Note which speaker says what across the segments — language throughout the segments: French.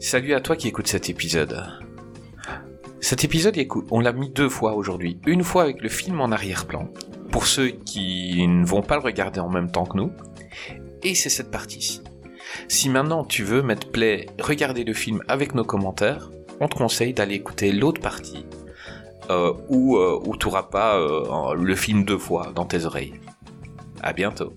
Speaker 1: Salut à toi qui écoute cet épisode. Cet épisode, on l'a mis deux fois aujourd'hui. Une fois avec le film en arrière-plan, pour ceux qui ne vont pas le regarder en même temps que nous. Et c'est cette partie-ci. Si maintenant tu veux mettre play, regarder le film avec nos commentaires, on te conseille d'aller écouter l'autre partie, euh, où, euh, où tu n'auras pas euh, le film deux fois dans tes oreilles. À bientôt.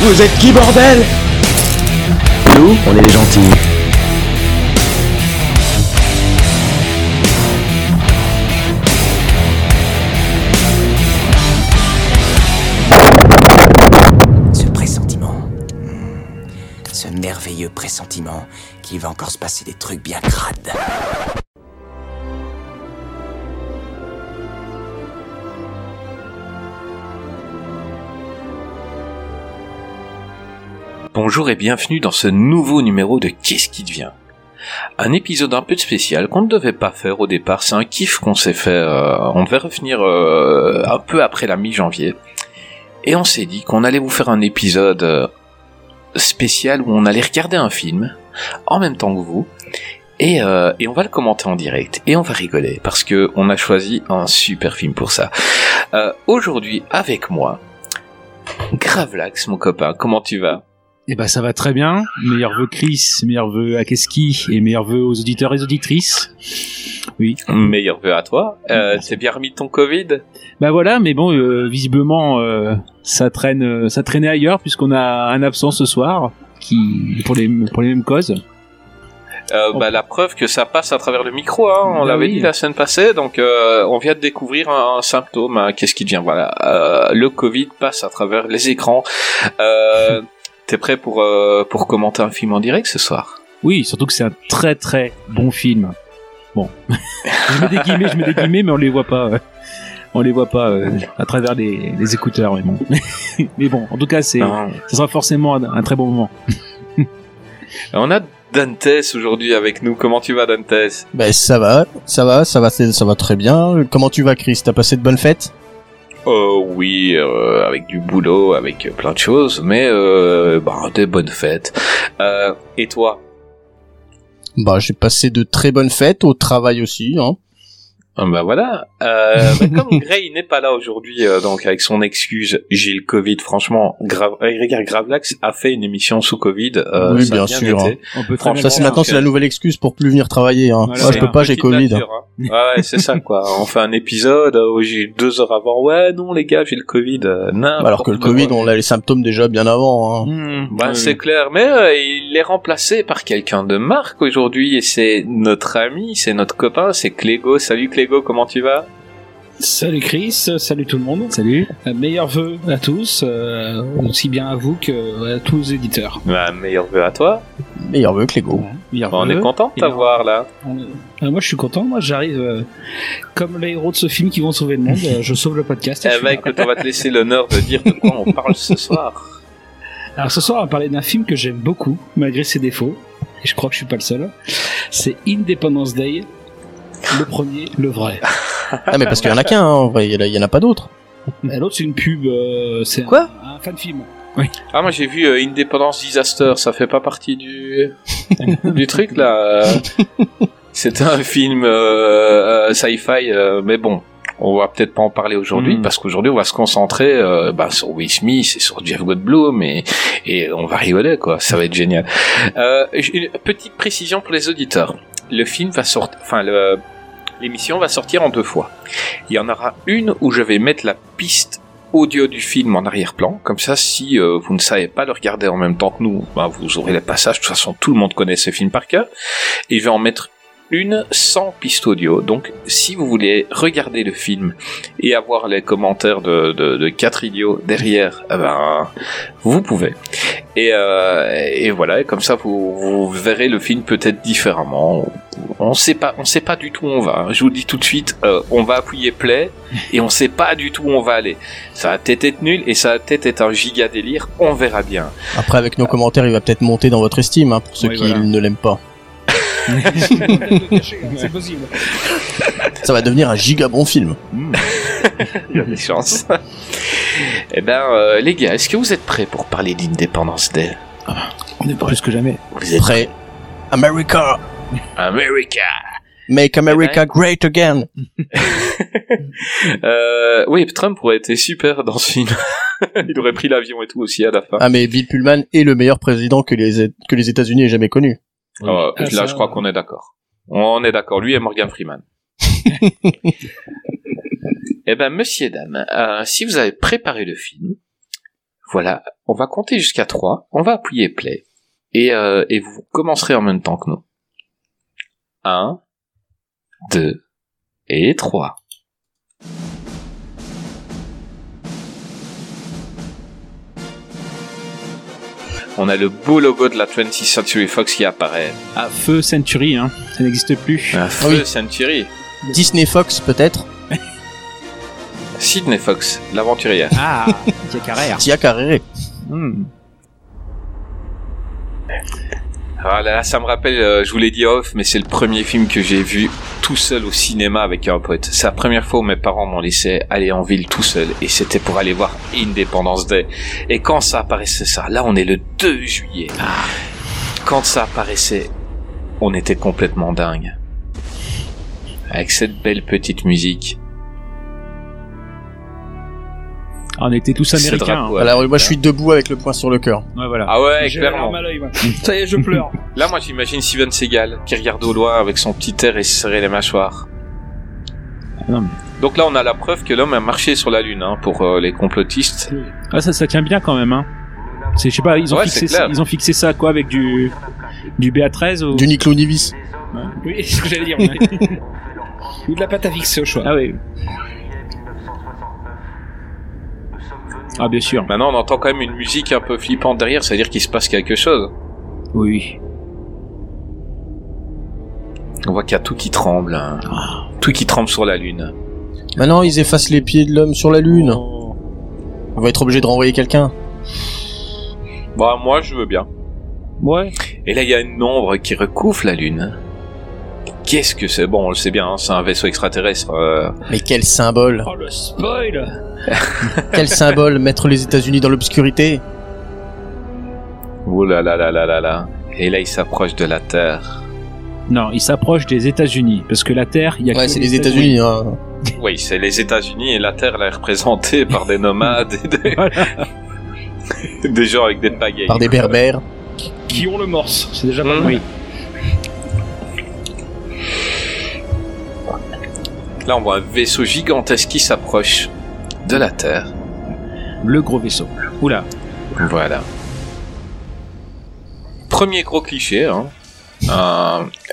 Speaker 2: Vous êtes qui bordel?
Speaker 3: Nous, on est les gentils.
Speaker 4: Ce pressentiment. Ce merveilleux pressentiment qu'il va encore se passer des trucs bien crades.
Speaker 1: Bonjour et bienvenue dans ce nouveau numéro de Qu'est-ce qui devient? Un épisode un peu spécial qu'on ne devait pas faire au départ, c'est un kiff qu'on s'est fait, euh, on devait revenir euh, un peu après la mi-janvier, et on s'est dit qu'on allait vous faire un épisode euh, spécial où on allait regarder un film en même temps que vous, et, on va le commenter en direct et on va rigoler parce que on a choisi un super film pour ça. Aujourd'hui avec moi, Gravelax mon copain, comment tu vas?
Speaker 5: Eh ben ça va très bien. Meilleurs vœux Chris, meilleurs vœux à Keski et meilleurs vœux aux auditeurs et auditrices. Oui.
Speaker 1: Meilleurs vœux à toi. Euh, c'est bien remis ton Covid?
Speaker 5: Bah voilà, mais bon, euh, visiblement euh, ça traîne, euh, ça traînait ailleurs puisqu'on a un absent ce soir qui pour les pour les mêmes causes.
Speaker 1: Euh, bah, la preuve que ça passe à travers le micro, hein, on bah l'avait dit la semaine passée, donc euh, on vient de découvrir un, symptôme. Hein, Qu'est-ce qui devient? Voilà, euh, le Covid passe à travers les écrans. Euh, T'es prêt pour, euh, pour commenter un film en direct ce soir?
Speaker 5: Oui, surtout que c'est un très très bon film. Bon, je mets des guillemets, je mets des guillemets, mais on les voit pas. On les voit pas euh, à travers les, les écouteurs, mais bon. mais bon, en tout cas, c'est, ce sera forcément un, très bon moment.
Speaker 1: on a Dantes aujourd'hui avec nous. Comment tu vas, Dantes?
Speaker 2: Ben ça va, ça va, ça va, ça va très bien. Comment tu vas, Chris? T'as passé de bonnes fêtes?
Speaker 1: Euh, oui, euh, avec du boulot, avec plein de choses, mais euh, bah, des bonnes fêtes. Euh, et toi?
Speaker 2: Bah, j'ai passé de très bonnes fêtes au travail aussi. Hein.
Speaker 1: Ah, bah voilà. Euh, bah, comme Gray n'est pas là aujourd'hui, euh, donc avec son excuse, j'ai le Covid. Franchement, grave, regarde, Gravelax a fait une émission sous Covid.
Speaker 2: Euh, oui, bien, sûr. Hein. On peut ça, c'est maintenant, c'est la nouvelle excuse pour plus venir travailler. Hein. Moi, je peux pas, j'ai Covid.
Speaker 1: Hein. ouais, c'est ça quoi. On fait un épisode où j'ai deux heures avant. Ouais, non les gars, j'ai le Covid.
Speaker 2: Alors que le Covid, on a les symptômes déjà bien avant. Hein.
Speaker 1: Hmm, bah, c'est clair, mais il est remplacé par quelqu'un de marque aujourd'hui et c'est notre ami, c'est notre copain, c'est Clégo. Salut Clégo comment tu vas?
Speaker 6: Salut Chris, salut tout le monde.
Speaker 5: Salut.
Speaker 6: Euh, meilleurs vœux à tous, euh, aussi bien à vous que à tous les éditeurs.
Speaker 1: Bah, meilleurs vœux à toi.
Speaker 2: Meilleurs vœux Clégo.
Speaker 1: on est content de t'avoir là.
Speaker 6: Euh, moi je suis content, moi j'arrive comme les héros de ce film qui vont sauver le monde, je sauve le podcast.
Speaker 1: Eh ben écoute, on va te laisser l'honneur de dire de quoi on parle ce soir.
Speaker 6: Alors ce soir on va parler d'un film que j'aime beaucoup, malgré ses défauts, et je crois que je suis pas le seul. C'est Independence Day le premier, le vrai.
Speaker 2: ah, mais parce qu'il y en a qu'un, hein, en vrai, il y, en a pas d'autres.
Speaker 6: L'autre, c'est une pub, euh, c'est
Speaker 2: Quoi
Speaker 6: un, fan film.
Speaker 1: Oui. Ah, moi j'ai vu euh, Independence Disaster, ça fait pas partie du, du truc là. C'était un film euh, sci-fi, mais bon, on va peut-être pas en parler aujourd'hui hmm. parce qu'aujourd'hui on va se concentrer bah, sur Will Smith et sur Jeff Goldblum et, et on va rigoler quoi, ça va être génial. une petite précision pour les auditeurs le film va sortir, enfin l'émission va sortir en deux fois. Il y en aura une où je vais mettre la piste audio du film en arrière-plan. Comme ça, si euh, vous ne savez pas le regarder en même temps que nous, bah, vous aurez les passages. De toute façon, tout le monde connaît ce film par cœur. Et je vais en mettre une sans piste audio. Donc, si vous voulez regarder le film et avoir les commentaires de, de, de quatre idiots derrière, eh ben, vous pouvez. Et, euh, et voilà, et comme ça, vous, vous verrez le film peut-être différemment. On sait pas, on sait pas du tout où on va. Je vous dis tout de suite, euh, on va appuyer play et on sait pas du tout où on va aller. Ça va peut-être être nul et ça va peut-être être un giga délire. On verra bien.
Speaker 2: Après, avec nos commentaires, il va peut-être monter dans votre estime, hein, pour ceux
Speaker 5: Oui,
Speaker 2: qui
Speaker 5: voilà.
Speaker 2: ne l'aiment pas.
Speaker 6: C'est possible.
Speaker 2: Ça va devenir un giga bon film.
Speaker 1: Il y a des chances. eh ben, euh, les gars, est-ce que vous êtes prêts pour parler d'Independence Day?
Speaker 5: On est plus que jamais.
Speaker 1: Vous êtes
Speaker 2: Prêt America
Speaker 1: America
Speaker 2: Make America great again
Speaker 1: euh, Oui, Trump aurait été super dans ce film. Il aurait pris l'avion et tout aussi à la fin.
Speaker 2: Ah mais Bill Pullman est le meilleur président que les, que les États-Unis aient jamais connu.
Speaker 1: Euh,
Speaker 6: Ah,
Speaker 1: là,
Speaker 6: ça,
Speaker 1: je crois qu'on est d'accord. On est d'accord. Lui et Morgan Freeman. eh ben, monsieur, dame, euh, si vous avez préparé le film, voilà, on va compter jusqu'à 3, on va appuyer play, et, euh, et vous commencerez en même temps que nous. 1, 2 et 3. On a le beau logo de la 20th Century Fox qui apparaît.
Speaker 5: Ah, Feu Century, hein. Ça n'existe plus.
Speaker 1: Un
Speaker 2: Ah
Speaker 1: feu
Speaker 2: oui.
Speaker 1: Century.
Speaker 2: Disney Fox peut-être
Speaker 1: Sidney Fox, l'aventurière.
Speaker 5: Ah, Tia Carrère.
Speaker 2: Tia.
Speaker 5: Hmm.
Speaker 1: Ah là, là, ça me rappelle, euh, je vous l'ai dit off, mais c'est le premier film que j'ai vu tout seul au cinéma avec un pote. C'est la première fois où mes parents m'ont laissé aller en ville tout seul, et c'était pour aller voir Independence Day. Et quand ça apparaissait ça, là on est le 2 juillet. Quand ça apparaissait, on était complètement dingue. Avec cette belle petite musique.
Speaker 5: On était tous américains.
Speaker 1: drapeau,
Speaker 5: hein.
Speaker 2: Alors moi je suis debout avec le poing sur le cœur.
Speaker 5: Ouais, voilà.
Speaker 1: Ah ouais, clairement.
Speaker 6: à moi. Ça y est, je pleure.
Speaker 1: Là, moi, j'imagine Steven Seagal qui regarde au loin avec son petit air et se serrait les mâchoires.
Speaker 5: Non, mais-
Speaker 1: Donc là, on a la preuve que l'homme a marché sur la Lune, hein, pour euh, les complotistes.
Speaker 5: Ah, ça, ça tient bien quand même, hein. C'est, je sais pas, ils ont
Speaker 1: Ouais,
Speaker 5: fixé ça, ils ont fixé ça quoi avec du, du BA13 ou...
Speaker 2: Du Niclo Nivis.
Speaker 6: Oui, c'est ce que j'allais dire. ouais. Ou de la pâte à fixer au choix.
Speaker 5: Ah oui. Ah, bien sûr.
Speaker 1: Maintenant, on entend quand même une musique un peu flippante derrière, c'est-à-dire qu'il se passe quelque chose.
Speaker 5: Oui.
Speaker 1: On voit qu'il y a tout qui tremble. hein. Tout qui tremble sur la Lune.
Speaker 2: Maintenant ils effacent les pieds de l'homme sur la lune.
Speaker 1: Oh.
Speaker 2: On va être obligé de renvoyer quelqu'un.
Speaker 1: Bah, moi, je veux bien.
Speaker 5: Ouais.
Speaker 1: Et là, il y a une ombre qui recouvre la Lune. Qu'est-ce que c'est? Bon, on le sait bien, hein, c'est un vaisseau extraterrestre. euh,
Speaker 2: Mais quel symbole
Speaker 6: Oh le spoil
Speaker 2: Quel symbole mettre les États-Unis dans l'obscurité?
Speaker 1: Oh là là là là là là. Et là, il s'approche de la Terre.
Speaker 5: Non, il s'approche des États-Unis parce que la Terre, il y a
Speaker 2: Ouais
Speaker 5: que
Speaker 2: c'est les États-Unis. Hein.
Speaker 1: Oui, c'est les États-Unis et la Terre, elle est représentée par des nomades et des,
Speaker 5: Voilà.
Speaker 1: des gens avec des pagaies.
Speaker 2: Par des berbères.
Speaker 6: Qui ont le morse C'est déjà pas
Speaker 1: Mmh.
Speaker 6: mal.
Speaker 5: Oui.
Speaker 1: Là, on voit un vaisseau gigantesque qui s'approche de la Terre.
Speaker 5: Le gros vaisseau. Oula.
Speaker 1: Voilà. Premier gros cliché, hein.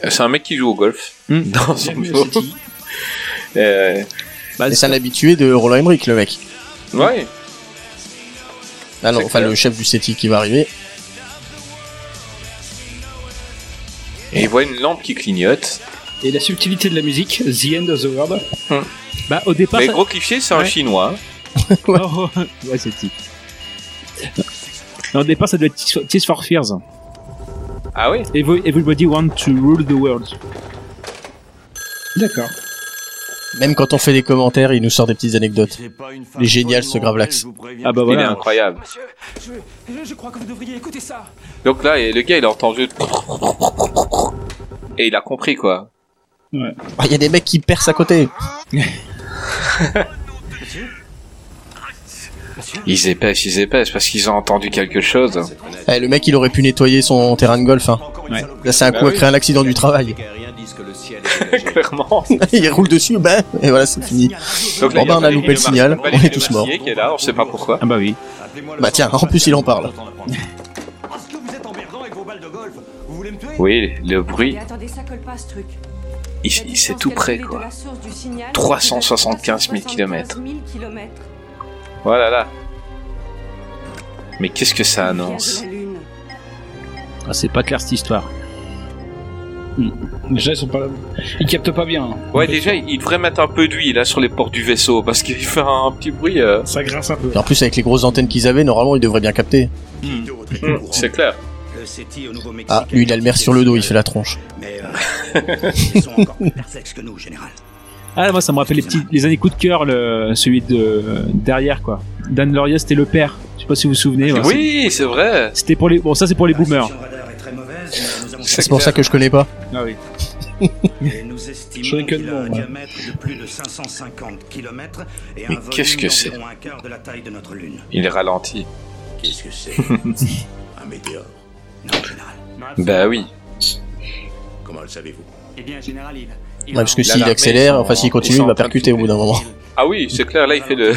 Speaker 1: C'est un mec qui joue au golf
Speaker 5: Hmm.
Speaker 1: dans son bureau. Euh,
Speaker 5: Bah,
Speaker 2: c'est un habitué de Roland Emmerich le mec.
Speaker 1: ouais.
Speaker 2: Ah non, enfin
Speaker 1: clair.
Speaker 2: le chef du SETI qui va arriver.
Speaker 1: Et il voit une lampe qui clignote.
Speaker 6: Et la subtilité de la musique, The End of the World.
Speaker 5: bah, au départ,
Speaker 1: Mais
Speaker 5: ça-
Speaker 1: gros cliché, c'est un
Speaker 5: Ouais.
Speaker 1: chinois.
Speaker 5: Oh, ouais, c'est type. Non, au départ, ça doit être Tears- for Fears.
Speaker 1: Ah oui
Speaker 5: Every- Everybody want to rule the world.
Speaker 6: D'accord.
Speaker 2: Même quand on fait des commentaires, il nous sort des petites anecdotes. Les géniales, ce Gravelax.
Speaker 5: Ah bah
Speaker 1: Il est
Speaker 5: voilà.
Speaker 1: incroyable.
Speaker 7: Monsieur, je, je crois que vous devriez écouter ça.
Speaker 1: Donc là, le gars, il a entendu... Et il a compris, quoi.
Speaker 2: Ah, Il y a des mecs qui percent à côté.
Speaker 1: Ils épaissent, ils épaissent, parce qu'ils ont entendu quelque chose.
Speaker 2: Eh, le mec il aurait pu nettoyer son terrain de golf. Hein.
Speaker 5: Ouais.
Speaker 2: Là c'est un
Speaker 1: Bah
Speaker 2: coup à
Speaker 1: oui.
Speaker 2: créer un accident du travail.
Speaker 1: Clairement.
Speaker 2: il roule dessus, ben, et voilà, c'est fini.
Speaker 1: Donc
Speaker 2: ben, on a loupé le signal, on est tous morts.
Speaker 1: Mercier qui est là, on sait pas pourquoi.
Speaker 5: Ah bah oui.
Speaker 2: Bah tiens, en plus, il en parle.
Speaker 1: Oui, le bruit,
Speaker 8: Mais attendez, ça colle pas ce truc.
Speaker 1: Il- c'est tout près quoi.
Speaker 8: de la source du signal,
Speaker 1: 375 000 kilomètres.
Speaker 8: 000 kilomètres.
Speaker 1: Voilà là. Mais qu'est-ce que ça annonce.
Speaker 5: Ah, c'est pas clair cette histoire.
Speaker 6: Déjà, ils sont pas là. Ils captent pas bien. hein.
Speaker 1: Ouais, déjà, il devrait mettre un peu d'huile là sur les portes du vaisseau parce qu'il fait un petit bruit. euh,
Speaker 6: Ça grince un peu.
Speaker 2: Et en plus, avec les grosses antennes qu'ils avaient, normalement, ils devraient bien capter.
Speaker 1: hmm, C'est clair.
Speaker 4: Le SETI au Nouveau-Mexique.
Speaker 2: Ah, lui, il a le maire sur le dos, il fait la tronche.
Speaker 4: Mais ils sont encore plus perplexes que nous, général.
Speaker 5: Ah, moi, ça me rappelle les petits, les années coup de cœur, le, celui de derrière, quoi. Dan Laurier, c'était le père. Je sais pas si vous vous souvenez. ouais,
Speaker 1: Oui, c'est vrai.
Speaker 5: C'était pour les, bon, ça c'est pour les boomers.
Speaker 4: Mais
Speaker 2: C'est pour ça que je connais pas.
Speaker 5: Ah oui.
Speaker 4: Et nous
Speaker 6: Je
Speaker 4: estimons qu'il
Speaker 6: le
Speaker 4: a un
Speaker 6: ouais.
Speaker 4: diamètre de plus de 550 km et
Speaker 1: Mais
Speaker 4: un
Speaker 1: qu'est-ce
Speaker 4: volume
Speaker 1: que c'est
Speaker 4: un quart de la taille de notre Lune.
Speaker 1: Il est ralenti.
Speaker 4: Qu'est-ce que c'est? Un météore Non, général.
Speaker 1: Bah oui.
Speaker 4: Comment le savez-vous?
Speaker 7: Eh bien, général, il.
Speaker 2: Ouais, parce que s'il accélère, enfin s'il continue, il va percuter au bout d'un moment.
Speaker 1: Ah oui, c'est clair, là il fait le,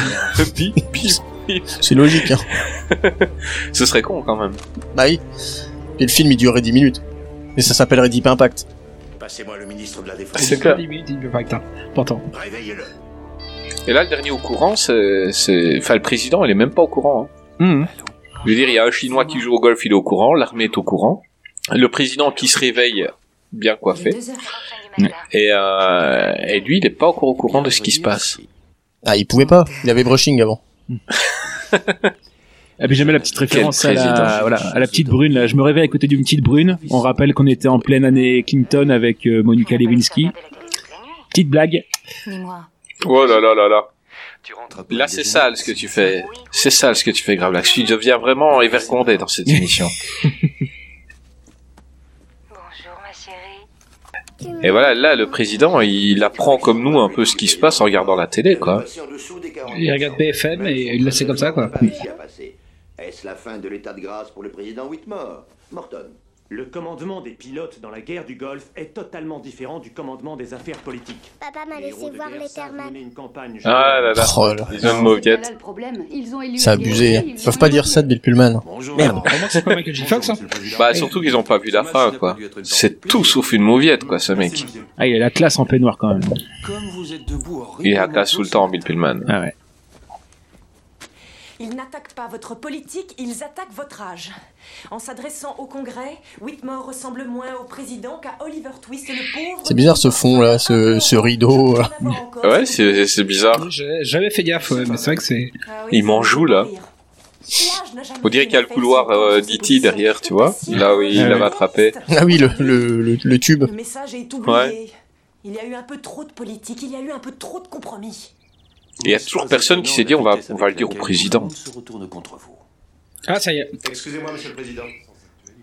Speaker 1: bip, bip.
Speaker 2: C'est logique, hein.
Speaker 1: Ce serait con quand même.
Speaker 2: Bah oui. Et le film, il durerait 10 minutes. Et ça s'appellerait Deep Impact.
Speaker 4: Passez-moi le ministre de la Défense.
Speaker 1: C'est clair.
Speaker 6: Être un- Pourtant.
Speaker 4: Réveillez-le.
Speaker 1: Et là, le dernier au courant, c'est, enfin, le président, il est même pas au courant. Hein.
Speaker 5: Mhm.
Speaker 1: Je veux dire, il y a un Chinois qui joue au golf, il est au courant, l'armée est au courant. Le président qui se réveille, bien coiffé. Et, euh, et lui, il est pas encore au courant de ce qui se passe.
Speaker 2: Ah, il pouvait pas. Il avait brushing avant.
Speaker 5: Ah, mais j'aimais la petite référence à la, voilà, à la petite brune. Là. Je me réveille à côté d'une petite brune. On rappelle qu'on était en pleine année Clinton avec euh, Monica Lewinsky. Petite blague.
Speaker 1: Oh là là là là. Là, c'est sale ce que tu fais. C'est sale ce que tu fais, Gravelax. Tu deviens vraiment Evercondé dans cette émission.
Speaker 8: Bonjour, ma chérie.
Speaker 1: Et voilà, là, le président, il apprend comme nous un peu ce qui se passe en regardant la télé, quoi.
Speaker 6: Il regarde BFM et il le sait comme ça, quoi.
Speaker 9: Est-ce la fin de l'état de grâce pour le président Whitmore? Morton.
Speaker 7: Le commandement des pilotes dans la guerre du Golfe est totalement différent du commandement des affaires politiques.
Speaker 10: Papa m'a laissé voir les
Speaker 1: Ah là là.
Speaker 2: Oh là.
Speaker 1: Ils ont
Speaker 8: élu
Speaker 2: C'est abusé. Ils peuvent pas dire ça de Bill Pullman.
Speaker 6: Merde. Vraiment, c'est pas Michael J. Fox, hein
Speaker 1: Bah, surtout qu'ils ont pas vu la fin, quoi. C'est tout sauf une mauviette, quoi, ce mec.
Speaker 5: Ah, il a la classe en peignoir quand même.
Speaker 1: Il est à classe tout le temps, Bill Pullman.
Speaker 5: Ah ouais.
Speaker 11: Ils n'attaquent pas votre politique, ils attaquent votre âge. En s'adressant au Congrès, Whitmore ressemble moins au président qu'à Oliver Twist, le pauvre.
Speaker 2: C'est bizarre ce fond là, ce, ce rideau. là.
Speaker 1: Ouais, c'est c'est bizarre.
Speaker 6: J'ai- J'avais fait gaffe, ouais, mais c'est vrai que c'est.
Speaker 1: Il m'en joue, là. On dirait qu'il y a le couloir euh, d'E.T. derrière, tu vois. Là où il
Speaker 2: Ah
Speaker 1: l'avait
Speaker 2: oui.
Speaker 1: attrapé.
Speaker 2: Ah oui, le, le, le, le tube.
Speaker 11: Le message est oublié.
Speaker 1: Ouais.
Speaker 11: Il y a eu un peu trop de politique, il y a eu un peu trop de compromis.
Speaker 1: Il y a toujours personne qui s'est dit on va, on va le dire au président.
Speaker 6: Ah, ça y est.
Speaker 9: Excusez-moi, monsieur le président.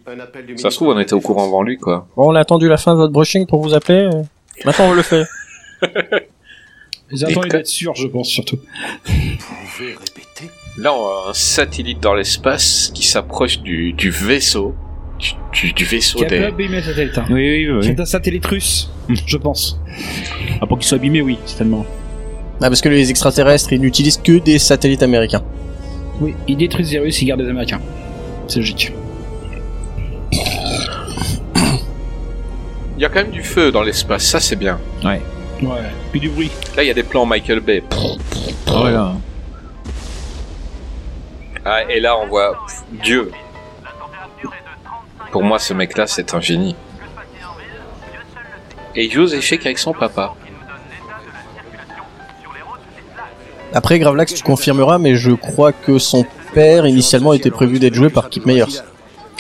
Speaker 9: Un appel du
Speaker 1: Ça se trouve, on était au courant avant lui, quoi.
Speaker 2: Bon, on a attendu la fin de votre brushing pour vous appeler. Maintenant, on le fait.
Speaker 6: Ils attendaient d'être sûrs, je pense, surtout.
Speaker 12: Vous pouvez répéter
Speaker 1: Là, on a un satellite dans l'espace qui s'approche du, du vaisseau. Du, du, du vaisseau
Speaker 6: Qui
Speaker 1: des...
Speaker 6: abîmé satellite. hein.
Speaker 5: Oui, oui, oui.
Speaker 6: C'est un satellite russe, je pense.
Speaker 5: Ah, pour qu'il soit abîmé, oui, certainement.
Speaker 2: Ah, parce que les extraterrestres, ils n'utilisent que des satellites américains.
Speaker 6: Oui, ils détruisent les Russes, ils gardent les Américains. C'est logique.
Speaker 1: Il y a quand même du feu dans l'espace, ça c'est bien.
Speaker 5: Ouais.
Speaker 6: Ouais. Puis du bruit.
Speaker 1: Là, il y a des plans Michael Bay.
Speaker 5: Voilà.
Speaker 1: Ah, et là, on voit pff, Dieu. Pour moi, ce mec-là, c'est un génie. Et il joue aux échecs avec son papa.
Speaker 2: Après, Gravelax, tu confirmeras, mais je crois que son père, initialement, était prévu d'être joué par Kip Meyers.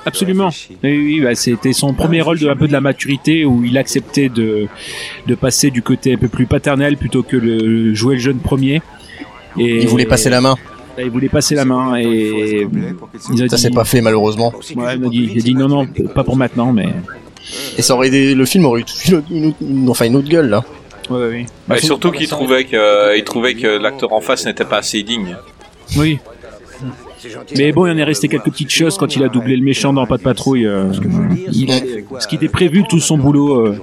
Speaker 5: Absolument. Oui, oui, bah, c'était son premier rôle de un peu de la maturité où il acceptait de de passer du côté un peu plus paternel plutôt que le jouer le jeune premier. Et
Speaker 2: Il voulait passer la main.
Speaker 5: Là, il voulait passer la main et il
Speaker 2: Ça s'est pas fait, malheureusement.
Speaker 5: Ouais, il a dit, il a dit non non pas pour maintenant mais.
Speaker 2: Et ça aurait aidé, le film aurait eu une, autre- une autre- une- enfin, une autre gueule, là.
Speaker 5: Ouais, ouais, oui.
Speaker 1: Bah, et surtout qu'il trouvait que, euh, il trouvait que l'acteur en face n'était pas assez digne.
Speaker 5: Oui. Mais bon, il en est resté quelques petites choses quand il a doublé le méchant dans Pas de patrouille. euh, il a- ce qui était prévu, tout son boulot, euh,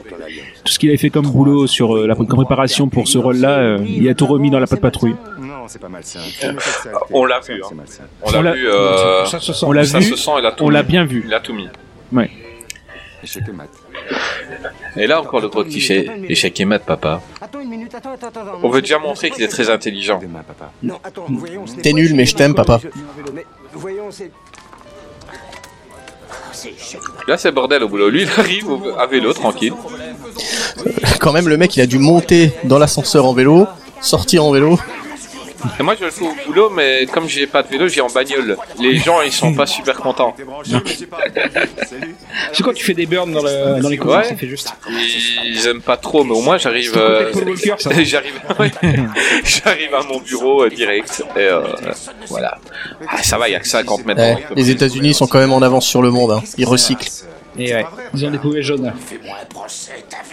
Speaker 5: tout ce qu'il avait fait comme boulot sur euh, la comme préparation pour ce rôle-là, euh, il a tout remis dans la patte patrouille.
Speaker 10: Non, c'est pas malsain.
Speaker 1: On l'a vu. hein. On
Speaker 5: On
Speaker 1: l'a vu. euh,
Speaker 6: Ça se sent.
Speaker 5: On l'a
Speaker 1: ça
Speaker 5: vu,
Speaker 1: se sent, il a tout
Speaker 5: on l'a
Speaker 1: mis.
Speaker 5: bien vu.
Speaker 1: Il a tout mis.
Speaker 5: Ouais.
Speaker 10: Et
Speaker 1: là encore le gros cliché. Échec et mat, papa.
Speaker 13: Attends une minute, attends, attends, attends.
Speaker 1: On veut déjà montrer qu'il est très intelligent.
Speaker 13: Non,
Speaker 2: T'es nul, mais je t'aime, papa.
Speaker 13: je- Mais voyons, c'est. C'est
Speaker 1: Là c'est bordel au boulot. Lui il arrive au- à vélo tranquille.
Speaker 2: Quand même, le mec, il a dû monter dans l'ascenseur en vélo, sortir en vélo.
Speaker 1: Et moi je le fais au boulot, mais comme j'ai pas de vélo, j'ai en bagnole. Les gens ils sont pas super contents.
Speaker 6: C'est quand tu fais des burns dans, le, dans les courses,
Speaker 1: Ouais.
Speaker 6: ça fait juste.
Speaker 1: Ils aiment pas trop, mais au moins j'arrive. Euh,
Speaker 6: ça.
Speaker 1: j'arrive. j'arrive à mon bureau euh, direct. Et euh, voilà. Ah, ça va, il y a que 50 mètres.
Speaker 2: Eh, les États-Unis sont quand même en avance sur le monde. Hein. Ils recyclent.
Speaker 6: Et ouais, ils ont des poubelles jaunes.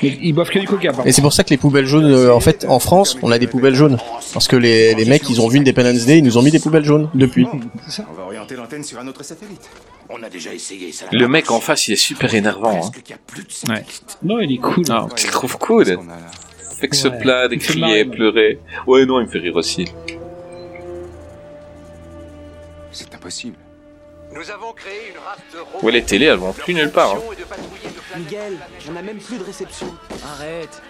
Speaker 6: Mais ils boivent que du coca, par
Speaker 2: Et c'est pour ça que les poubelles jaunes, euh, en fait, en France, on a des poubelles jaunes. Parce que les, les mecs, ils ont vu Independence Day, ils nous ont mis des poubelles jaunes depuis.
Speaker 10: On va orienter l'antenne sur un autre satellite.
Speaker 9: On a déjà essayé ça.
Speaker 1: Le mec en face, il est super énervant. Hein.
Speaker 5: Ouais.
Speaker 6: Non, il est cool.
Speaker 1: Ah, tu le trouves cool Fait que se plaindre, crier, pleurer. Ouais, non, il me fait rire aussi.
Speaker 10: C'est impossible.
Speaker 12: Nous avons créé une race de robots.
Speaker 1: Ouais, les télés, elles vont plus nulle part. Hein.
Speaker 14: Miguel, on a même plus de réception. Arrête.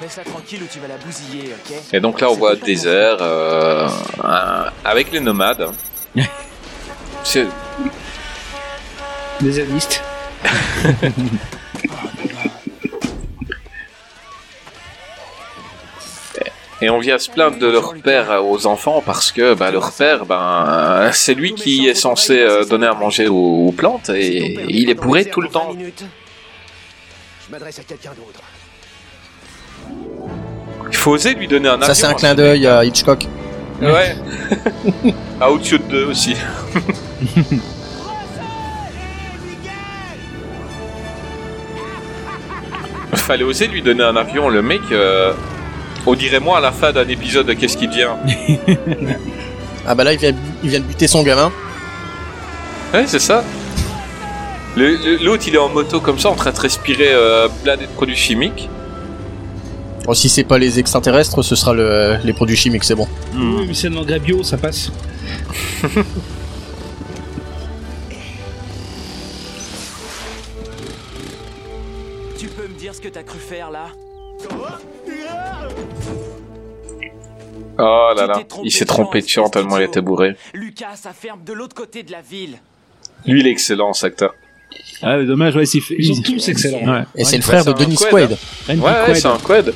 Speaker 14: Laisse-la tranquille ou tu vas la bousiller, ok
Speaker 1: Et donc là, on voit le désert euh, avec les nomades. C'est
Speaker 6: Des zadistes.
Speaker 1: Et on vient se plaindre de leur père aux enfants parce que bah, leur père, ben, c'est lui qui est censé euh, donner à manger aux, aux plantes et il est bourré tout le temps.
Speaker 13: Je m'adresse à quelqu'un d'autre.
Speaker 1: Il faut oser lui donner un avion.
Speaker 2: Ça, c'est un clin d'œil à Hitchcock.
Speaker 1: Ouais. à Outshot 2 aussi. Fallait oser lui donner un avion, le mec. euh, on dirait moi à la fin d'un épisode de Qu'est-ce qui devient
Speaker 2: Ah bah là, il vient, il vient de buter son gamin.
Speaker 1: Ouais, c'est ça. Le- le- L'autre, il est en moto comme ça, en train de respirer euh, plein de produits chimiques.
Speaker 2: Bon, si c'est pas les extraterrestres, ce sera le, les produits chimiques, c'est bon.
Speaker 6: Oui, mais c'est de l'engrais bio, ça passe.
Speaker 14: Tu peux me dire ce que t'as cru faire là?
Speaker 1: Oh là là, il s'est
Speaker 14: de
Speaker 1: trompé de chant tellement il était bourré.
Speaker 14: Lucas, ça ferme de l'autre côté de la ville.
Speaker 1: Lui, il est excellent, cet acteur.
Speaker 5: Ah, mais dommage, ouais, fait-
Speaker 6: Ils sont tous excellents.
Speaker 5: Ouais.
Speaker 2: Et c'est le frère de Denis Quaid.
Speaker 1: hein. Ouais, ouais,
Speaker 5: Quaid.
Speaker 1: c'est un quad.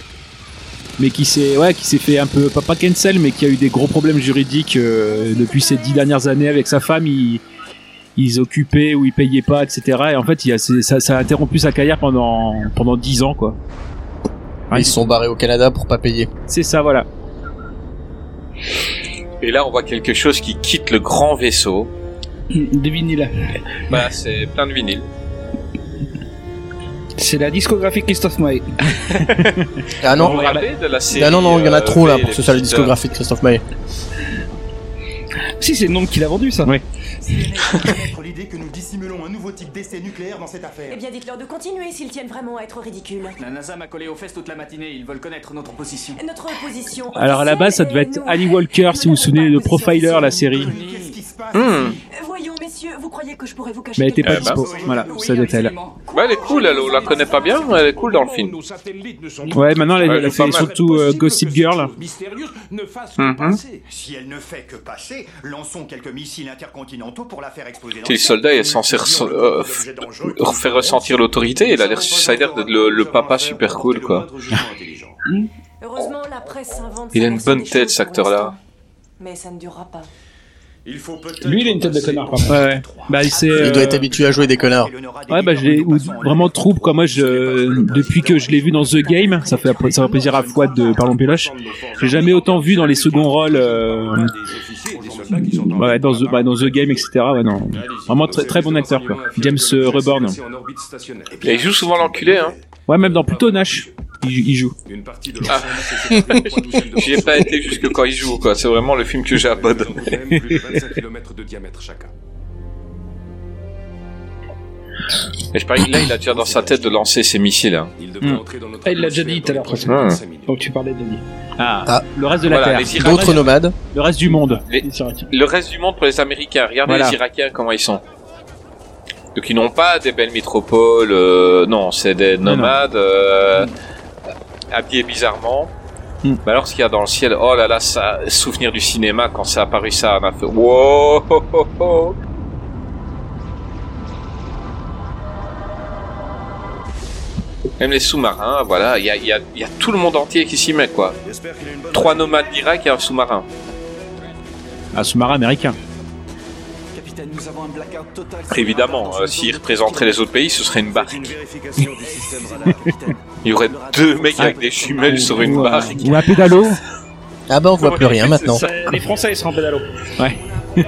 Speaker 5: mais qui s'est ouais qui s'est fait un peu pas, pas cancel mais qui a eu des gros problèmes juridiques euh, depuis ces dix dernières années avec sa femme il ils occupaient ou ils payaient pas etc et en fait il a, ça, ça a interrompu sa carrière pendant pendant dix ans quoi
Speaker 2: Ils se sont barrés au Canada pour pas payer.
Speaker 5: c'est ça voilà
Speaker 1: Et là, on voit quelque chose qui quitte le grand vaisseau.
Speaker 6: Des vinyles.
Speaker 1: Bah, c'est plein de vinyles.
Speaker 6: C'est la discographie Christophe Maé.
Speaker 2: Ah non,
Speaker 1: Vous vous rappelez de la série
Speaker 2: ah non, non, il y en a
Speaker 1: euh,
Speaker 2: trop là pour que ce soit la discographie de Christophe Maé.
Speaker 6: Si, c'est le nom qu'il a vendu, ça.
Speaker 5: Oui.
Speaker 15: Nous dissimulons un nouveau type d'essai nucléaire dans cette affaire.
Speaker 11: Eh bien, dites-leur de continuer s'ils tiennent vraiment à être ridicules.
Speaker 14: La NASA m'a collé aux fesses toute la matinée, ils veulent connaître notre position.
Speaker 11: Notre position.
Speaker 5: alors à la base ça devait être Ali Walker si vous vous souvenez de Profiler la série
Speaker 1: Hmm.
Speaker 11: Euh, Voyons, messieurs, vous croyez que je pourrais vous cacher
Speaker 5: mais elle était pas voilà ça doit être elle
Speaker 1: Ouais, elle est cool, elle, on la connaît pas bien, mais elle est cool dans le film.
Speaker 5: ouais maintenant elle, elle fait surtout euh, Gossip Girl
Speaker 15: Mystérieuse ne fasse
Speaker 1: Mhm.
Speaker 15: que passer. Si elle ne fait que passer, lançons quelques missiles intercontinentaux pour la faire exploser. dans
Speaker 1: Le
Speaker 15: le
Speaker 1: soldat
Speaker 15: ciel.
Speaker 1: est censé euh, faire ressentir l'autorité. Il a l'air, ça a l'air d'être le, le papa super cool, quoi.
Speaker 11: Heureusement, la presse invente.
Speaker 1: Il a une bonne
Speaker 11: des
Speaker 1: tête,
Speaker 11: choses
Speaker 1: cet acteur-là.
Speaker 11: l'instant. Mais ça ne durera pas.
Speaker 15: Il faut peut-être
Speaker 6: Lui, il a une tête de connard, par contre.
Speaker 5: ouais, ouais. bah il
Speaker 2: doit être habitué à jouer des connards.
Speaker 5: Ouais, bah, je l'ai ou- vraiment trouble, quoi. Moi, je, depuis que je l'ai vu dans The Game, ça fait, ça fait plaisir à Fouad de Parlons Péloche. J'ai jamais autant vu dans les seconds rôles, euh, ouais, dans The, bah, dans The Game, etc. Ouais, non. Vraiment très, très bon acteur, quoi. James euh, Reborn.
Speaker 1: Et il joue souvent l'enculé, hein.
Speaker 5: Ouais, même dans plutôt Nash, il, il joue.
Speaker 1: Ah. J'y ai pas été jusque quand il joue, quoi. C'est vraiment le film que j'ai abandonné.
Speaker 10: plus de 25 km de diamètre chacun.
Speaker 1: Mais je parie que là, il a déjà dans sa tête de lancer ses missiles. hein.
Speaker 5: Hmm.
Speaker 6: Ah, il l'a déjà dit tout à l'heure. de.
Speaker 1: Hmm.
Speaker 6: Donc tu parlais de lui.
Speaker 5: Ah,
Speaker 2: Ah.
Speaker 5: le reste de la
Speaker 1: Voilà,
Speaker 5: Terre.
Speaker 2: D'autres nomades.
Speaker 5: Le reste du monde.
Speaker 1: Les- le reste du monde pour les Américains. Regardez
Speaker 5: Voilà.
Speaker 1: les Irakiens comment ils sont. Donc ils n'ont pas des belles métropoles. euh, non, c'est des
Speaker 5: Non, non.
Speaker 1: nomades euh, habillés bizarrement.
Speaker 5: Hmm.
Speaker 1: Mais alors ce qu'il y a dans le ciel, oh là là, ça, souvenir du cinéma quand c'est apparu ça, on a fait wow. ho, ho, ho. Même les sous-marins, voilà, il y a, y a- il y a tout le monde entier qui s'y met quoi. Trois nomades d'Irak et un sous-marin.
Speaker 5: Un sous-marin américain.
Speaker 1: Évidemment, euh, s'ils représenteraient les autres pays, ce serait une barque. Il y aurait deux mecs avec des jumelles sur une barque.
Speaker 5: ou un pédalo.
Speaker 2: Ah bah on voit plus rien maintenant.
Speaker 6: Ça, les Français, ils seront en pédalo.
Speaker 5: Ouais.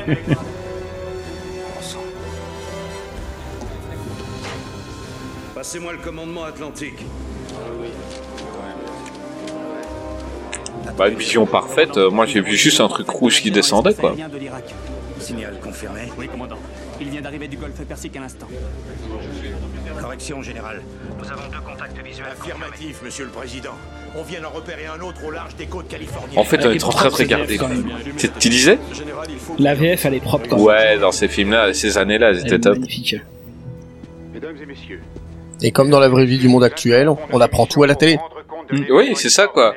Speaker 15: Passez-moi le commandement atlantique.
Speaker 1: Bah, une vision parfaite, euh, moi j'ai vu juste un truc rouge qui descendait quoi.
Speaker 15: Signal confirmé.
Speaker 9: Oui, commandant. Il vient d'arriver du golfe Persique à l'instant.
Speaker 15: Correction générale.
Speaker 16: Nous avons deux contacts visuels.
Speaker 15: Affirmatif, monsieur le président. On vient d'en repérer un autre au large des côtes californiennes.
Speaker 1: En fait, on est en train de regarder. Tu tu disais
Speaker 6: La VF, elle est propre quand
Speaker 1: Ouais, dans ces films-là, ces années-là, elles
Speaker 6: Elle
Speaker 1: étaient top.
Speaker 6: magnifique.
Speaker 17: Mesdames et messieurs,
Speaker 2: Et comme dans la vraie vie du monde actuel, on apprend tout à la télé.
Speaker 1: Oui, c'est ça quoi.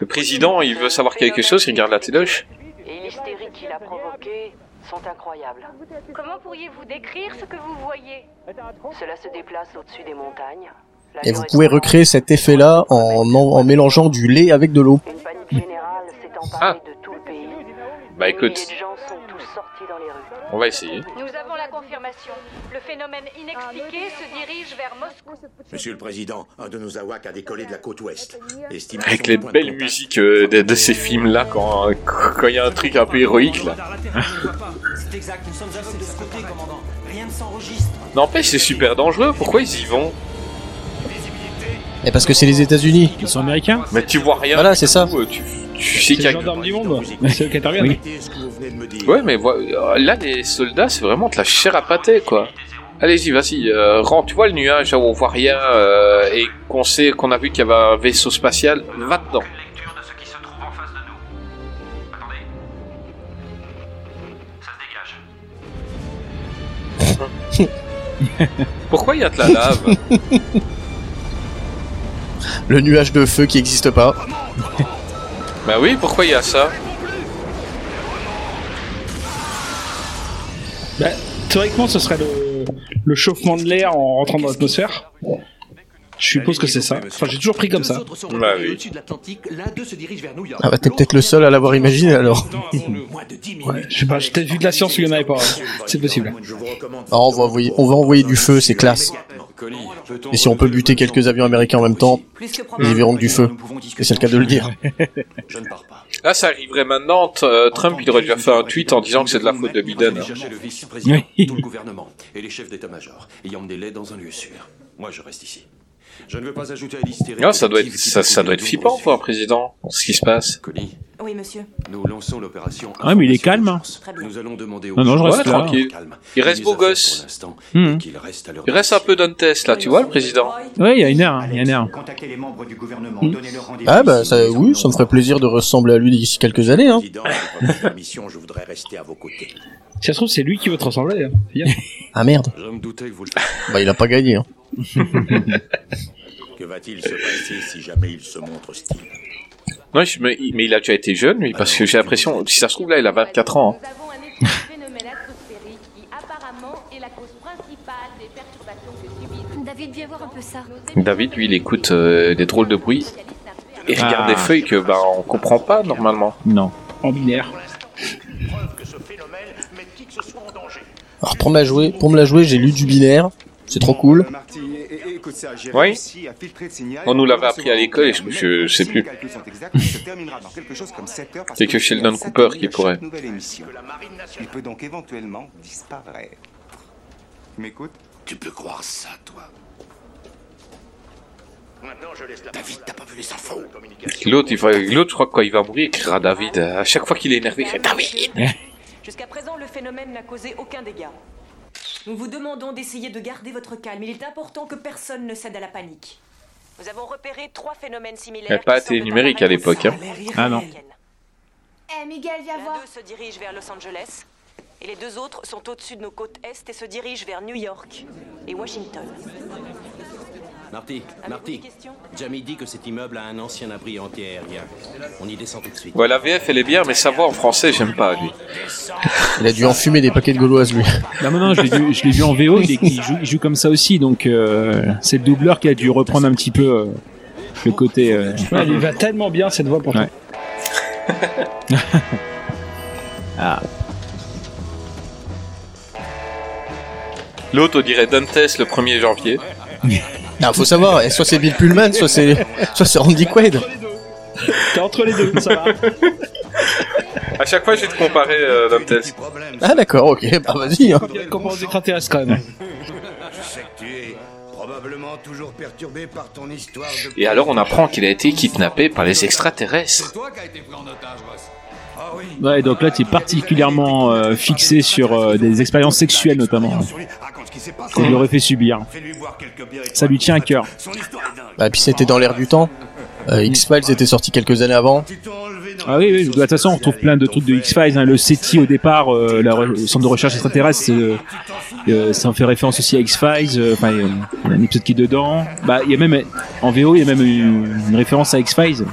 Speaker 1: Le président, il veut savoir quelque chose, il regarde la téloche.
Speaker 11: Et l'hystérie qu'il a provoquée sont incroyables.
Speaker 18: Comment pourriez-vous décrire ce que vous voyez?
Speaker 11: Cela se déplace au-dessus des montagnes. La
Speaker 2: Et vous pouvez recréer cet effet-là en, en, en mélangeant du lait avec de l'eau.
Speaker 11: Une panique générale s'est emparée de tout le pays.
Speaker 1: Bah écoute,
Speaker 11: milliers de gens sont tous sortis dans les rues.
Speaker 1: On va essayer.
Speaker 18: Nous avons la confirmation. Le phénomène inexpliqué se dirige vers Moscou.
Speaker 15: Monsieur le président, un de nos AWAC a décollé de la côte ouest. Estimation
Speaker 1: Avec les belles musiques euh, de, de ces films-là, quand quand il y a un truc un peu héroïque là.
Speaker 9: C'est exact, nous sommes aveugles de ce côté, commandant. Rien ne s'enregistre.
Speaker 1: N'empêche, c'est super dangereux, pourquoi ils y vont
Speaker 2: Et parce que c'est les États-Unis.
Speaker 5: Ils sont américains
Speaker 1: Mais tu vois rien.
Speaker 2: Voilà, c'est ça.
Speaker 1: Euh, Tu, tu sais qu'il y
Speaker 6: C'est
Speaker 1: a
Speaker 6: les gendarmes du monde. C'est eux qui interviennent.
Speaker 5: Oui.
Speaker 1: Ouais, mais euh, là, les soldats, c'est vraiment de la chair à pâté, quoi. Allez-y, vas-y, euh, rentre. Tu vois le nuage là où on voit rien euh, et qu'on sait qu'on a vu qu'il y avait un vaisseau spatial, va dedans.
Speaker 16: Lecture de ce qui se trouve en face de nous. Attendez. Ça se dégage.
Speaker 1: Pourquoi il y a de la lave
Speaker 2: Le nuage de feu qui n'existe pas.
Speaker 1: Bah oui, pourquoi il y a ça
Speaker 6: Bah, théoriquement, ce serait le, le chauffement de l'air en rentrant dans l'atmosphère. Je suppose que c'est ça. Enfin, j'ai toujours pris comme ça.
Speaker 1: Bah oui.
Speaker 2: Ah bah t'es peut-être le seul à l'avoir imaginé alors.
Speaker 19: Moins de 10 minutes.
Speaker 6: Ouais, je sais pas, j'ai peut-être vu de la science où il y en avait pas. C'est possible.
Speaker 2: Ah, on, va envoyer, on va envoyer du feu, c'est classe. Et si on peut buter quelques avions américains en même temps, ils verront que du feu. Et c'est le cas de le dire.
Speaker 15: Je ne pars pas.
Speaker 1: Là, ça arriverait maintenant. euh, Trump, il aurait déjà fait un tweet en disant que c'est de la faute de Biden. hein.
Speaker 5: Oui.
Speaker 10: tout le gouvernement et les chefs d'état-major et emmener-les dans un lieu sûr. Moi, je reste ici. Je ne veux pas ajouter à l'hystérie.
Speaker 1: Ah, ça doit être, ça, doit être flippant pour un président, ce qui se passe.
Speaker 20: Oui, monsieur.
Speaker 10: nous lançons l'opération.
Speaker 5: Ah, mais il est calme.
Speaker 10: Nous allons demander aux
Speaker 5: Non, non, je reste
Speaker 1: là. Tranquille. Il reste beau
Speaker 10: affaires
Speaker 1: gosse. Il reste un peu d'un test là, tu vois, le président
Speaker 5: Ouais, il y a une heure, hein, il y a une heure.
Speaker 21: Contactez les membres du gouvernement,
Speaker 2: Hmm. Ah bah ça, oui, ça me ferait plaisir de ressembler à lui d'ici quelques années. Hein.
Speaker 15: Président, avec votre permission, je voudrais rester à vos côtés.
Speaker 6: Si ça se trouve, c'est lui qui veut te ressembler. Hein.
Speaker 2: Ah merde,
Speaker 10: Je me doutais que vous le
Speaker 2: bah il a pas gagné. Hein.
Speaker 15: Que va-t-il se passer si jamais il se montre hostile?
Speaker 1: Non, je- mais, mais il a déjà été jeune, lui, parce que j'ai l'impression, si ça se trouve là, il a 24 ans. hein.
Speaker 22: David, viens voir un peu ça.
Speaker 1: David, lui, il écoute euh, des drôles de bruits et regarde
Speaker 5: Ah.
Speaker 1: des feuilles que bah on comprend pas normalement.
Speaker 5: Non.
Speaker 6: En binaire.
Speaker 2: Alors pour me la jouer, pour me la jouer, j'ai lu du binaire. C'est trop cool.
Speaker 1: Oui. On nous l'avait appris à l'école et je- je sais plus.
Speaker 23: les calculs sont exacts, il se terminera dans quelque chose comme 7 heures parce
Speaker 1: C'est que Sheldon Cooper qui pourrait.
Speaker 23: Il peut donc éventuellement disparaître. Tu m'écoutes
Speaker 15: Tu peux croire ça, toi David, t'as pas vu les infos?
Speaker 1: L'autre, il va, l'autre, je crois que quand il va mourir, il criera David. À chaque fois qu'il est énervé, il fait David.
Speaker 20: Jusqu'à présent, le phénomène n'a causé aucun dégât.
Speaker 11: Nous vous demandons d'essayer de garder votre calme. Il est important que personne ne cède à la panique. Nous avons repéré trois phénomènes similaires.
Speaker 1: Elle n'a pas
Speaker 11: semblent
Speaker 1: numérique à l'époque. Hein.
Speaker 5: Ah non.
Speaker 8: Eh, Miguel, viens voir.
Speaker 11: d'eux se dirige vers Los Angeles et les deux autres sont au-dessus de nos côtes est et se dirigent vers New York et Washington.
Speaker 24: Marty, Marty, Jamie dit que cet immeuble a un ancien abri anti-aérien. On y descend tout de suite.
Speaker 1: Ouais, la VF elle est bien, mais sa voix en français, j'aime pas lui.
Speaker 2: Il a dû enfumer des paquets de gauloises, lui.
Speaker 5: Non, non, non, je l'ai vu, je l'ai vu en VO, il, est- il joue, il joue comme ça aussi, donc euh, c'est le doubleur qui a dû reprendre un petit peu euh, le côté. euh,
Speaker 6: Ouais, il va tellement bien cette voix pour
Speaker 5: Ouais. ah.
Speaker 1: L'autre, on dirait Dantes le 1er janvier.
Speaker 2: Non, faut savoir, eh, soit c'est Bill Pullman, soit c'est, soit c'est Randy Quaid.
Speaker 6: T'es entre les deux, ça va.
Speaker 1: À chaque fois, je vais te comparer euh, Dantes.
Speaker 2: Ah d'accord, ok, bah vas-y. Hein.
Speaker 6: Comment aux extraterrestres quand même.
Speaker 10: Je sais que tu es probablement toujours perturbé par ton histoire de...
Speaker 1: Et alors, on apprend qu'il a été kidnappé par les extraterrestres.
Speaker 10: toi qui as été pris en otage, Ross. Oui.
Speaker 5: Ouais, donc là, tu es particulièrement euh, fixé sur euh, des expériences sexuelles notamment, qu'on lui aurait fait subir. Ça lui tient à cœur.
Speaker 2: Bah puis c'était dans l'air du temps. Euh, X-Files était sorti quelques années avant.
Speaker 5: Ah oui, oui, de toute façon, on retrouve plein de trucs de X-Files. hein. Le SETI au départ, euh, la le centre de recherche extraterrestre, euh, euh, ça en fait référence aussi à X-Files. Enfin, il y a il y a un épisode qui est dedans. Bah, il y a même, en VO, il y a même une, une référence à X-Files.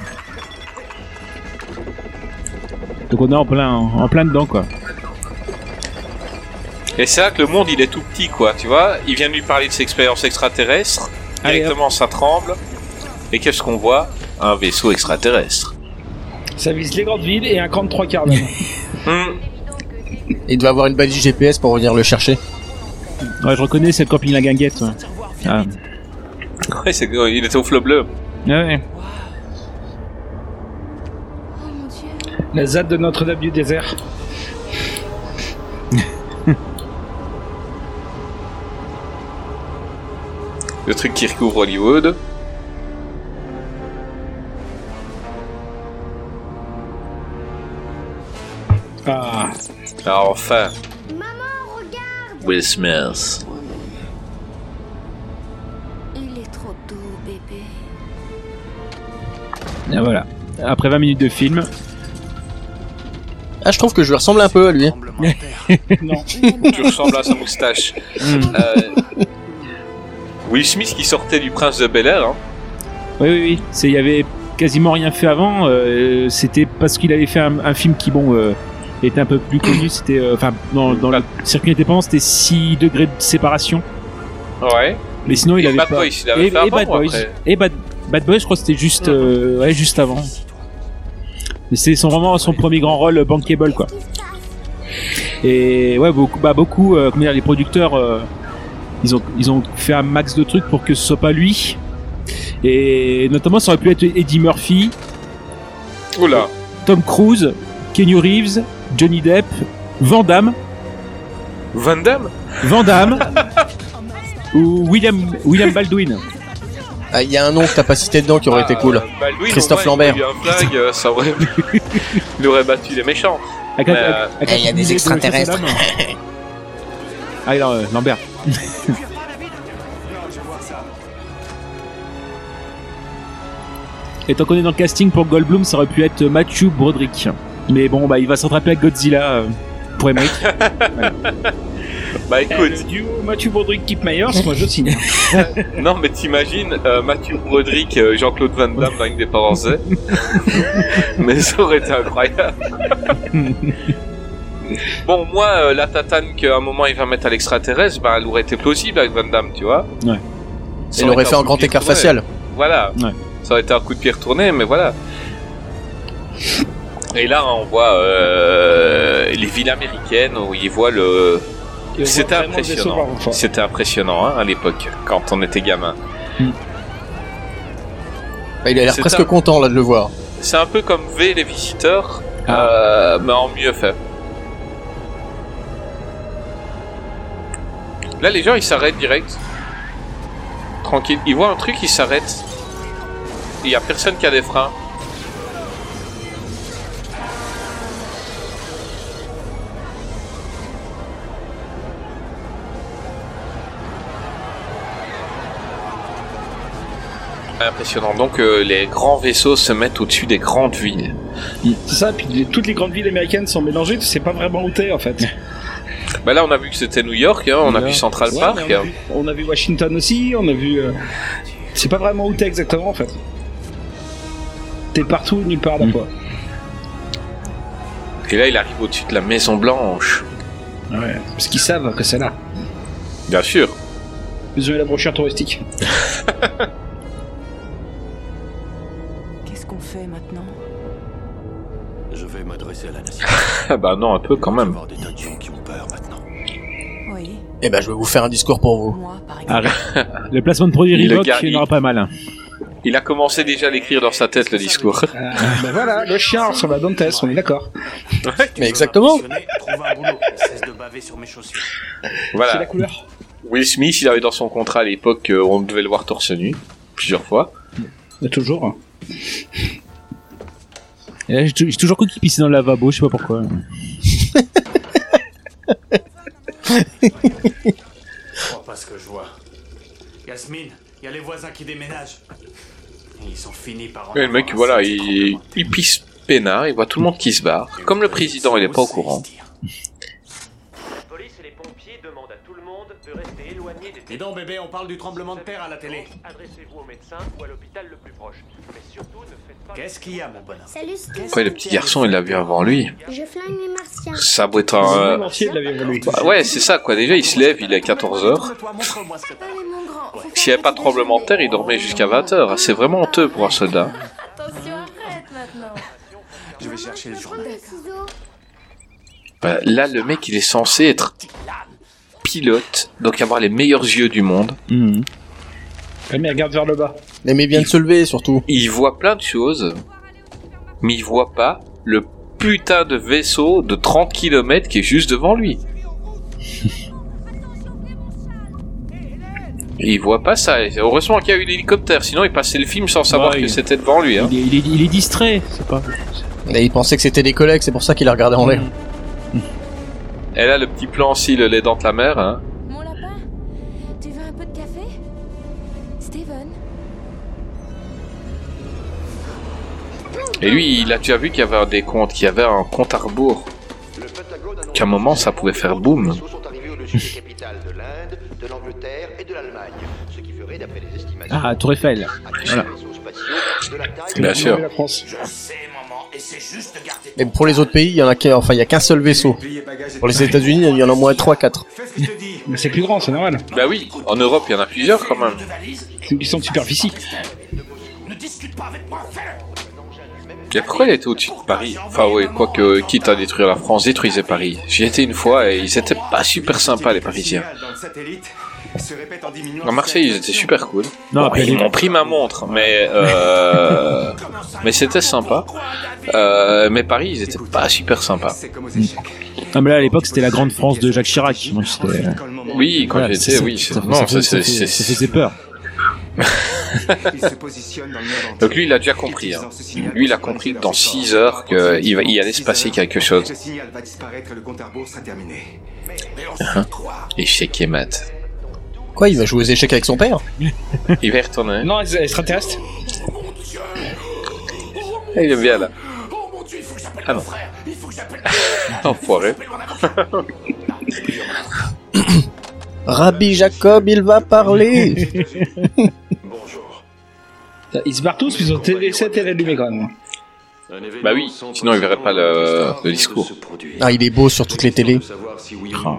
Speaker 5: Donc on est en plein, en plein dedans, quoi.
Speaker 1: Et c'est là que le monde, il est tout petit, quoi, tu vois. Il vient de lui parler de ses expériences extraterrestres.
Speaker 5: Allez,
Speaker 1: Directement, ça tremble. Et qu'est-ce qu'on voit? Un vaisseau extraterrestre.
Speaker 6: Ça vise les grandes villes et un camp de trois quarts d'heure.
Speaker 2: Il devait avoir une balise GPS pour venir le chercher.
Speaker 5: Ouais, je reconnais, c'est le camping La Guinguette. ouais. Ah.
Speaker 1: Ouais, c'est, il était au flot bleu.
Speaker 5: Ouais.
Speaker 6: La ZAD de Notre-Dame du désert.
Speaker 1: Le truc qui recouvre Hollywood.
Speaker 6: Ah.
Speaker 1: Alors, enfin. Will Smith.
Speaker 8: Il est trop doux, bébé.
Speaker 5: Et voilà. Après 20 minutes de film.
Speaker 2: Ah, je trouve que je lui ressemble un peu à lui.
Speaker 6: non.
Speaker 1: tu ressembles à sa moustache. Euh, Will Smith qui sortait du Prince de Bel Air. Hein.
Speaker 5: Oui, oui, oui. Il y avait quasiment rien fait avant. euh, c'était parce qu'il avait fait un, un film qui, bon, euh, était un peu plus connu. C'était, euh, enfin, dans, dans le circuit indépendant, c'était 6 degrés de séparation.
Speaker 1: Ouais.
Speaker 5: Mais sinon, il
Speaker 1: Et
Speaker 5: avait
Speaker 1: Bad
Speaker 5: pas.
Speaker 1: Boys, il avait
Speaker 5: et,
Speaker 1: fait
Speaker 5: et Bad Boys.
Speaker 1: après
Speaker 5: Et Bad, Bad Boys, je crois que c'était juste, euh, ouais, juste avant. C'est son vraiment son premier grand rôle euh, bankable, quoi. Et ouais, beaucoup, bah beaucoup, euh, comment dire, les producteurs, euh, ils ont, ils ont fait un max de trucs pour que ce soit pas lui. Et notamment, ça aurait pu être Eddie Murphy,
Speaker 1: Oula.
Speaker 5: Tom Cruise, Kenny Reeves, Johnny Depp, Van Damme,
Speaker 1: Van Damme
Speaker 5: Van Damme ou William, William Baldwin.
Speaker 2: Ah, Il y a un nom que t'as pas cité dedans qui aurait été cool.
Speaker 1: Baldwin,
Speaker 2: Christophe Lambert.
Speaker 1: Il un flag, euh, ça aurait... il aurait battu les méchants. Euh,
Speaker 2: Eh, il y a des extraterrestres.
Speaker 5: Ah, alors, euh, Lambert. Et tant qu'on est dans le casting pour Goldblum, ça aurait pu être Matthew Broderick. Mais bon, bah, il va s'attraper avec Godzilla euh, pour Emmerich.
Speaker 1: Bah écoute,
Speaker 6: le duo Matthew Broderick Kip Myers, moi je signe.
Speaker 1: non mais t'imagines euh, Matthew Broderick, euh, Jean-Claude Van Damme dans Independence Day Mais ça aurait été incroyable. bon, moi, euh, la tatane qu'à un moment il va mettre à l'extraterrestre, bah elle aurait été plausible avec Van Damme, tu vois.
Speaker 5: Ouais.
Speaker 1: Ça
Speaker 2: Il aurait fait un grand écart facial.
Speaker 1: Voilà.
Speaker 5: Ouais.
Speaker 1: Ça aurait été un coup de pied retourné, mais voilà. Et là, on voit euh, les villes américaines où ils voient le. C'était impressionnant. C'était impressionnant hein, à l'époque, quand on était gamin.
Speaker 2: Bah, il a l'air presque
Speaker 1: un-
Speaker 2: content là de le voir.
Speaker 1: C'est un peu comme V les visiteurs,
Speaker 5: Ah.
Speaker 1: euh, mais en mieux fait. Là, les gens, ils s'arrêtent direct. Tranquille. Ils voient un truc, ils s'arrêtent. Il n'y a personne qui a des freins. Impressionnant. Donc euh, les grands vaisseaux se mettent au-dessus des grandes villes.
Speaker 6: C'est ça, puis toutes les grandes villes américaines sont mélangées, tu sais pas vraiment où t'es en fait.
Speaker 1: Bah là, on a vu que c'était New York, hein, on a vu Central
Speaker 6: Ouais,
Speaker 1: Park.
Speaker 6: on, a vu, on a vu Washington aussi, on a vu. euh, C'est pas vraiment où t'es exactement en fait. T'es partout, nulle part à la fois.
Speaker 1: Et là, il arrive au-dessus de la Maison Blanche.
Speaker 6: Ouais, parce qu'ils savent que c'est là.
Speaker 1: Bien sûr.
Speaker 6: Ils ont la brochure touristique.
Speaker 11: Qu'est-ce qu'on fait maintenant?
Speaker 25: Je vais m'adresser à la nation.
Speaker 1: Ah bah non, un peu quand même.
Speaker 25: Des tas de gens qui ont peur maintenant.
Speaker 11: Oui.
Speaker 2: Eh ben, je vais vous faire un discours pour vous.
Speaker 5: Arrête. Le placement de produit Reebok, il n'aura pas mal. hein.
Speaker 1: Il a commencé déjà à l'écrire dans sa tête, le discours.
Speaker 6: ben voilà, le chien ressemble à Dantes, on est d'accord.
Speaker 2: Mais exactement.
Speaker 13: Sur.
Speaker 1: Voilà.
Speaker 6: C'est la couleur.
Speaker 1: Will Smith, il avait dans son contrat à l'époque euh, on devait le voir torse nu, plusieurs fois.
Speaker 6: Mais toujours.
Speaker 5: Et là, J'ai tou- j'ai toujours cru qu'il pissait dans le lavabo, je sais pas pourquoi.
Speaker 13: Je crois pas ce que je vois. Yasmine, il y a les voisins qui déménagent. Et ils sont finis par en
Speaker 1: le mec, voilà, il, il pisse peinard, il voit tout le monde qui se barre. Comme le président, il est pas au courant.
Speaker 7: La police et les pompiers demandent à tout le monde de rester
Speaker 13: Dis donc, bébé, on parle du tremblement de terre à la télé.
Speaker 7: Adressez-vous au médecin ou à l'hôpital le plus proche. Mais surtout, ne faites pas...
Speaker 13: Qu'est-ce qu'il y a, mon bonhomme
Speaker 26: Salut, Steve.
Speaker 1: Quoi, le petit garçon, il l'a vu avant lui.
Speaker 26: Je flingue les martiens.
Speaker 1: Ça doit être
Speaker 6: Le
Speaker 1: un...
Speaker 6: évolué.
Speaker 1: Bah ouais, c'est ça, quoi. Déjà, il se lève, il est 14h.
Speaker 26: Grand. faut
Speaker 1: S'il n'y avait pas de tremblement de terre, il dormait jusqu'à 20h. C'est vraiment honteux pour un soldat.
Speaker 8: Attention, arrête maintenant.
Speaker 13: Je vais chercher le journal.
Speaker 1: Bah, là, le mec, il est censé être pilote, donc avoir les meilleurs yeux du monde.
Speaker 5: Mhm.
Speaker 6: Ouais, mais regarde vers le bas.
Speaker 2: Mais mais bien de se lever, surtout.
Speaker 1: Il voit plein de choses, mais il voit pas le putain de vaisseau de 30 km qui est juste devant lui. Il voit pas ça. Heureusement qu'il y a eu l'hélicoptère, sinon il passait le film sans savoir
Speaker 5: Ouais,
Speaker 1: que
Speaker 5: il-
Speaker 1: c'était devant lui. Hein.
Speaker 5: Il, est, il, est, il est distrait, c'est pas.
Speaker 2: Et il pensait que c'était des collègues, c'est pour ça qu'il a regardé en l'air.
Speaker 1: Et là, le petit plan aussi, le lait dans la mer. Hein.
Speaker 8: Mon lapin, tu veux un peu de café? Steven
Speaker 1: Et lui, il a déjà vu qu'il y avait des comptes, qu'il y avait un compte à rebours. Qu'à un moment, ça pouvait faire boum.
Speaker 9: sont arrivés au-dessus des capitales de l'Inde, de l'Angleterre et de l'Allemagne. Ce qui ferait, d'après les estimations,
Speaker 5: Ah, Tour Eiffel. Voilà.
Speaker 9: de
Speaker 1: Bien
Speaker 9: de
Speaker 1: sûr.
Speaker 13: Je sais,
Speaker 2: Mais pour les autres pays, il y en a qu'un, enfin, il y a qu'un seul vaisseau. Pour les États-Unis, il y en a au moins 3-4.
Speaker 6: Mais c'est plus grand, c'est normal.
Speaker 1: Bah oui, en Europe, il y en a plusieurs quand même.
Speaker 6: C'est une question de superficie.
Speaker 1: Et pourquoi il était au-dessus de Paris Enfin oui, quoique, quitte à détruire la France, détruisez Paris. J'y étais une fois et ils étaient pas super sympas les Parisiens.
Speaker 10: Se répète en diminuant.
Speaker 1: À Marseille, ils étaient super cool.
Speaker 5: Non,
Speaker 1: Bon,
Speaker 5: après,
Speaker 1: ils m'ont pris ma montre, mais euh, mais c'était sympa. Euh, mais Paris, ils étaient pas super sympas.
Speaker 5: Ah, mais là, à l'époque, c'était la grande France de Jacques Chirac.
Speaker 1: Oui, quand
Speaker 5: Voilà,
Speaker 1: j'étais,
Speaker 5: ça-
Speaker 1: oui.
Speaker 5: ça-
Speaker 1: Non,
Speaker 5: ça- faisait peur.
Speaker 1: Donc lui, il a déjà compris. Hein. Lui, il a compris que dans 6 heures, qu'il va, il allait se passer quelque chose.
Speaker 10: Et.
Speaker 1: Hein Échec et mat.
Speaker 2: Quoi, il va jouer aux échecs avec son père
Speaker 1: Il va y retourner.
Speaker 6: Non, les extraterrestres.
Speaker 1: Ah, Il est bien là. Ah non. Enfoiré.
Speaker 2: Rabbi Jacob, il va parler
Speaker 6: Ils se barrent tous, puis ils ont laissé la télé allumée quand même.
Speaker 1: Bah oui, sinon il verrait pas le, le discours.
Speaker 2: Ah, il est beau sur toutes les télés.
Speaker 1: Ah.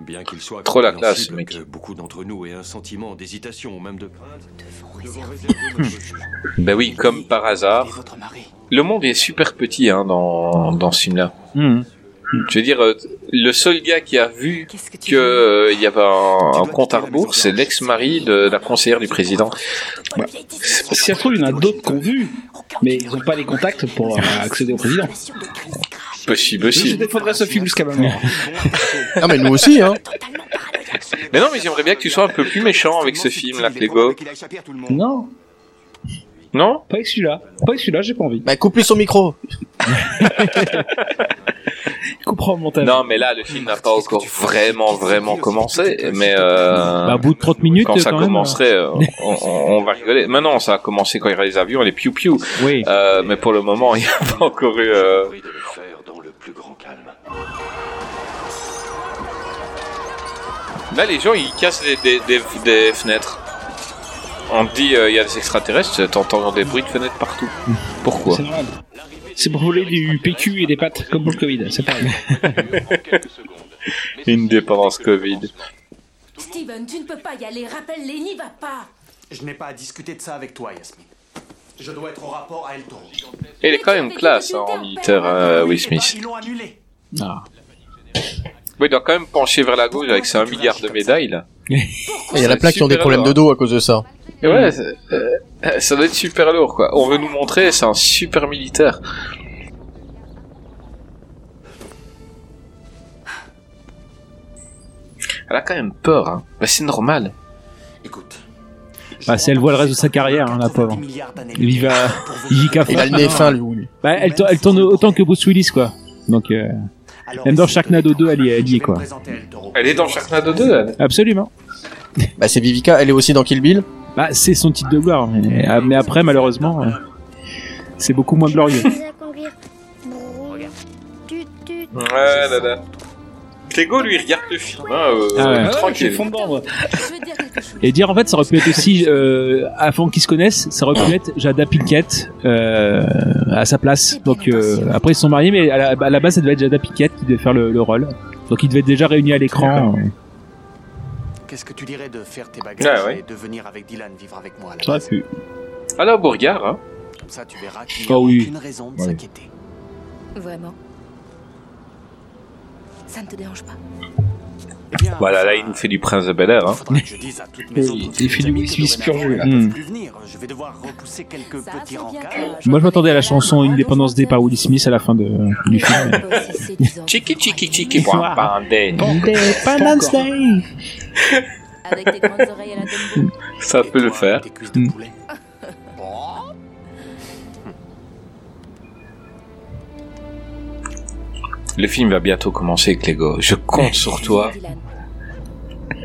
Speaker 25: Bien qu'il soit
Speaker 1: Trop la classe, mec.
Speaker 25: que beaucoup d'entre nous aient un sentiment d'hésitation ou même de crainte.
Speaker 1: Bah oui, comme par hasard. Le monde est super petit hein, dans, dans ce film-là.
Speaker 5: Mhm.
Speaker 1: Je veux dire, euh, le seul gars qui a vu que euh, il y avait un, un compte à rebours, c'est l'ex-mari de la conseillère du président.
Speaker 6: Si ça se trouve, il y en a d'autres qui ont vu, mais ils n'ont pas les contacts pour euh, accéder au président.
Speaker 1: Possible
Speaker 6: Je
Speaker 1: aussi.
Speaker 6: défendrai ce film jusqu'à maintenant.
Speaker 2: Ah, mais nous aussi, hein
Speaker 1: Mais non, mais j'aimerais bien que tu sois un peu plus méchant avec ce film, là, Clégo.
Speaker 6: Non,
Speaker 1: Non?
Speaker 6: Pas avec celui-là. Pas avec celui-là, j'ai pas envie.
Speaker 2: Bah, coupe-lui son micro
Speaker 6: Comprends le montage.
Speaker 1: Non, mais là, le film n'a pas encore vraiment, vraiment commencé. Mais euh,
Speaker 5: Bah, au bout de 30 minutes,
Speaker 1: quand ça
Speaker 5: quand même,
Speaker 1: commencerait, euh, on, on- on va rigoler. Mais non, ça a commencé quand il y a les avions, les piou piou.
Speaker 5: Oui.
Speaker 1: Euh, mais pour le moment, il n'y a pas encore eu. euh, Là, les gens, ils cassent des, des, des, des fenêtres. On te dit, euh, il y a des extraterrestres, t'entends des bruits de fenêtres partout. Pourquoi
Speaker 6: C'est normal. C'est pour voler du PQ et des pâtes, comme pour le Covid, c'est pareil.
Speaker 1: Une dépendance Covid.
Speaker 11: Steven, tu ne peux pas y aller. Rappelle-les, n'y va pas.
Speaker 13: Je n'ai pas à discuter de ça avec toi, Yasmine. Je dois être au rapport à El Toro.
Speaker 1: Et il est quand même classe hein, en militaire, euh, Will Smith.
Speaker 13: Ils l'ont annulé.
Speaker 5: Ah.
Speaker 1: Oui, il doit quand même pencher vers la gauche avec ses 1 milliard de médailles là.
Speaker 2: Il y a plein qui ont des problèmes de dos à cause de ça.
Speaker 1: Et ouais, euh, ça doit être super lourd quoi. On veut nous montrer, c'est un super militaire. Elle a quand même peur, hein. Bah, c'est normal.
Speaker 5: Bah, si elle voit le reste de sa carrière, hein, la pauvre. Il y va, il y qu'à
Speaker 2: Il a le
Speaker 5: fond.
Speaker 2: nez fin, lui.
Speaker 5: Bah, elle, tourne- elle tourne autant que Bruce Willis, quoi. Donc, euh, même dans Sharknado 2, elle y est, elle y est, quoi.
Speaker 1: Elle est dans Sharknado 2, elle.
Speaker 5: Absolument.
Speaker 2: Bah, c'est Vivica, elle est aussi dans Kill Bill.
Speaker 5: Bah, c'est son titre de gloire. Mais, ah, mais après, malheureusement, euh, c'est beaucoup moins glorieux.
Speaker 1: Ouais, là, là. Clégo, lui, il regarde le film, hein, euh,
Speaker 5: Ah ouais.
Speaker 1: tranquille.
Speaker 5: Et dire en fait, ça aurait pu être aussi, euh, avant qu'ils se connaissent, ça aurait pu être Jada Pinkett euh, à sa place. Donc euh, après ils se sont mariés, mais à la, à la base ça devait être Jada Pinkett qui devait faire le, le rôle. Donc ils devaient être déjà réunis à l'écran. euh.
Speaker 13: Qu'est-ce que tu dirais de faire tes bagages
Speaker 1: Ah ouais.
Speaker 13: et de venir avec Dylan vivre avec moi à la.
Speaker 1: Alors, Bourgard, hein.
Speaker 13: Comme ça, tu verras qu'il n'y a
Speaker 5: Ah oui.
Speaker 13: aucune raison de
Speaker 5: Ouais.
Speaker 13: s'inquiéter.
Speaker 11: Vraiment Ça ne te dérange pas.
Speaker 1: Voilà, là, il nous fait du prince de Bel Air, hein.
Speaker 6: Il fait du Will Smith pur jus.
Speaker 5: Moi je m'attendais à la chanson Independence Day par Will Smith à la fin de, du film.
Speaker 1: Chiki chiki chiki.
Speaker 5: Independence Day
Speaker 1: Ça peut le faire. Le film va bientôt commencer, Clégo. Je compte sur toi.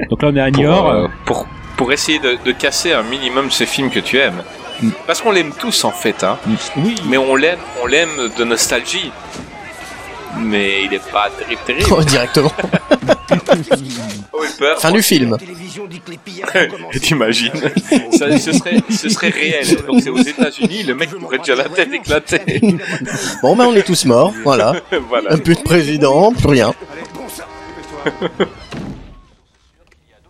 Speaker 5: Donc là on est à
Speaker 1: pour,
Speaker 5: Niort.
Speaker 1: euh, pour, pour essayer de, de casser un minimum ces films que tu aimes. Parce qu'on l'aime tous en fait, hein.
Speaker 5: Oui.
Speaker 1: Mais on l'aime, on l'aime de nostalgie. Mais il est pas terrible, terrible.
Speaker 2: Oh, directement.
Speaker 1: Peur.
Speaker 2: Fin du film.
Speaker 1: T'imagines Ça, ce, serait, ce serait réel. Donc c'est aux États-Unis, le mec aurait déjà la tête éclatée.
Speaker 2: Bon, bah, on est tous morts. Voilà.
Speaker 1: Voilà.
Speaker 2: Un peu de président, plus rien.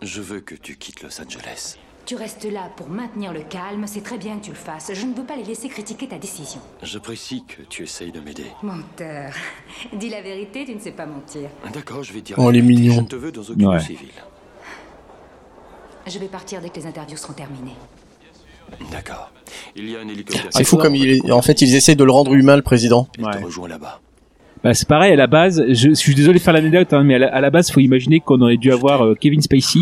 Speaker 25: Je veux que tu quittes Los Angeles.
Speaker 27: Tu restes là pour maintenir le calme, c'est très bien que tu le fasses. Je ne veux pas les laisser critiquer ta décision.
Speaker 25: J'apprécie que tu essayes de m'aider.
Speaker 27: Menteur. Dis la vérité, tu ne sais pas mentir.
Speaker 25: D'accord, je vais te dire.
Speaker 2: Oh,
Speaker 25: la
Speaker 2: il est
Speaker 25: vérité.
Speaker 2: mignon.
Speaker 25: Je ne te veux dans aucune
Speaker 5: Ouais.
Speaker 25: civile.
Speaker 27: Je vais partir dès que les interviews seront terminées.
Speaker 25: D'accord. Il y a un hélicoptère.
Speaker 2: C'est fou comme il est... En fait, ils essaient de le rendre humain, le président.
Speaker 25: Il te rejoint là-bas.
Speaker 5: Bah, c'est pareil, à la base, je, je suis désolé de faire l'anecdote, hein, mais à la, à la base, faut imaginer qu'on aurait dû avoir euh, Kevin Spacey.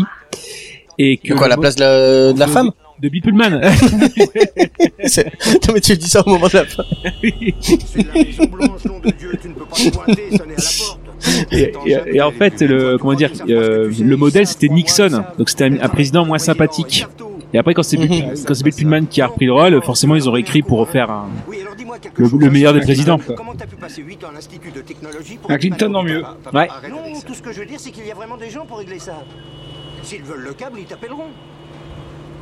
Speaker 5: Et que
Speaker 2: quoi, à la place de la, de la femme
Speaker 5: De Bill Pullman.
Speaker 2: Non, mais tu dis ça au moment de la fin.
Speaker 5: et, et- et en fait, le, comment dire, euh, le modèle c'était Nixon, donc c'était un, un président moins sympathique. Et après, quand c'est quand c'est Bill Pullman qui a repris le rôle, forcément, ils ont réécrit pour refaire un, le, le meilleur des présidents.
Speaker 6: Un Clinton en mieux.
Speaker 5: Ouais.
Speaker 9: Non, tout ce que je veux dire, c'est qu'il y a vraiment des gens pour régler ça. S'ils veulent le câble, ils t'appelleront.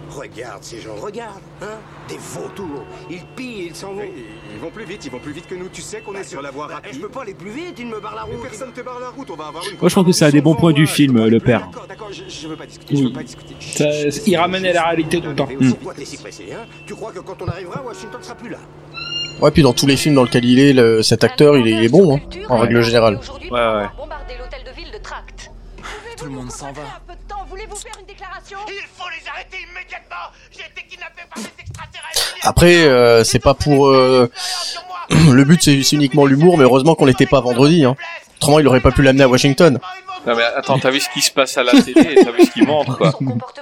Speaker 9: Regarde ces gens, regarde, hein Des vautours. Ils pillent, ils s'en vont.
Speaker 28: Ils vont plus vite, ils vont plus vite que nous. Tu sais qu'on est sur la voie rapide.
Speaker 9: Je peux pas aller plus vite, ils me barrent la route.
Speaker 28: Mais personne te barre la route, on va avoir une.
Speaker 5: Moi, je trouve que c'est un des bons points du film, le père.
Speaker 28: D'accord, je, je veux pas discuter, je veux pas discuter.
Speaker 6: Ça, il ramenait la réalité tout le temps.
Speaker 9: Pourquoi t'es si pressé, hein? Tu crois que quand on arrivera, Washington sera plus là?
Speaker 2: Ouais, puis dans tous les films dans lesquels il est, le- cet acteur, il est, il est bon, hein, en règle générale.
Speaker 5: Ouais, ouais.
Speaker 14: Tout le monde s'en va.
Speaker 8: Un peu de temps, voulez-vous faire une déclaration
Speaker 9: Il faut les arrêter immédiatement J'ai été kidnappé par des extraterrestres
Speaker 2: Après, euh, c'est pas pour... euh, le but, c'est uniquement l'humour, mais heureusement qu'on l'était pas vendredi. Hein. Autrement, il aurait pas pu l'amener à Washington.
Speaker 1: Non mais attends, t'as vu ce qui se passe à la télé, t'as vu ce qu'ils montrent quoi.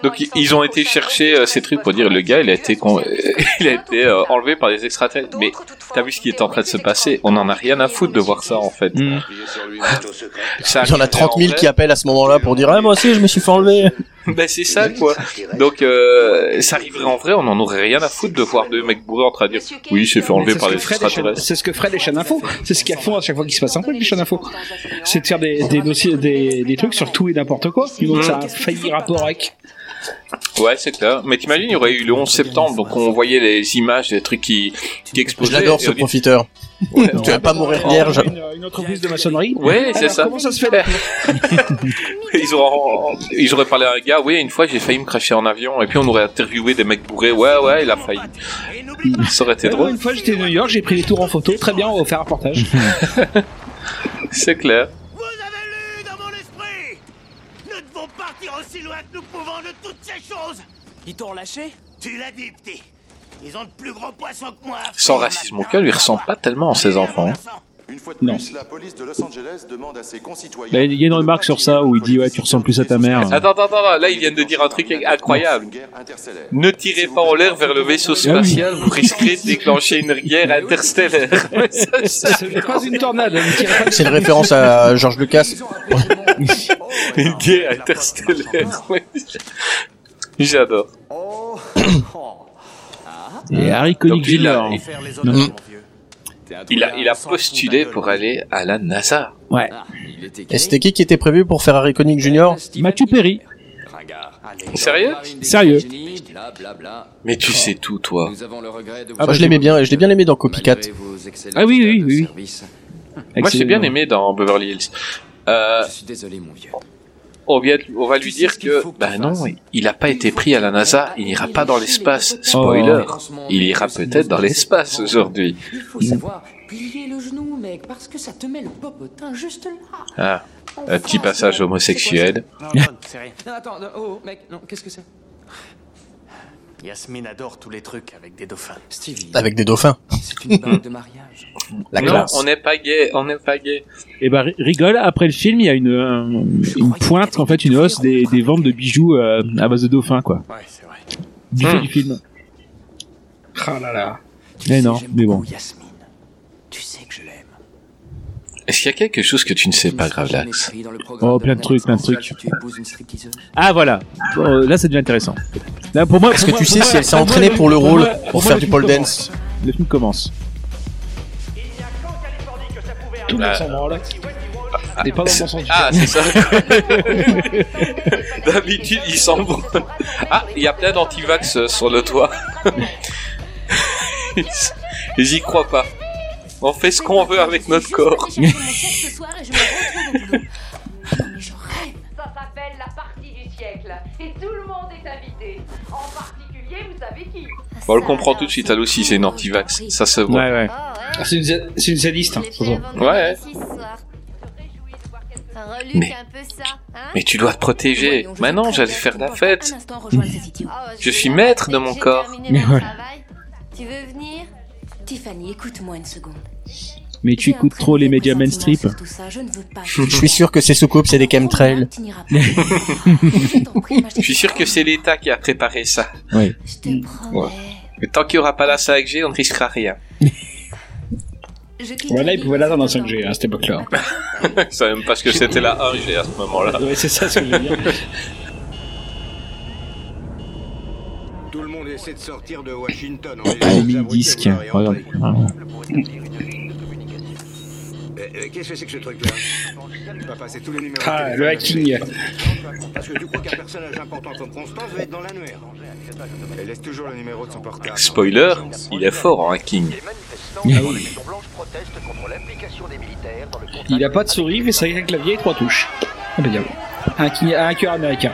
Speaker 1: Donc ils- ont été chercher euh, ces trucs pour dire le gars il a été con- il a été euh, enlevé par des extraterrestres. Mais t'as vu ce qui est en train de se passer? On en a rien à foutre de voir ça en fait. Ça
Speaker 2: Il y en a
Speaker 1: arriverait
Speaker 2: 30 000
Speaker 1: en vrai.
Speaker 2: qui appellent à ce moment-là pour dire ah moi aussi je me suis fait enlever.
Speaker 1: Ben c'est ça quoi. Donc euh, ça arriverait en vrai, on en aurait rien à foutre de voir deux mecs bourrés en train de dire oui, c'est fait enlever par des extraterrestres.
Speaker 6: C'est ce que feraient les chaînes info. C'est ce qu'ils font à chaque fois qu'il se passe un truc, les chaînes info. C'est de faire des, des dossiers, des, des trucs sur tout et n'importe quoi. Donc
Speaker 1: Mhm.
Speaker 6: ça a failli rapport avec.
Speaker 1: Ouais, c'est clair. Mais t'imagines, il y aurait eu le 11 septembre, donc on voyait les images, des trucs qui, qui
Speaker 2: Je
Speaker 1: explosaient.
Speaker 2: l'adore
Speaker 1: Et
Speaker 2: ce profiteur. tu vas pas mourir vierge.
Speaker 6: Une, une entreprise de maçonnerie.
Speaker 1: Ouais, c'est ça.
Speaker 6: Comment ça se fait
Speaker 1: Ils auraient, ils auraient parlé à un gars, oui, une fois j'ai failli me cracher en avion, et puis on aurait interviewé des mecs bourrés, ouais, ouais, il a failli. Ça aurait été
Speaker 6: Ouais,
Speaker 1: drôle.
Speaker 6: Une fois j'étais à New York, j'ai pris les tours en photo. Très bien, on va faire un reportage.
Speaker 1: C'est clair.
Speaker 9: Nous devons partir aussi loin que nous pouvons de toutes ces choses
Speaker 14: Ils t'ont relâché
Speaker 9: Tu l'as dit, petit Ils ont de plus gros poissons que moi
Speaker 1: Sans racisme aucun, lui ressemble pas tellement à ses enfants. hein.
Speaker 25: Une fois de
Speaker 5: Non.
Speaker 25: plus, la police de Los Angeles demande à ses concitoyens.
Speaker 5: Bah, Il y a une remarque sur ça où il dit ouais tu ressembles plus à ta mère.
Speaker 1: Attends, attends, attends, là ils viennent de dire un truc incroyable. Ne tirez pas en l'air vers le vaisseau spatial, vous risquerez de déclencher une guerre interstellaire.
Speaker 6: Ce n'est pas une tornade.
Speaker 2: C'est une référence à George Lucas.
Speaker 1: une guerre interstellaire. J'adore.
Speaker 5: Et Harry Connick Jr.
Speaker 1: il- a, il a postulé pour aller à la NASA.
Speaker 5: Ouais.
Speaker 2: Et c'était qui qui était prévu pour faire Harry Connick Jr.
Speaker 5: Mathieu Perry.
Speaker 1: Sérieux
Speaker 5: Sérieux.
Speaker 1: Mais tu sais tout, toi.
Speaker 2: Moi je l'aimais bien, et je l'ai bien aimé dans Copycat.
Speaker 5: Ah oui, oui, oui. oui.
Speaker 1: Moi, j'ai bien aimé dans Beverly Hills. Euh,
Speaker 24: Je suis désolé, mon vieux.
Speaker 1: On, vient, on va lui dire que, bah non, il a pas été pris à la NASA, il n'ira pas dans l'espace. Spoiler, il ira peut-être dans l'espace aujourd'hui.
Speaker 4: Il faut savoir plier le genou, mec, parce que ça te met le popotin juste là.
Speaker 1: Ah, un petit passage homosexuel.
Speaker 14: Non,
Speaker 4: attends, oh, mec, non, qu'est-ce que c'est?
Speaker 13: Yasmine adore tous les trucs avec des dauphins.
Speaker 4: Stevie,
Speaker 2: Avec des dauphins.
Speaker 4: c'est une bague de mariage.
Speaker 2: La
Speaker 1: non,
Speaker 2: classe.
Speaker 1: on n'est pas gay, on n'est pas gay.
Speaker 5: Et bah ri- rigole, après le film, il y a une, un- une pointe, en fait, une hausse des, des ventes de bijoux euh, à base de dauphins, quoi.
Speaker 13: Ouais, c'est vrai.
Speaker 5: Du fait
Speaker 1: Hmm.
Speaker 5: du film.
Speaker 6: Ah là là.
Speaker 5: Mais non, mais bon.
Speaker 4: Yasmine, tu sais que je l'aime.
Speaker 1: Est-ce qu'il y a quelque chose que tu ne sais pas, Gravelax
Speaker 5: Oh, plein de trucs, plein de trucs. Ah voilà, Bon, euh, là ça devient intéressant. Là, pour moi,
Speaker 2: Est-ce
Speaker 5: pour
Speaker 2: que
Speaker 5: moi-
Speaker 2: tu sais
Speaker 5: pour
Speaker 2: si
Speaker 5: moi-
Speaker 2: elle s'est
Speaker 5: pour moi,
Speaker 2: entraînée
Speaker 5: le-
Speaker 2: pour le rôle,
Speaker 5: moi-
Speaker 2: pour
Speaker 5: moi,
Speaker 2: faire
Speaker 5: le
Speaker 2: du
Speaker 5: film
Speaker 2: pole
Speaker 5: commence.
Speaker 2: dance
Speaker 5: Le film commence.
Speaker 6: Tout le monde
Speaker 1: Ah.
Speaker 6: s'en branle. T'es pas dans le bon sens du
Speaker 1: Ah, c'est ça. D'habitude, il s'en branle. Ah, il y a plein d'antivax sur le toit. J'y crois pas. On fait ce qu'on veut avec notre corps.
Speaker 8: ce soir et je me retrouve au boulot.
Speaker 27: Ça s'appelle la partie du siècle. Et tout le monde est invité. En particulier, vous savez qui
Speaker 1: Bon, on le comprend tout de suite, elle aussi, c'est une antivax. Ça se voit.
Speaker 5: Ouais, ouais.
Speaker 6: Ah, c'est une, c'est une zadiste. hein.
Speaker 1: Ouais. Mais-
Speaker 26: hein
Speaker 1: Mais tu dois te protéger. Maintenant, j'allais faire la fête. Je suis maître de mon corps.
Speaker 26: Tu veux venir?
Speaker 4: Tiffany, écoute-moi une seconde.
Speaker 5: Mais tu écoutes trop les médias mainstream.
Speaker 4: Je
Speaker 2: suis sûr que ces soucoupes c'est des chemtrails.
Speaker 4: Je
Speaker 1: suis sûr que c'est l'État qui a préparé ça.
Speaker 5: Oui.
Speaker 4: Je te promets.
Speaker 1: Ouais. Mais tant qu'il n'y aura pas la 5G, on ne risquera rien.
Speaker 6: Voilà, ils pouvaient l'attendre en
Speaker 4: ce
Speaker 6: 5G à cette époque-là.
Speaker 1: Je savais même pas ce que c'était la 1G à ce moment-là.
Speaker 6: Ouais, c'est ça ce que je veux dire.
Speaker 28: Tout le monde essaie de sortir de Washington. On les
Speaker 5: disque. Regarde.
Speaker 28: Euh, Qu'est-ce que c'est que ce truc-là Papa, c'est tous les numéros.
Speaker 6: Ah, le hacking.
Speaker 28: Parce que tu crois qu'un personnage important comme Constance va être dans l'annuaire. Elle laisse toujours le numéro de son portable.
Speaker 1: Spoiler, il est fort en hacking.
Speaker 6: Il a pas de souris, mais c'est un clavier et trois touches. Impeccable. Un, un cœur américain.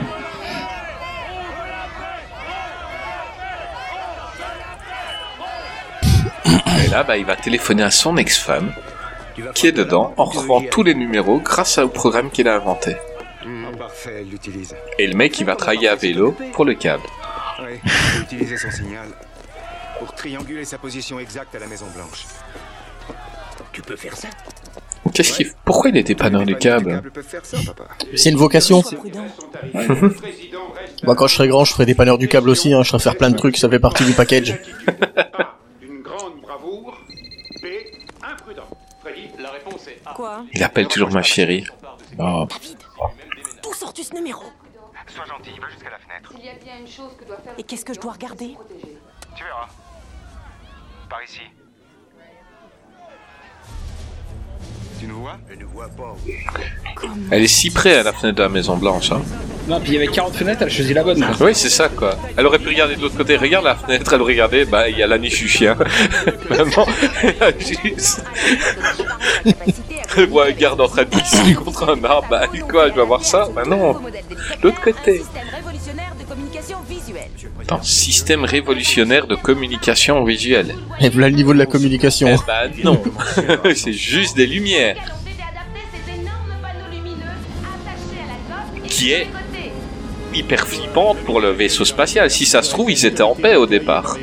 Speaker 1: Et là, bah, il va téléphoner à son ex-femme, qui est dedans, en retrouvant tous les numéros grâce au programme qu'il a inventé.
Speaker 28: Oh, elle l'utilise.
Speaker 1: Et le mec, il va travailler à vélo pour le câble.
Speaker 28: Il utiliser son signal pour trianguler sa position exacte à la Maison Blanche.
Speaker 9: Tu peux faire ça?
Speaker 1: Qu'est-ce qu'il... Pourquoi il était panneur du câble
Speaker 2: C'est une vocation. Moi, quand je serai grand, je ferai des panneurs du câble aussi. Hein. Je serai faire plein de trucs. Ça fait partie du package.
Speaker 11: Quoi
Speaker 1: Il appelle toujours ma chérie. Oh.
Speaker 11: D'où sors-tu ce numéro
Speaker 10: Sois gentil, va jusqu'à la fenêtre.
Speaker 8: S'il y a bien une chose que doit faire
Speaker 11: Et qu'est-ce que je dois regarder
Speaker 10: Tu verras. Par ici. Tu nous vois
Speaker 28: Je ne vois pas.
Speaker 1: Elle est si près à la fenêtre de la Maison Blanche. Hein.
Speaker 6: Non, puis il y avait 40 fenêtres, elle a choisi la bonne. quoi.
Speaker 1: Oui, c'est ça quoi. Elle aurait pu regarder de l'autre côté. Regarde la fenêtre, elle aurait regardé, bah il y a la niche du chien. Vraiment, elle a juste. Elle voit un garde en train de pisser contre un arbre. Bah quoi, je vais voir ça? Bah non, de l'autre côté.
Speaker 11: Système révolutionnaire de communication visuelle.
Speaker 1: Attends, système révolutionnaire de communication visuelle.
Speaker 2: Et voilà le niveau de la communication.
Speaker 1: Eh bah non, c'est juste des lumières. Qui est hyper flippante pour le vaisseau spatial. Si ça se trouve, ils étaient en paix au départ.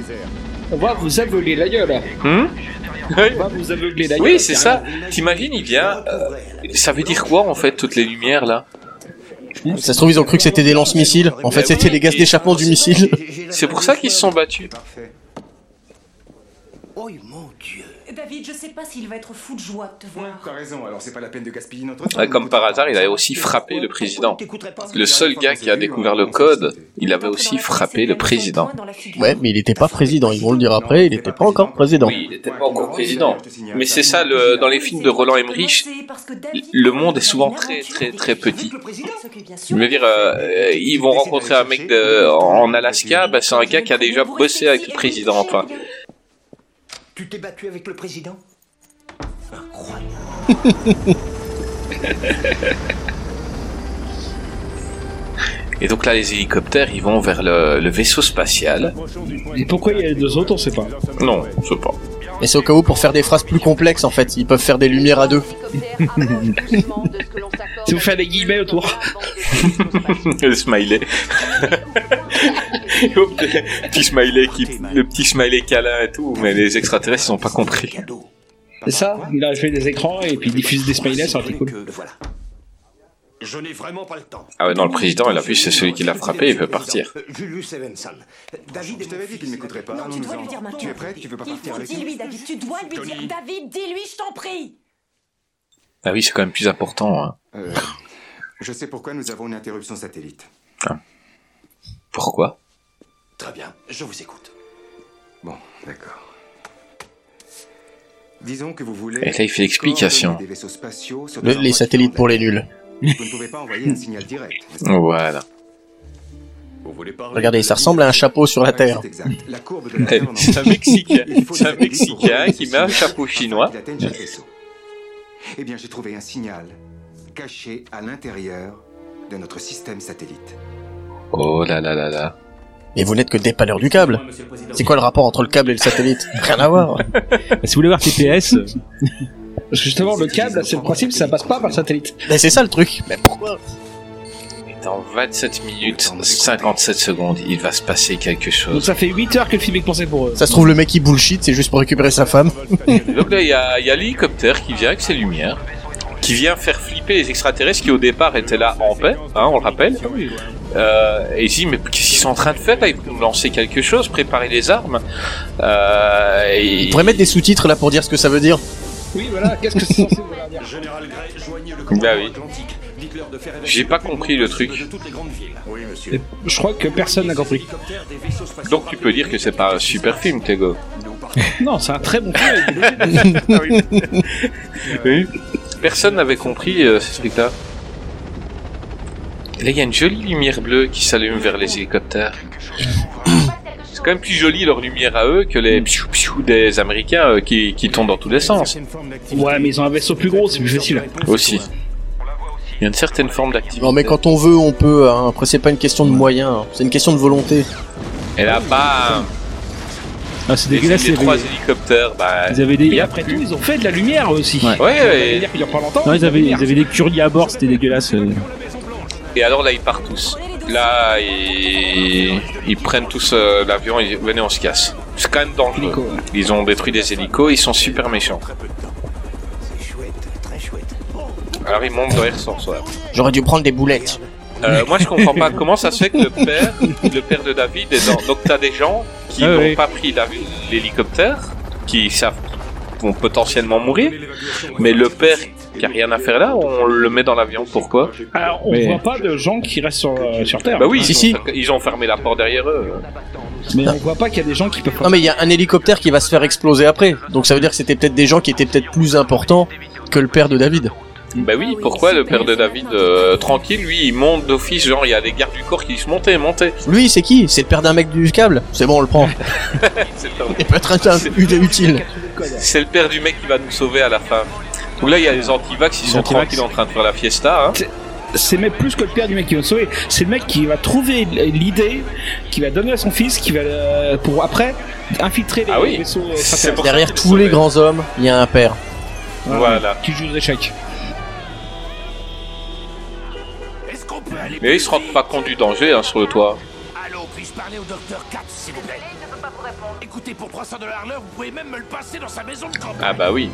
Speaker 6: On va vous aveugler la gueule.
Speaker 1: Hmm?
Speaker 6: On va vous aveugler la gueule.
Speaker 1: Oui, c'est ça. T'imagines, il vient. euh, ça veut dire quoi en fait, toutes les lumières là?
Speaker 2: Ça se trouve, ils ont cru que c'était des lance-missiles. En fait, c'était les gaz d'échappement du missile.
Speaker 1: C'est pour ça qu'ils se sont battus.
Speaker 9: Oh mon dieu.
Speaker 11: David, je sais pas s'il va être fou de joie de te voir.
Speaker 10: T'as raison, alors c'est pas la peine de gaspiller notre temps.
Speaker 1: Ouais, comme par hasard, il avait aussi frappé le président. Le seul gars qui a découvert le code, il avait aussi frappé le président.
Speaker 2: Ouais, mais il était pas président. Ils vont le dire après. Il était pas encore président.
Speaker 1: Oui, il n'était pas encore président. Mais c'est ça, le, dans les films de Roland Emmerich, le monde est souvent très très très petit. Je veux dire, euh, ils vont rencontrer un mec de, en Alaska, bah, c'est un gars qui a déjà bossé avec le président, enfin.
Speaker 9: Tu t'es battu avec le président
Speaker 1: Et donc là, les hélicoptères, ils vont vers le, le vaisseau spatial.
Speaker 6: Et pourquoi il y a les deux autres, on sait pas.
Speaker 1: Non, je sais pas.
Speaker 2: Mais c'est au cas où pour faire des phrases plus complexes en fait. Ils peuvent faire des lumières à deux.
Speaker 6: Si vous faites des guillemets autour.
Speaker 1: le smiley. le petit smiley qui, le petit smiley câlin et tout, mais les extraterrestres ils ont pas compris.
Speaker 6: C'est ça Il a fait des écrans et puis il diffuse des smileys, ça aurait été cool.
Speaker 28: Je n'ai vraiment pas le temps.
Speaker 1: Ah ouais, non, le président, il a vu, c'est celui qui l'a frappé, il peut partir.
Speaker 9: Julius Evanson. David
Speaker 10: Je t'avais dit qu'il m'écouterait pas.
Speaker 11: Non, tu dois lui dire maintenant.
Speaker 10: Tu es prête Tu veux pas partir avec
Speaker 11: dis-lui, David. Tu dois lui dire. David, dis-lui, je t'en prie.
Speaker 1: Ah oui, c'est quand même plus important. Hein.
Speaker 10: Euh, je sais pourquoi nous avons une interruption satellite.
Speaker 1: Pourquoi?
Speaker 25: Très bien, je vous écoute.
Speaker 10: Bon, d'accord. Disons que vous voulez.
Speaker 1: Et là, il fait l'explication.
Speaker 2: Le- les satellites pour les nuls.
Speaker 10: Vous ne pouvez pas envoyer un signal direct.
Speaker 1: Voilà.
Speaker 10: Vous voulez
Speaker 2: Regardez, ça ressemble à un chapeau sur la Terre.
Speaker 10: C'est exact. La courbe de la Terre en
Speaker 1: C'est un. Mexicain. Un Mexicain qui met un chapeau chinois.
Speaker 10: Eh bien, j'ai trouvé un signal caché à l'intérieur de notre système satellite.
Speaker 1: Oh là là là là.
Speaker 2: Mais vous n'êtes que dépanneur du câble. C'est quoi le rapport entre le câble et le satellite? Rien à voir.
Speaker 5: si vous voulez voir TPS, euh,
Speaker 6: Parce que justement, le câble, c'est le principe, ça passe pas par le satellite.
Speaker 2: Mais c'est ça le truc. Mais pourquoi?
Speaker 1: Dans 27 minutes 57 secondes, il va se passer quelque
Speaker 6: Donc
Speaker 1: chose.
Speaker 6: ça fait 8 heures que le film est pensé pour eux.
Speaker 2: Ça se trouve le mec qui bullshit, c'est juste pour récupérer sa femme.
Speaker 1: Donc là, il y a, il y a l'hélicoptère qui vient avec ses lumières, qui vient faire flipper les extraterrestres qui au départ étaient là en paix, hein, on le rappelle. Euh, et il se dit, mais qu'est-ce qu'ils sont en train de faire là? Ils vont lancer quelque chose, préparer les armes. Euh, et...
Speaker 2: Il pourrait mettre des sous-titres là pour dire ce que ça veut dire.
Speaker 6: Oui, voilà, qu'est-ce que c'est censé vouloir dire?
Speaker 25: Général Gray, joignez le
Speaker 1: Bah oui.
Speaker 25: Atlantique.
Speaker 1: J'ai pas compris le truc.
Speaker 10: Oui, monsieur.
Speaker 6: Je crois que personne n'a compris.
Speaker 1: Donc tu peux dire que c'est pas un super film, Tego.
Speaker 6: Non, c'est un très bon film.
Speaker 1: Oui. Personne n'avait compris euh, ce truc-là. Là, il y a une jolie lumière bleue qui s'allume vers les hélicoptères. C'est quand même plus joli leur lumière à eux que les psiou psiou des Américains euh, qui, qui tombent dans tous les sens.
Speaker 6: Ouais, mais ils ont un vaisseau plus gros, c'est plus facile.
Speaker 1: Aussi. Il y a une certaine forme d'activité.
Speaker 2: Non mais quand on veut, on peut. hein. Après c'est pas une question de moyens, hein. c'est une question de volonté.
Speaker 1: Et là, bam
Speaker 5: ah, c'est
Speaker 1: Les,
Speaker 5: dégueulasse.
Speaker 1: les trois hélicoptères, bah...
Speaker 5: Ils avaient des.
Speaker 6: Et après tout, ils ont fait de la lumière aussi.
Speaker 5: Ouais.
Speaker 6: Pas longtemps.
Speaker 5: Non, ils avaient, ils avaient des curlis à bord, c'était dégueulasse. euh.
Speaker 1: Et alors là, ils partent tous. Là, ils, ils prennent tous euh, l'avion et venez, on se casse. C'est quand même dangereux. Ils ont détruit des hélicos, ils sont super méchants. Alors il monte dans les ressources, ouais.
Speaker 2: J'aurais dû prendre des boulettes.
Speaker 1: Euh, moi je comprends pas comment ça se fait que le père, le père de David est dans. Donc t'as des gens qui
Speaker 5: Ah
Speaker 1: n'ont
Speaker 5: oui.
Speaker 1: pas pris la- l'hélicoptère, qui savent qu'ils vont potentiellement mourir, mais le père qui a rien à faire là, on le met dans l'avion. Pourquoi?
Speaker 6: Alors, on
Speaker 5: Mais-
Speaker 6: voit pas de gens qui restent sur, euh, sur Terre.
Speaker 1: Bah oui,
Speaker 2: Si,
Speaker 1: ils,
Speaker 2: si.
Speaker 1: Ont, ils ont fermé la porte derrière eux.
Speaker 6: Mais on voit pas qu'il y a des gens qui peuvent.
Speaker 2: Non mais il y a un hélicoptère qui va se faire exploser après. Donc ça veut dire que c'était peut-être des gens qui étaient peut-être plus importants que le père de David.
Speaker 1: Bah oui, pourquoi le père de David, euh, tranquille, lui, il monte d'office, genre il y a des gardes du corps qui disent montez, montez.
Speaker 2: Lui, c'est qui? C'est le père d'un mec du câble? C'est bon, on le prend.
Speaker 1: C'est le père-
Speaker 2: Il peut être un- ut- utile.
Speaker 1: C'est le père du mec qui va nous sauver à la fin. Donc là, il y a les antivax, ils sont tranquilles en train de faire la fiesta. Hein.
Speaker 6: C'est même plus que le père du mec qui va sauver. C'est le mec qui va trouver l'idée, qui va donner à son fils, qui va euh, pour après infiltrer les
Speaker 1: Ah oui.
Speaker 6: vaisseaux.
Speaker 2: Derrière tous les grands hommes, il y a un père.
Speaker 1: Voilà.
Speaker 6: Qui joue aux échecs.
Speaker 1: Mais ils se rendent pas compte du danger hein, sur le toit.
Speaker 29: Allô, puis-je parler au docteur Katz, s'il vous plaît? Écoutez, pour 300 dollars l'heure, vous pouvez même me le passer dans sa maison de campagne.
Speaker 1: Ah bah oui.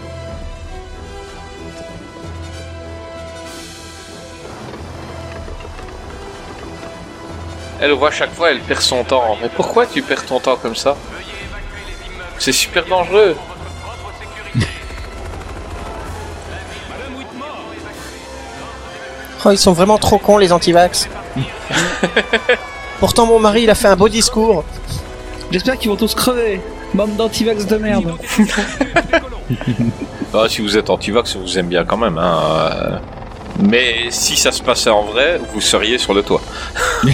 Speaker 1: Elle voit chaque fois, elle perd son temps. Mais pourquoi tu perds ton temps comme ça? C'est super dangereux.
Speaker 2: Oh, ils sont vraiment trop cons les antivax. Pourtant mon mari, il a fait un beau discours.
Speaker 6: J'espère qu'ils vont tous crever. Bande d'antivax de merde.
Speaker 1: Ah, si vous êtes anti-vax, on vous aime bien quand même. Hein. euh. Mais si ça se passait en vrai, vous seriez sur le toit.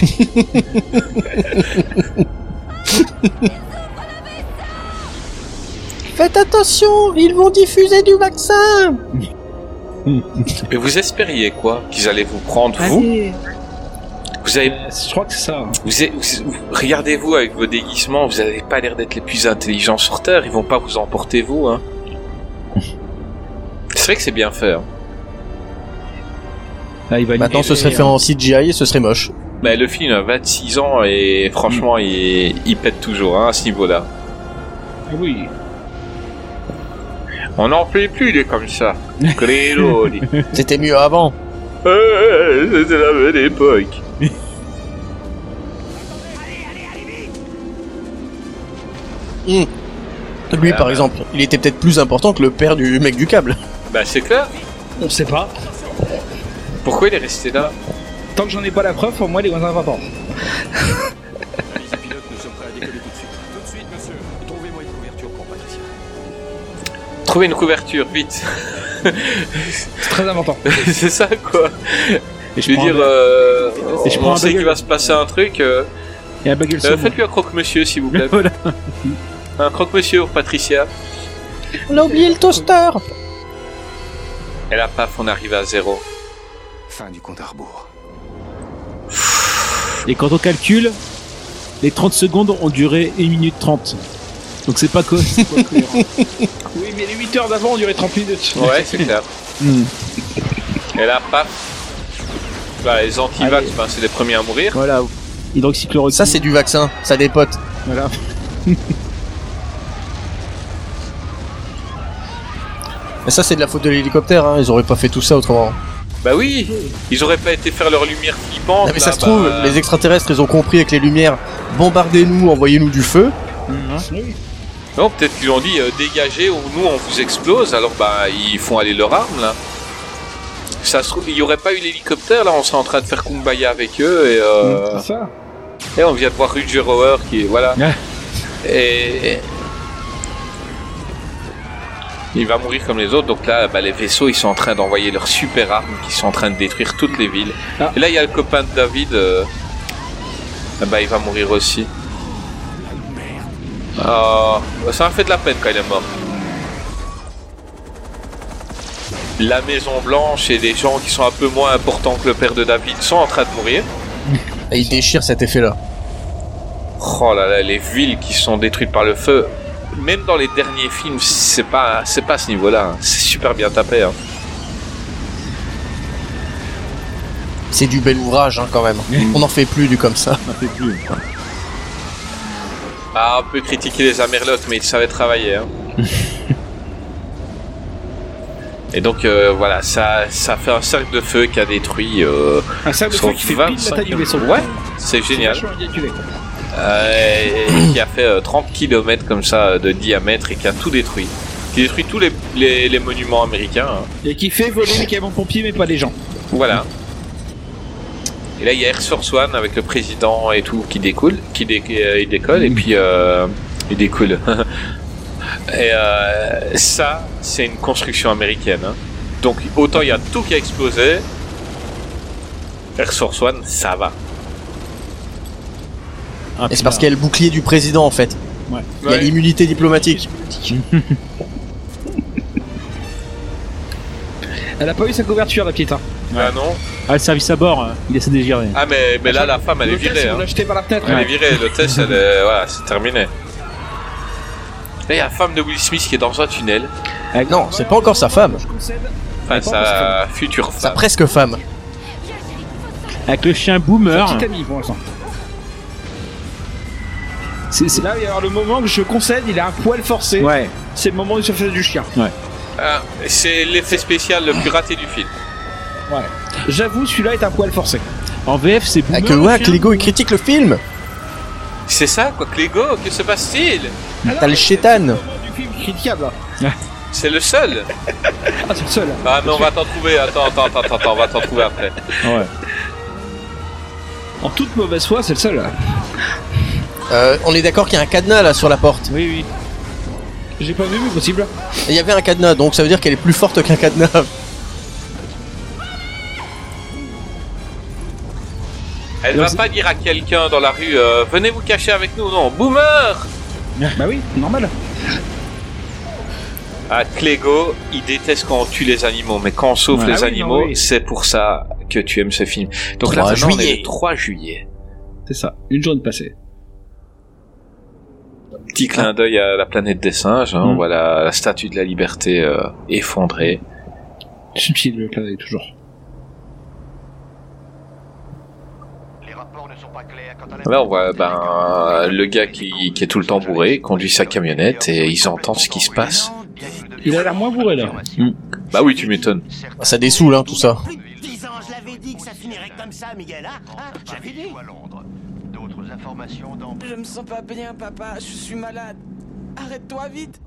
Speaker 2: Faites attention, ils vont diffuser du vaccin.
Speaker 1: Mais vous espériez quoi Qu'ils allaient vous prendre, vous
Speaker 6: Allez.
Speaker 1: Vous avez...
Speaker 6: Je crois que c'est ça.
Speaker 1: Vous, regardez-vous avec vos déguisements, vous n'avez pas l'air d'être les plus intelligents sur Terre, ils vont pas vous emporter vous, hein. C'est vrai que c'est bien fait. hein.
Speaker 5: Ah, il va
Speaker 2: Maintenant, ce serait fait en CGI et ce serait moche.
Speaker 1: Mais le film a 26 ans et franchement, il, il pète toujours hein, à ce niveau-là.
Speaker 6: Oui.
Speaker 1: On n'en peut plus, il est comme ça. Credo.
Speaker 2: C'était mieux avant.
Speaker 1: Euh, C'était la bonne époque.
Speaker 2: Hmm. Lui,
Speaker 1: Ah,
Speaker 2: par exemple, il était peut-être plus important que le père du mec du câble.
Speaker 1: Bah c'est clair.
Speaker 6: On sait pas.
Speaker 1: Pourquoi il est resté là?
Speaker 6: Tant que j'en ai pas la preuve, pour moi, les moins importants.
Speaker 1: Trouvez une couverture, vite.
Speaker 6: C'est très important.
Speaker 1: c'est ça quoi.
Speaker 5: Et
Speaker 1: je veux dire,
Speaker 5: un-
Speaker 1: euh,
Speaker 5: Et je
Speaker 1: on
Speaker 5: prends un
Speaker 1: sait qu'il va se passer un truc. euh,
Speaker 5: Et un bagel
Speaker 1: euh. Faites-lui un croque-monsieur s'il vous plaît.
Speaker 5: Voilà.
Speaker 1: Un croque-monsieur pour Patricia.
Speaker 2: On a oublié le toaster.
Speaker 1: Et là, paf, on arrive à zéro.
Speaker 10: Fin du compte à rebours.
Speaker 5: Et quand on calcule, les 30 secondes ont duré 1 minute 30. Donc c'est pas, cohérent.
Speaker 6: Oui, mais les 8 heures d'avant ont duré 30 minutes.
Speaker 1: Ouais, c'est clair.
Speaker 5: Hmm.
Speaker 1: Et là, paf. Bah, les anti-vax, ben, c'est les premiers à mourir.
Speaker 5: Voilà. Hydroxychloroquine.
Speaker 2: Ça, c'est du vaccin. Ça dépote.
Speaker 5: Voilà.
Speaker 2: Mais ça, c'est de la faute de l'hélicoptère. Hein. Ils auraient pas fait tout ça autrement.
Speaker 1: Bah oui, ils auraient pas été faire leur lumière flippante.
Speaker 2: Non, mais
Speaker 1: là,
Speaker 2: ça se
Speaker 1: bah,
Speaker 2: trouve, les extraterrestres, ils ont compris avec les lumières. Bombardez-nous, envoyez-nous du feu.
Speaker 1: Non, peut-être qu'ils ont dit euh, dégagez ou nous on vous explose. Alors bah ils font aller leur arme là. Ça se trouve, il y aurait pas eu l'hélicoptère là, on serait en train de faire kumbaya avec eux et euh,
Speaker 6: C'est ça.
Speaker 1: et on vient de voir Rudger Hauer qui est voilà. Et il va mourir comme les autres. Donc là, bah, les vaisseaux ils sont en train d'envoyer leurs super armes qui sont en train de détruire toutes les villes.
Speaker 6: Ah.
Speaker 1: Et là il y a le copain de David. euh, ah bah il va mourir aussi. Ah, ça m'a fait de la peine quand il est mort. La Maison Blanche et des gens qui sont un peu moins importants que le père de David sont en train de mourir.
Speaker 2: Et ils déchirent cet effet-là.
Speaker 1: Oh là là, les villes qui sont détruites par le feu. Même dans les derniers films, c'est pas, c'est pas à ce niveau-là. hein. C'est super bien tapé. hein.
Speaker 2: C'est du bel ouvrage, hein, quand même. On n'en fait plus du comme ça.
Speaker 5: On fait plus.
Speaker 1: Ah, on peut critiquer les Amerlocs, mais ils savaient travailler. hein. Et donc euh, voilà, ça, ça fait un cercle de feu qui a détruit. Euh,
Speaker 6: Un cercle de feu qui fait pile la
Speaker 1: 25
Speaker 6: taille du vaisseau.
Speaker 1: Ouais, c'est génial. Euh, et qui a fait euh, 30 km comme ça de diamètre et qui a tout détruit. Qui détruit tous les, les, les monuments américains. hein.
Speaker 6: Et qui fait voler les camions pompiers, mais pas les gens.
Speaker 1: Voilà. Et là, il y a Air Force One avec le président et tout qui découle, qui dé- euh, il décolle, et puis euh, il découle. et euh, ça, c'est une construction américaine. hein. Donc, autant il y a tout qui a explosé, Air Force One, ça va.
Speaker 2: Et c'est parce qu'il y a le bouclier du président en fait.
Speaker 6: Ouais.
Speaker 2: Il y a
Speaker 1: Ouais.
Speaker 2: l'immunité diplomatique.
Speaker 6: Elle a pas eu sa couverture, la petite. hein.
Speaker 1: Ah non
Speaker 5: Ah, le service à bord, euh, il essaie de gérer.
Speaker 1: Ah, mais, mais là, la femme, elle est virée. hein.
Speaker 6: l'a jeté par la fenêtre.
Speaker 1: Elle est virée, l'hôtesse, elle est... Voilà, c'est terminé. Là, il y a la femme de Will Smith qui est dans un tunnel.
Speaker 2: Non, c'est pas encore sa femme.
Speaker 1: Enfin, sa future
Speaker 2: Sa
Speaker 1: femme.
Speaker 2: presque femme.
Speaker 5: Avec le chien boomer.
Speaker 6: Petite amie pour l'instant. C'est là, il va y avoir le moment que je concède, il a un poil forcé.
Speaker 5: Ouais.
Speaker 6: C'est le moment où il se fait du chien.
Speaker 5: Ouais.
Speaker 1: Ah, c'est l'effet spécial le plus raté du film.
Speaker 6: Ouais. J'avoue, celui-là est un poil forcé.
Speaker 5: En VF, c'est
Speaker 2: Ah que ouais,
Speaker 5: chien.
Speaker 2: Lego il critique le film.
Speaker 1: C'est ça, quoi, Clégo Que se passe-t-il
Speaker 2: T'as le chétan.
Speaker 6: Du film critiquable.
Speaker 1: C'est le seul
Speaker 6: Ah, c'est le seul.
Speaker 1: Ah, mais on va t'en trouver. Attends, attends, attends, attends, on va t'en trouver après.
Speaker 5: Ouais.
Speaker 6: En toute mauvaise foi, c'est le seul.
Speaker 2: Euh, on est d'accord qu'il y a un cadenas là sur la porte.
Speaker 5: Oui, oui.
Speaker 6: J'ai pas vu, mais possible.
Speaker 2: Il y avait un cadenas, donc ça veut dire qu'elle est plus forte qu'un cadenas.
Speaker 1: Elle va pas dire à quelqu'un dans la rue euh, Venez vous cacher avec nous, non. Boomer
Speaker 6: Bah oui, normal.
Speaker 1: Ah, Clégo, il déteste quand on tue les animaux, mais quand on sauve
Speaker 6: Ouais.
Speaker 1: les
Speaker 6: Ah oui, non,
Speaker 1: animaux,
Speaker 6: oui.
Speaker 1: c'est pour ça que tu aimes ce film. Donc là,
Speaker 2: 3
Speaker 1: maintenant, on est le 3 juillet.
Speaker 6: C'est ça, une journée passée.
Speaker 1: Petit clin d'œil à la planète des singes. hein,
Speaker 6: Mm.
Speaker 1: On voit la, la statue de la liberté euh, effondrée.
Speaker 6: Subtil le clin d'œil, toujours.
Speaker 1: Là, on voit ben, le gars qui, qui est tout le temps bourré, conduit sa camionnette et ils entendent ce qui se passe.
Speaker 6: Il a l'air moins bourré là.
Speaker 1: Bah oui, tu m'étonnes.
Speaker 2: Ça dessoule hein, tout ça.
Speaker 9: Je
Speaker 14: me sens pas bien, papa. Je suis malade. Arrête-toi vite.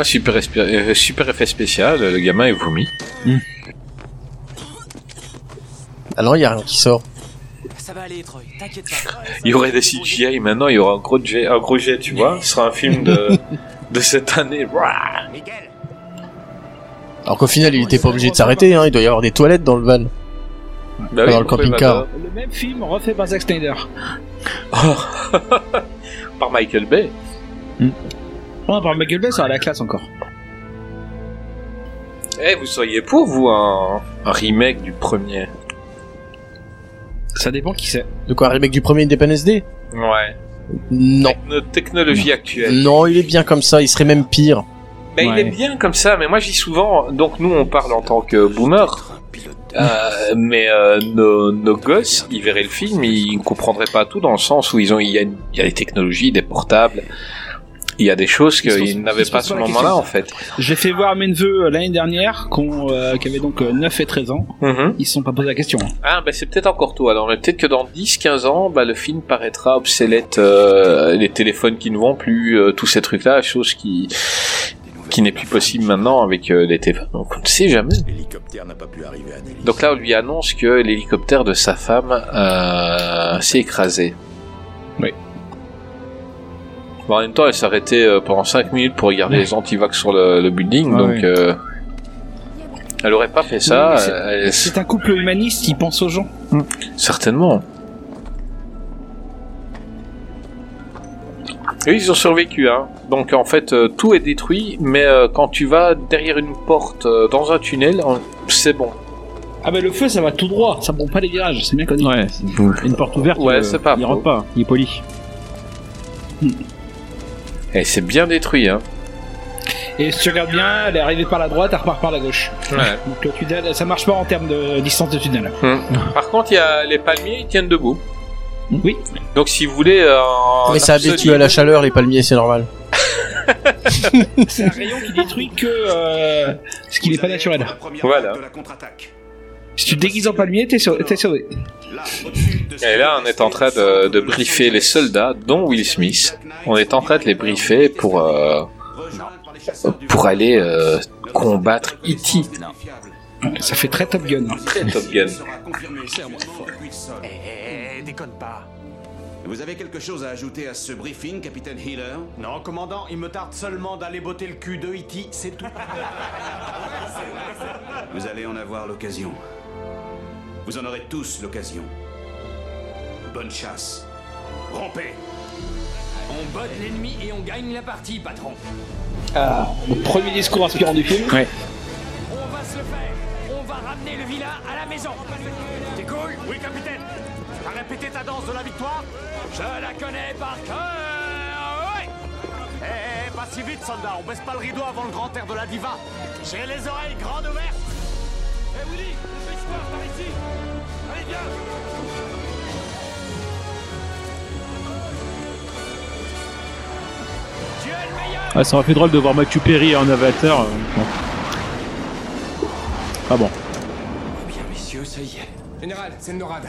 Speaker 1: Ah, super, euh, effet spécial, le gamin est vomi.
Speaker 2: Ah non, il y a rien qui sort.
Speaker 14: Ça va aller, Troy. T'inquiète pas.
Speaker 1: Il y aurait des CGI, maintenant il y aura un gros jet, un gros jet tu vois. Ce sera un film de, de cette année.
Speaker 2: Alors qu'au final, il était pas obligé de s'arrêter, hein. il doit y avoir des toilettes dans le van.
Speaker 1: Bah
Speaker 2: Dans le camping-car.
Speaker 6: Le même film refait par Zack Snyder.
Speaker 1: Par Michael Bay.
Speaker 6: Oh, par Michael Bay, ça a la classe encore.
Speaker 1: Eh, vous seriez pour vous un, un remake du premier?
Speaker 6: Ça dépend qui c'est.
Speaker 2: De quoi, un remake du premier Independence Day?
Speaker 1: Ouais.
Speaker 2: Non.
Speaker 1: Notre technologie actuelle.
Speaker 2: Non, il est bien comme ça, il serait même pire.
Speaker 1: Mais il est bien comme ça, mais moi je dis souvent, donc nous on parle en tant que boomer, euh, mais euh, nos, nos gosses, ils verraient le film, ils ne comprendraient pas tout dans le sens où ils ont, il y a, une- il y a des technologies, des portables, il y a des choses qu'ils n'avaient pas à ce moment-là en fait.
Speaker 6: J'ai fait voir mes neveux euh, l'année dernière, qu'on, euh, qui avaient donc euh, 9 et 13 ans.
Speaker 1: Mhm.
Speaker 6: Ils se sont pas posé la question. hein.
Speaker 1: Ah, bah c'est peut-être encore tôt alors, peut-être que dans 10-15 ans, bah, le film paraîtra obsolète, euh, les téléphones qui ne vont plus, euh, tous ces trucs-là, chose qui qui n'est plus possible maintenant avec euh, les téléphones, donc on ne sait jamais.
Speaker 25: L'hélicoptère n'a pas pu arriver à Delhi.
Speaker 1: Donc là, on lui annonce que l'hélicoptère de sa femme euh, s'est écrasé.
Speaker 6: Oui.
Speaker 1: En même temps, elle s'est arrêtée euh, pendant 5 minutes pour regarder les antivax sur le, le building,
Speaker 6: Ah
Speaker 1: donc euh, elle aurait pas fait ça.
Speaker 6: C'est-
Speaker 1: elle-
Speaker 6: un couple humaniste, il pense aux gens.
Speaker 1: Certainement. Et ils ont survécu, hein. Donc en fait, euh, tout est détruit, mais euh, quand tu vas derrière une porte euh, dans un tunnel, c'est bon.
Speaker 6: Ah bah le feu, ça va tout droit, ça prend pas les virages, c'est bien connu.
Speaker 5: Ouais, une porte ouverte.
Speaker 1: Ouais,
Speaker 5: euh,
Speaker 1: c'est pas
Speaker 5: Il rentre pas, il est poli.
Speaker 1: Et c'est bien détruit, hein.
Speaker 6: Et si tu regardes bien, elle est arrivée par la droite, elle repart par la gauche.
Speaker 1: Ouais.
Speaker 6: Donc le tunnel, ça marche pas en termes de distance de tunnel.
Speaker 1: Hum. Par contre, il y a les palmiers, ils tiennent debout.
Speaker 6: Oui.
Speaker 1: Donc si vous voulez... euh, en
Speaker 2: Mais ça
Speaker 1: absolu-
Speaker 2: habitue à la chaleur, les palmiers, c'est normal.
Speaker 6: C'est un rayon qui détruit que euh, ce qui n'est pas naturel.
Speaker 1: Voilà.
Speaker 6: Si tu te déguises en palmier, t'es sur- t'es sauvé.
Speaker 1: Et là, on est en train de, de briefer les soldats, dont Will Smith. On est en train de les briefer pour euh, pour aller euh, combattre E.T.
Speaker 6: Ça fait très Top Gun.
Speaker 1: Très Top Gun.
Speaker 13: Eh, déconne pas.
Speaker 24: Vous avez quelque chose à ajouter à ce briefing, capitaine Healer?
Speaker 13: Non, commandant, il me tarde seulement d'aller botter le cul de E.T., c'est tout.
Speaker 24: Vous allez en avoir l'occasion. Vous en aurez tous l'occasion. Bonne chasse.
Speaker 13: Rompez On botte l'ennemi et on gagne la partie, patron.
Speaker 6: Ah, le premier discours inspirant du film.
Speaker 5: Ouais.
Speaker 13: On va se le faire. On va ramener le vilain à la maison. T'es cool? Oui, capitaine. T'as répété ta danse de la victoire? Je la connais par cœur. Ouais. Eh, eh, pas si vite, soldat. On baisse pas le rideau avant le grand air de la diva. J'ai les oreilles grandes ouvertes. Eh, Willy Dépêche-toi, par ici Allez, viens
Speaker 5: Ah, ça aurait fait drôle de voir Matthew Perry en avatar. euh, bon. Ah bon.
Speaker 14: Bien, messieurs, ça y est. Général, c'est le NORAD.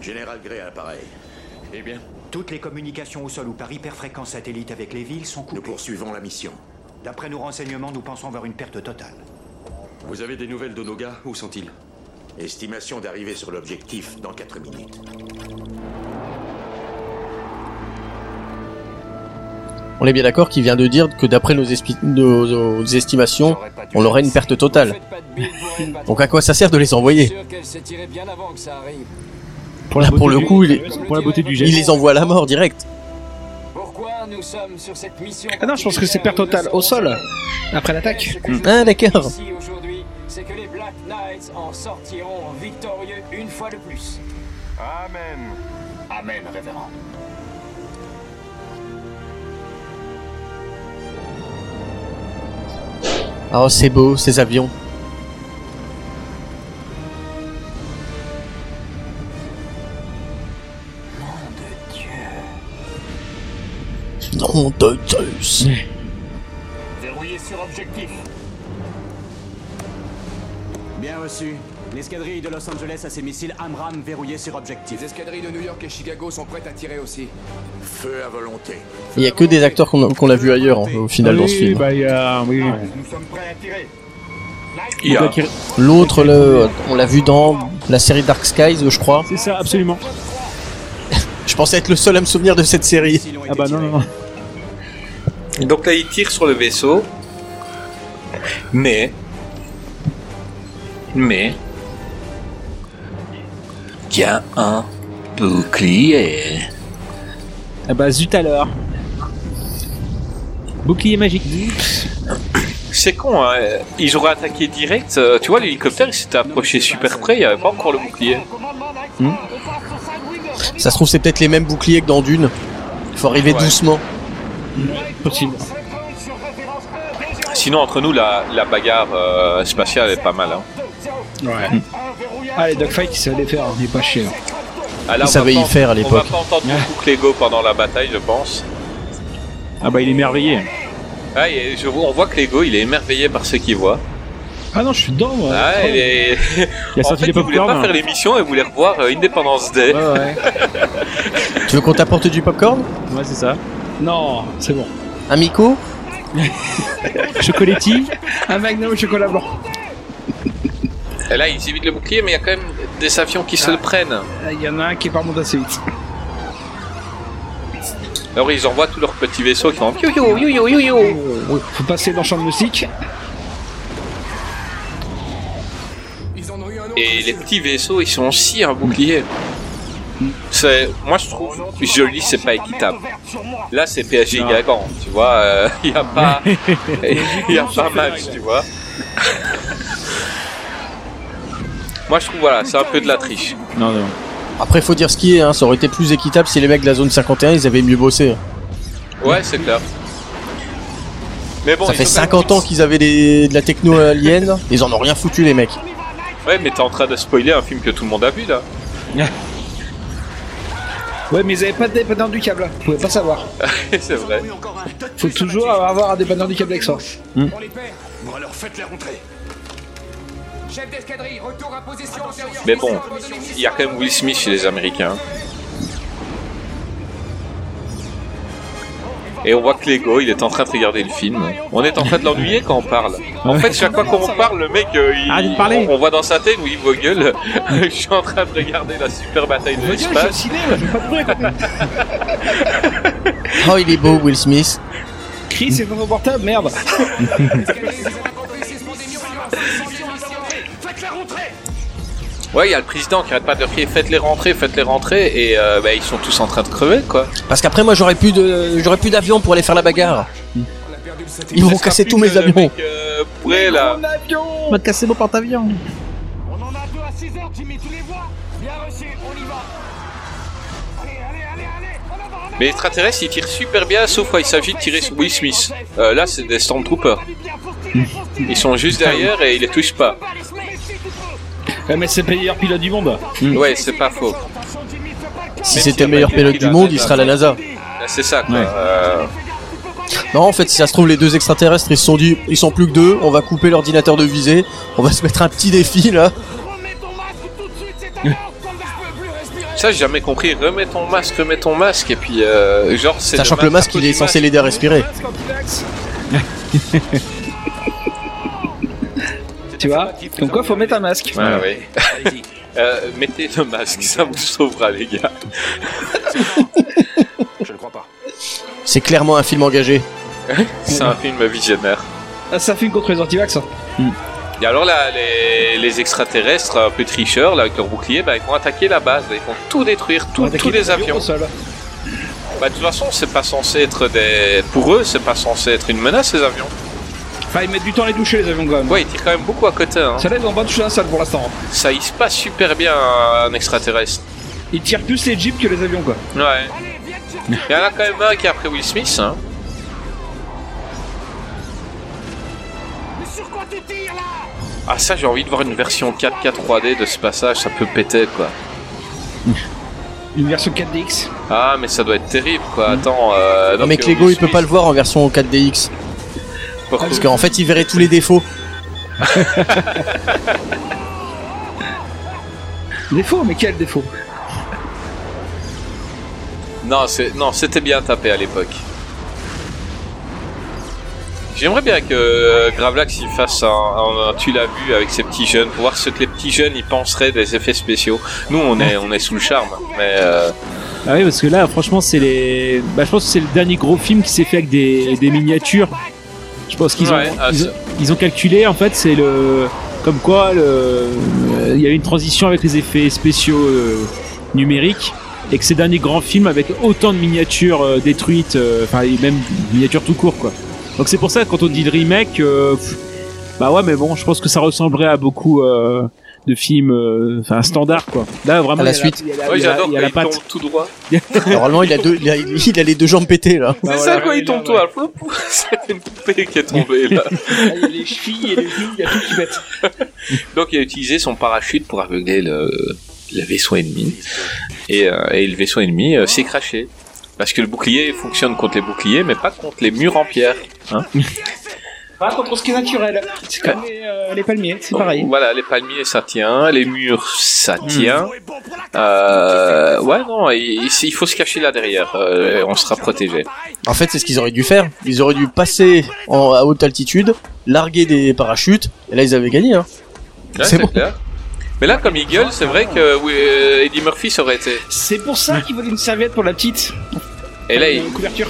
Speaker 25: Général Gray à l'appareil.
Speaker 14: Eh bien
Speaker 9: Toutes les communications au sol ou par hyperfréquence satellite avec les villes sont coupées.
Speaker 25: Nous poursuivons la mission.
Speaker 9: D'après nos renseignements, nous pensons voir une perte totale.
Speaker 25: Vous avez des nouvelles de nos gars Où sont-ils? Estimation d'arriver sur l'objectif dans 4 minutes.
Speaker 2: On est bien d'accord qu'il vient de dire que d'après nos, espi- nos- nos estimations, on aurait une perte totale. Donc à quoi ça sert de les envoyer?
Speaker 5: Pour
Speaker 2: Là,
Speaker 5: la
Speaker 2: pour
Speaker 5: beauté
Speaker 2: le
Speaker 5: du-
Speaker 2: coup, il, est-
Speaker 5: pour la beauté du
Speaker 2: il les envoie à la mort direct.
Speaker 14: Pourquoi nous sommes sur cette mission
Speaker 6: Ah non, je pense que c'est perte totale au sol, après l'attaque.
Speaker 2: Ah d'accord.
Speaker 14: C'est que les Black Knights en sortiront victorieux une fois de plus.
Speaker 29: Amen.
Speaker 14: Amen, révérend.
Speaker 2: Oh c'est beau, ces avions. Nom de Zeus.
Speaker 4: Reçu. L'escadrille de Los Angeles a ses missiles Amram verrouillés sur objectif.
Speaker 14: Les escadrilles de New York et Chicago sont prêtes à tirer aussi.
Speaker 25: Feu à volonté.
Speaker 2: Il y a que des acteurs qu'on a, qu'on a vu ailleurs hein, au final dans ce
Speaker 5: Oui,
Speaker 2: film.
Speaker 5: bah, il y a. Oui.
Speaker 29: Nous sommes prêts à tirer.
Speaker 2: L'autre, le, on l'a vu dans la série Dark Skies, je crois.
Speaker 5: C'est ça, absolument.
Speaker 2: Je pensais être le seul à me souvenir de cette série.
Speaker 5: Ah bah non, non, non.
Speaker 1: Donc là, il tire sur le vaisseau. Mais. Mais. Il y a un bouclier.
Speaker 5: Ah bah zut alors. Bouclier magique.
Speaker 1: C'est con, hein. Ils auraient attaqué direct. euh, Tu vois, l'hélicoptère, il s'était approché super près. Il n'y avait pas encore le bouclier.
Speaker 2: Ça se trouve, c'est peut-être les mêmes boucliers que dans Dune. Il faut arriver
Speaker 1: Ouais.
Speaker 2: doucement.
Speaker 6: Possible.
Speaker 1: Sinon, entre nous, la, la bagarre euh, spatiale est pas mal. Hein.
Speaker 6: Ouais. Ah, les dogfights, ils savaient les faire, il est pas chier. hein.
Speaker 1: Ah, là,
Speaker 2: Ils
Speaker 1: on
Speaker 2: savaient
Speaker 1: va
Speaker 2: y faire à
Speaker 1: On va
Speaker 2: l'époque.
Speaker 1: pas entendre beaucoup Clégo pendant la bataille, je pense.
Speaker 5: Ah bah il est merveillé.
Speaker 1: Ah, et je vois, on voit que Lego, il est émerveillé par ce qu'il voit.
Speaker 6: Ah non, je suis dedans, moi.
Speaker 1: Ah, il est...
Speaker 5: Il a
Speaker 1: en
Speaker 5: sorti
Speaker 1: fait,
Speaker 5: les
Speaker 1: il voulait
Speaker 5: popcorn.
Speaker 1: pas faire l'émission et voulait revoir euh, Independence Day.
Speaker 5: Ouais, ouais.
Speaker 2: Tu veux qu'on t'apporte du popcorn?
Speaker 5: Ouais, c'est ça.
Speaker 6: Non, c'est bon.
Speaker 2: Un Miko
Speaker 5: Chocoletti.
Speaker 6: Un magnum au chocolat blanc.
Speaker 1: Et là, ils évitent le bouclier, mais il y a quand même des avions qui se le prennent.
Speaker 6: Ah, Il y en a un qui est pas remonté assez vite.
Speaker 1: Alors, ils envoient tous leurs petits vaisseaux qui font yo yo yo yo yo yo.
Speaker 6: Faut passer dans le champ de musique.
Speaker 1: Et les petits vaisseaux, ils sont aussi un bouclier. C'est, moi je trouve, joli, c'est pas équitable. Là, c'est PSG. Gagan, tu vois. Il y a pas, il y a pas match, tu vois. Moi, je trouve, voilà, c'est un peu de la triche.
Speaker 5: Non, non.
Speaker 2: Après, faut dire ce qui est, hein, ça aurait été plus équitable si les mecs de la zone 51 ils avaient mieux bossé.
Speaker 1: Ouais, c'est clair. Mais bon,
Speaker 2: ça fait
Speaker 1: ont quand même
Speaker 2: 50 ans qu'ils avaient des- de la techno alien, ils en ont rien foutu les mecs.
Speaker 1: Ouais, mais t'es en train de spoiler un film que tout le monde a vu là.
Speaker 6: Ouais, mais ils avaient pas de dépanneur du câble. Vous pouvez pas savoir.
Speaker 1: c'est vrai.
Speaker 6: Faut toujours avoir un dépanneur du câble avec soi.
Speaker 13: Bon alors faites-les rentrer.
Speaker 1: Mais bon, il y a quand même Will Smith chez les Américains. Et on voit que Lego, il est en train de regarder le film. On est en train de l'ennuyer quand on parle. En fait, chaque fois qu'on parle, le mec, euh, il, on, on voit dans sa tête où il vos gueule. je suis en train de regarder la super bataille de l'espace.
Speaker 2: Oh, il est beau, Will Smith.
Speaker 6: Chris, c'est dans ton portable, merde.
Speaker 13: Rentrer.
Speaker 1: Ouais, il y a le président qui arrête pas de crier faites-les rentrer, faites-les rentrer, et euh, bah, ils sont tous en train de crever, quoi.
Speaker 2: Parce qu'après, moi, j'aurais plus de, j'aurais plus d'avion pour aller faire la bagarre. Ils vont casser tous mes avions.
Speaker 1: Euh, pourrait, là.
Speaker 5: On va te casser mon porte-avions.
Speaker 13: On en a deux à 6 heures, Jimmy, tu les vois? Bien reçu, on y va. Allez, allez, allez, allez. En avant, en avant.
Speaker 1: Mais les extraterrestres, ils tirent super bien, sauf quand il s'agit de tirer sur Will Smith. Euh, là, c'est des Stormtroopers. Ils sont juste derrière et ils les touchent pas.
Speaker 6: Ouais, mais c'est le meilleur pilote du monde.
Speaker 1: Ouais, c'est pas faux.
Speaker 2: Si c'était le meilleur pilote du monde, il serait à la NASA.
Speaker 1: C'est ça, quoi.
Speaker 2: Ouais.
Speaker 1: Euh,
Speaker 2: Non, en fait, si ça se trouve, les deux extraterrestres, ils se sont dit, ils sont plus que deux, on va couper l'ordinateur de visée, on va se mettre un petit défi, là.
Speaker 1: Ça, j'ai jamais compris. Remets ton masque, remets ton masque, et puis, euh, genre, c'est.
Speaker 2: Sachant que le masque, il est censé l'aider à respirer.
Speaker 6: Tu vois Comme quoi, faut mettre un masque.
Speaker 1: Ouais, ouais. Euh, mettez le masque, ça vous sauvera, les gars.
Speaker 13: Je ne crois pas.
Speaker 2: C'est clairement un film engagé.
Speaker 1: c'est un film visionnaire.
Speaker 6: Ah, c'est un film contre les antivax. hein.
Speaker 1: Et alors là, les, les extraterrestres, un peu tricheurs, là, avec leur bouclier, bah, ils vont attaquer la base, ils vont tout détruire, tout- tous les
Speaker 6: avions
Speaker 1: avions.
Speaker 6: au sol.
Speaker 1: Bah, de toute façon, c'est pas censé être des. Pour eux, c'est pas censé être une menace, ces avions.
Speaker 6: Enfin, ils mettent du temps à les toucher, les avions, quand même.
Speaker 1: Ouais, ils tirent quand même beaucoup à côté. Hein.
Speaker 6: Ça là, ils ont pas touché un seul pour l'instant.
Speaker 1: Ça, il se passe super bien un extraterrestre.
Speaker 6: Ils tirent plus les jeeps que les avions, quoi.
Speaker 1: Ouais. Il y en a quand même un qui a pris Will Smith. Hein.
Speaker 13: Mais sur quoi tu tires là
Speaker 1: Ah, ça, j'ai envie de voir une version 4K 3D de ce passage, ça peut péter quoi.
Speaker 6: Une version 4DX.
Speaker 1: Ah, mais ça doit être terrible quoi. Attends. Euh,
Speaker 2: Non, mais
Speaker 1: euh,
Speaker 2: Lego,
Speaker 1: Will
Speaker 2: il peut pas le voir en version 4DX. Parce qu'en fait, il verrait tous les défauts.
Speaker 6: Défaut, mais quel défaut
Speaker 1: Non, c'est non, c'était bien tapé à l'époque. J'aimerais bien que euh, Gravelax il fasse un, un- un tu l'as vu avec ses petits jeunes pour voir ce que les petits jeunes ils penseraient des effets spéciaux. Nous on est on est sous le charme, mais euh,
Speaker 5: Ah oui, parce que là, franchement, c'est les. Bah, je pense que c'est le dernier gros film qui s'est fait avec des, des miniatures. Je pense qu'ils
Speaker 1: Ouais,
Speaker 5: ont,
Speaker 1: ah,
Speaker 5: ils, ont,
Speaker 1: c'est-
Speaker 5: ils ont calculé, en fait, c'est le. Comme quoi, le. euh, il y a eu une transition avec les effets spéciaux euh, numériques. Et que ces derniers grands films avec autant de miniatures euh, détruites, euh, enfin, et même miniatures tout court, quoi. Donc c'est pour ça que quand on dit le remake, bah ouais, mais bon, je pense que ça ressemblerait à beaucoup euh, de films, euh, enfin, standards, quoi. Là, vraiment,
Speaker 2: À la
Speaker 5: il y a
Speaker 2: suite.
Speaker 5: il a la-
Speaker 1: j'adore
Speaker 5: il a patte.
Speaker 1: tombe tout droit.
Speaker 2: Normalement, il a, deux, il, a, il a les deux jambes pétées, là.
Speaker 1: C'est ça quoi il tombe tout à flop. C'est une poupée qui est tombée là.
Speaker 6: Il y a les chevilles et les genoux, il y a tout qui pète.
Speaker 1: Donc il a utilisé son parachute pour aveugler le, le vaisseau ennemi. Et, euh, et le vaisseau ennemi euh, s'est craché. Parce que le bouclier fonctionne contre les boucliers, mais pas contre les murs en pierre. Hein
Speaker 6: Pas contre ce qui est naturel. C'est comme les, euh, les palmiers, c'est pareil.
Speaker 1: Voilà, les palmiers ça tient, les murs ça tient. Euh, ouais, non, il, il faut se cacher là derrière, euh, on sera protégé.
Speaker 2: En fait, c'est ce qu'ils auraient dû faire. Ils auraient dû passer en, à haute altitude, larguer des parachutes, et là, ils avaient gagné, hein.
Speaker 1: Ouais,
Speaker 2: C'est bon.
Speaker 1: clair. Mais là, comme il gueule, c'est vrai que oui, Eddie Murphy ça aurait été.
Speaker 6: C'est pour ça qu'il voulait une serviette pour la petite.
Speaker 1: Et là,
Speaker 6: Une
Speaker 1: il...
Speaker 6: couverture.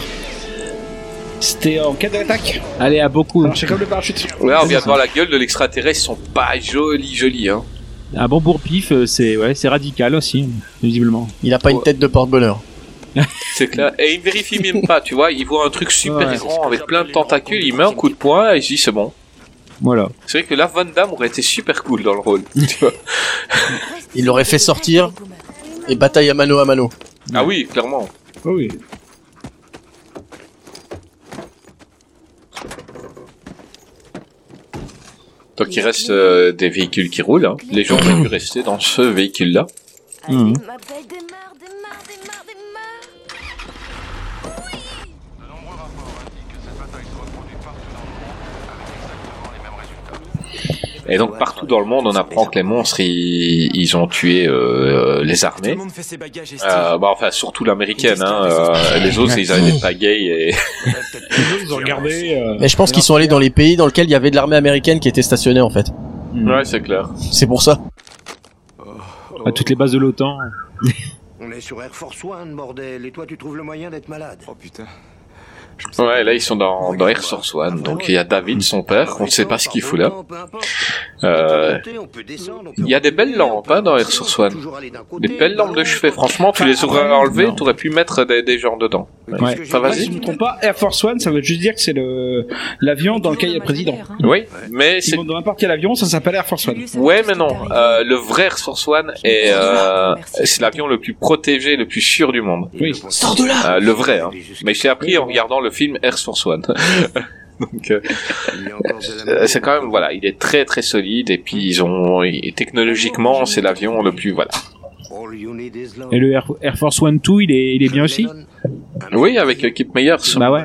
Speaker 6: C'était en cas d'attaque.
Speaker 5: Allez, à beaucoup.
Speaker 6: C'est comme le parachute.
Speaker 1: Ouais, on vient de voir la gueule de l'extraterrestre, ils sont pas jolis, jolis, hein.
Speaker 5: Un bon bourre-pif, euh, c'est ouais, c'est radical aussi, visiblement.
Speaker 2: Il a pas une tête de porte-bonheur.
Speaker 1: C'est clair. Et il vérifie même pas, tu vois, il voit un truc super
Speaker 5: Ouais.
Speaker 1: grand avec plein de tentacules, il met un coup de poing et il se dit c'est bon.
Speaker 5: Voilà.
Speaker 1: C'est vrai que là, Van Damme aurait été super cool dans le rôle, tu vois.
Speaker 2: Il l'aurait fait sortir, et bataille à mano à mano.
Speaker 1: Ah oui, clairement.
Speaker 5: oui.
Speaker 1: Donc il reste euh, des véhicules qui roulent. Hein. Les gens auraient pu rester dans ce véhicule-là.
Speaker 5: Hmm.
Speaker 1: Et donc partout dans le monde, on apprend que les monstres, ils, ils ont tué euh, les armées. Euh, bah, enfin, surtout l'américaine. Hein, euh, les autres, ils avaient des pagayes et...
Speaker 6: Ils ont regardé. euh,
Speaker 2: Mais je pense qu'ils sont allés dans les pays dans lesquels il y avait de l'armée américaine qui était stationnée en fait.
Speaker 1: Ouais, c'est clair.
Speaker 2: C'est pour ça.
Speaker 5: À toutes les bases de l'OTAN.
Speaker 9: On est sur Air Force One, bordel, et toi tu trouves le moyen d'être malade?
Speaker 28: Oh putain.
Speaker 1: Ouais, là ils sont dans, dans Air Source One. Donc il y a David, son père, on ne sait pas ce qu'il fout là. Euh, Il y a des belles lampes hein, dans Air Source One. Des belles lampes de chevet. Franchement, tu les aurais enlevées, tu aurais pu mettre des, des gens dedans.
Speaker 6: Ouais.
Speaker 1: Enfin, vas-y.
Speaker 6: Si je me trompe pas, Air Force One, ça veut juste dire que c'est le l'avion dans lequel il y a le président.
Speaker 1: Oui, mais
Speaker 6: c'est dans n'importe quel avion, ça s'appelle Air Force One.
Speaker 1: Ouais, mais non. Euh, le vrai Air Force One est, euh, c'est l'avion le plus protégé, le plus sûr du monde.
Speaker 6: Oui.
Speaker 2: Sors de là
Speaker 1: le vrai. Hein. Mais je l'ai appris en regardant le film Air Force One. Donc, euh, euh, c'est quand même voilà, il est très très solide et puis ils ont et technologiquement c'est l'avion le plus voilà.
Speaker 5: Et le Air, Air Force One 2, il est, il est bien aussi
Speaker 1: Oui, avec euh, Kip Meyers.
Speaker 5: Bah ouais.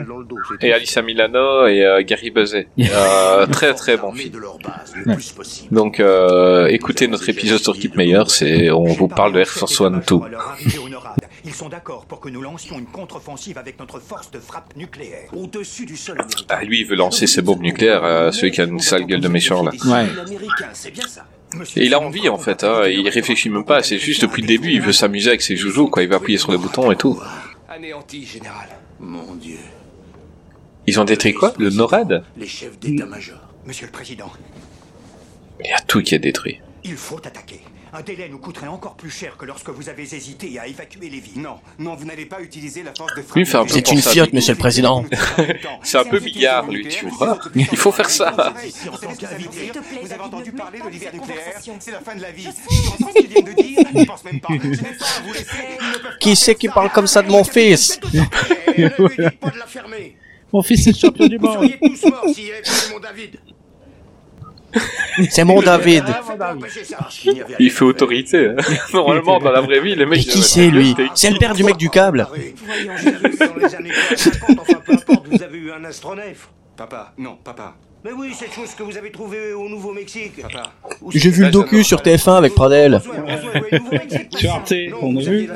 Speaker 1: Et Alissa Milano et euh, Gary Buzet. Euh, très très bon film. Donc euh, écoutez notre épisode sur Kip Meyers et on vous parle de Air Force One 2.
Speaker 15: Ils sont d'accord pour que nous lancions une contre-offensive avec notre force de frappe nucléaire au-dessus du sol américain.
Speaker 1: Ah, lui, il veut lancer ses bombes nucléaires, euh, celui qui a une sale gueule de méchant là.
Speaker 5: Ouais.
Speaker 15: C'est.
Speaker 1: Et il a envie en fait, hein, il réfléchit même pas, c'est juste depuis le début, il veut s'amuser avec ses joujoux, quoi, il va appuyer sur les boutons et tout.
Speaker 14: Anéanti, général.
Speaker 9: Mon Dieu.
Speaker 1: Ils ont détruit quoi Le NORAD
Speaker 9: Les chefs d'état-major.
Speaker 15: Monsieur le Président,
Speaker 1: Il y a tout qui est détruit.
Speaker 15: il faut attaquer. Un délai nous coûterait encore plus cher que lorsque vous avez hésité à évacuer les villes.
Speaker 10: Non, non, vous n'allez pas utiliser la force de frappe.
Speaker 1: Un peu
Speaker 2: C'est une fiotte, monsieur le président.
Speaker 1: C'est un peu billard, lui, tu vois. Il faut faire ça.
Speaker 10: Vous avez entendu parler de l'hiver nucléaire C'est la fin de la vie.
Speaker 2: Qui c'est qui parle comme ça de mon fils
Speaker 9: pas de la fermer.
Speaker 5: Mon fils est champion du
Speaker 9: Vous
Speaker 5: monde.
Speaker 9: seriez tous morts s'il avait mon David.
Speaker 2: C'est mon David.
Speaker 1: Il fait autorité. hein. Normalement, dans la vraie vie, les mecs...
Speaker 2: Mais qui c'est lui C'est le père du mec du câble.
Speaker 9: Voyons, dans les années 50, enfin peu importe, vous avez eu un astronef.
Speaker 10: Papa, non, papa.
Speaker 9: Mais oui, cette chose que vous avez trouvée au Nouveau-Mexique.
Speaker 2: J'ai vu le docu sur TF1 avec Pradel.
Speaker 6: Sur Arte, on a vu.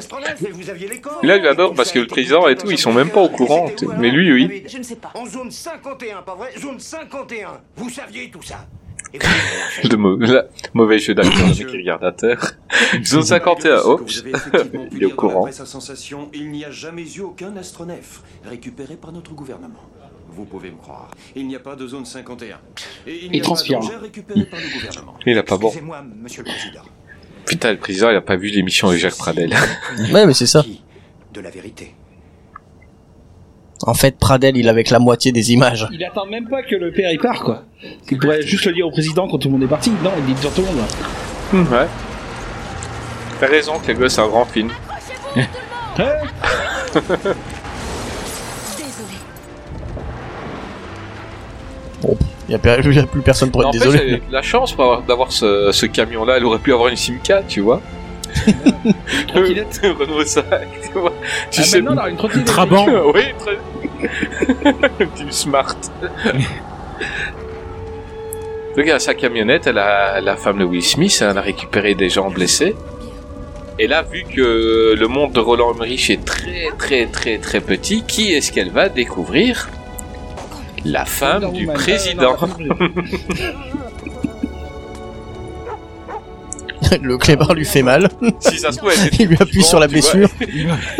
Speaker 1: Là, il adore parce que le président et tout, ils sont même pas au courant. Mais lui, oui.
Speaker 11: Je ne sais pas.
Speaker 9: En zone 51, pas vrai? Zone 51. Vous saviez tout ça.
Speaker 1: La- mauvais jeu d'acteur, le qui regarde à terre. Zone 51,
Speaker 25: Ce que vous
Speaker 1: oups.
Speaker 25: avez effectivement pu
Speaker 1: Il est au courant.
Speaker 25: à sensation, il n'y a jamais eu aucun astronef récupéré par notre gouvernement. Vous pouvez me croire. Il n'y a pas de zone 51. Et il
Speaker 6: Il transpire.
Speaker 25: pas d'objet récupéré par le gouvernement.
Speaker 1: Il a pas bon.
Speaker 15: Excusez-moi, monsieur le Président.
Speaker 1: Putain, le président, il a pas vu l'émission de Jacques Pradel.
Speaker 2: Ouais, mais c'est ça.
Speaker 15: De la vérité.
Speaker 2: En fait, Pradel, il avait que la moitié des images.
Speaker 6: Il attend même pas que le père il part quoi. Il pourrait juste le dire au président quand tout le monde est parti. Non, il dit devant tout le monde.
Speaker 1: ouais. T'as raison que les gosses, c'est un grand film.
Speaker 2: Bon, il y, a plus personne pour être désolé.
Speaker 1: elle la chance d'avoir ce, ce camion-là. Elle aurait pu avoir une Simca, tu vois. Renault 5, tu vois. Tu
Speaker 6: Ah,
Speaker 1: sais.
Speaker 6: maintenant, une trottinette
Speaker 5: Trabant.
Speaker 1: oui, très. Une petite Smart. Regarde, sa camionnette, elle a la femme de Will Smith, elle a récupéré des gens blessés. Et là, vu que le monde de Roland Emmerich est très très très très petit, qui est-ce qu'elle va découvrir? La femme du président.
Speaker 2: le clébard lui fait mal.
Speaker 1: Si ça se trouve, elle était
Speaker 2: il lui appuie sur la blessure.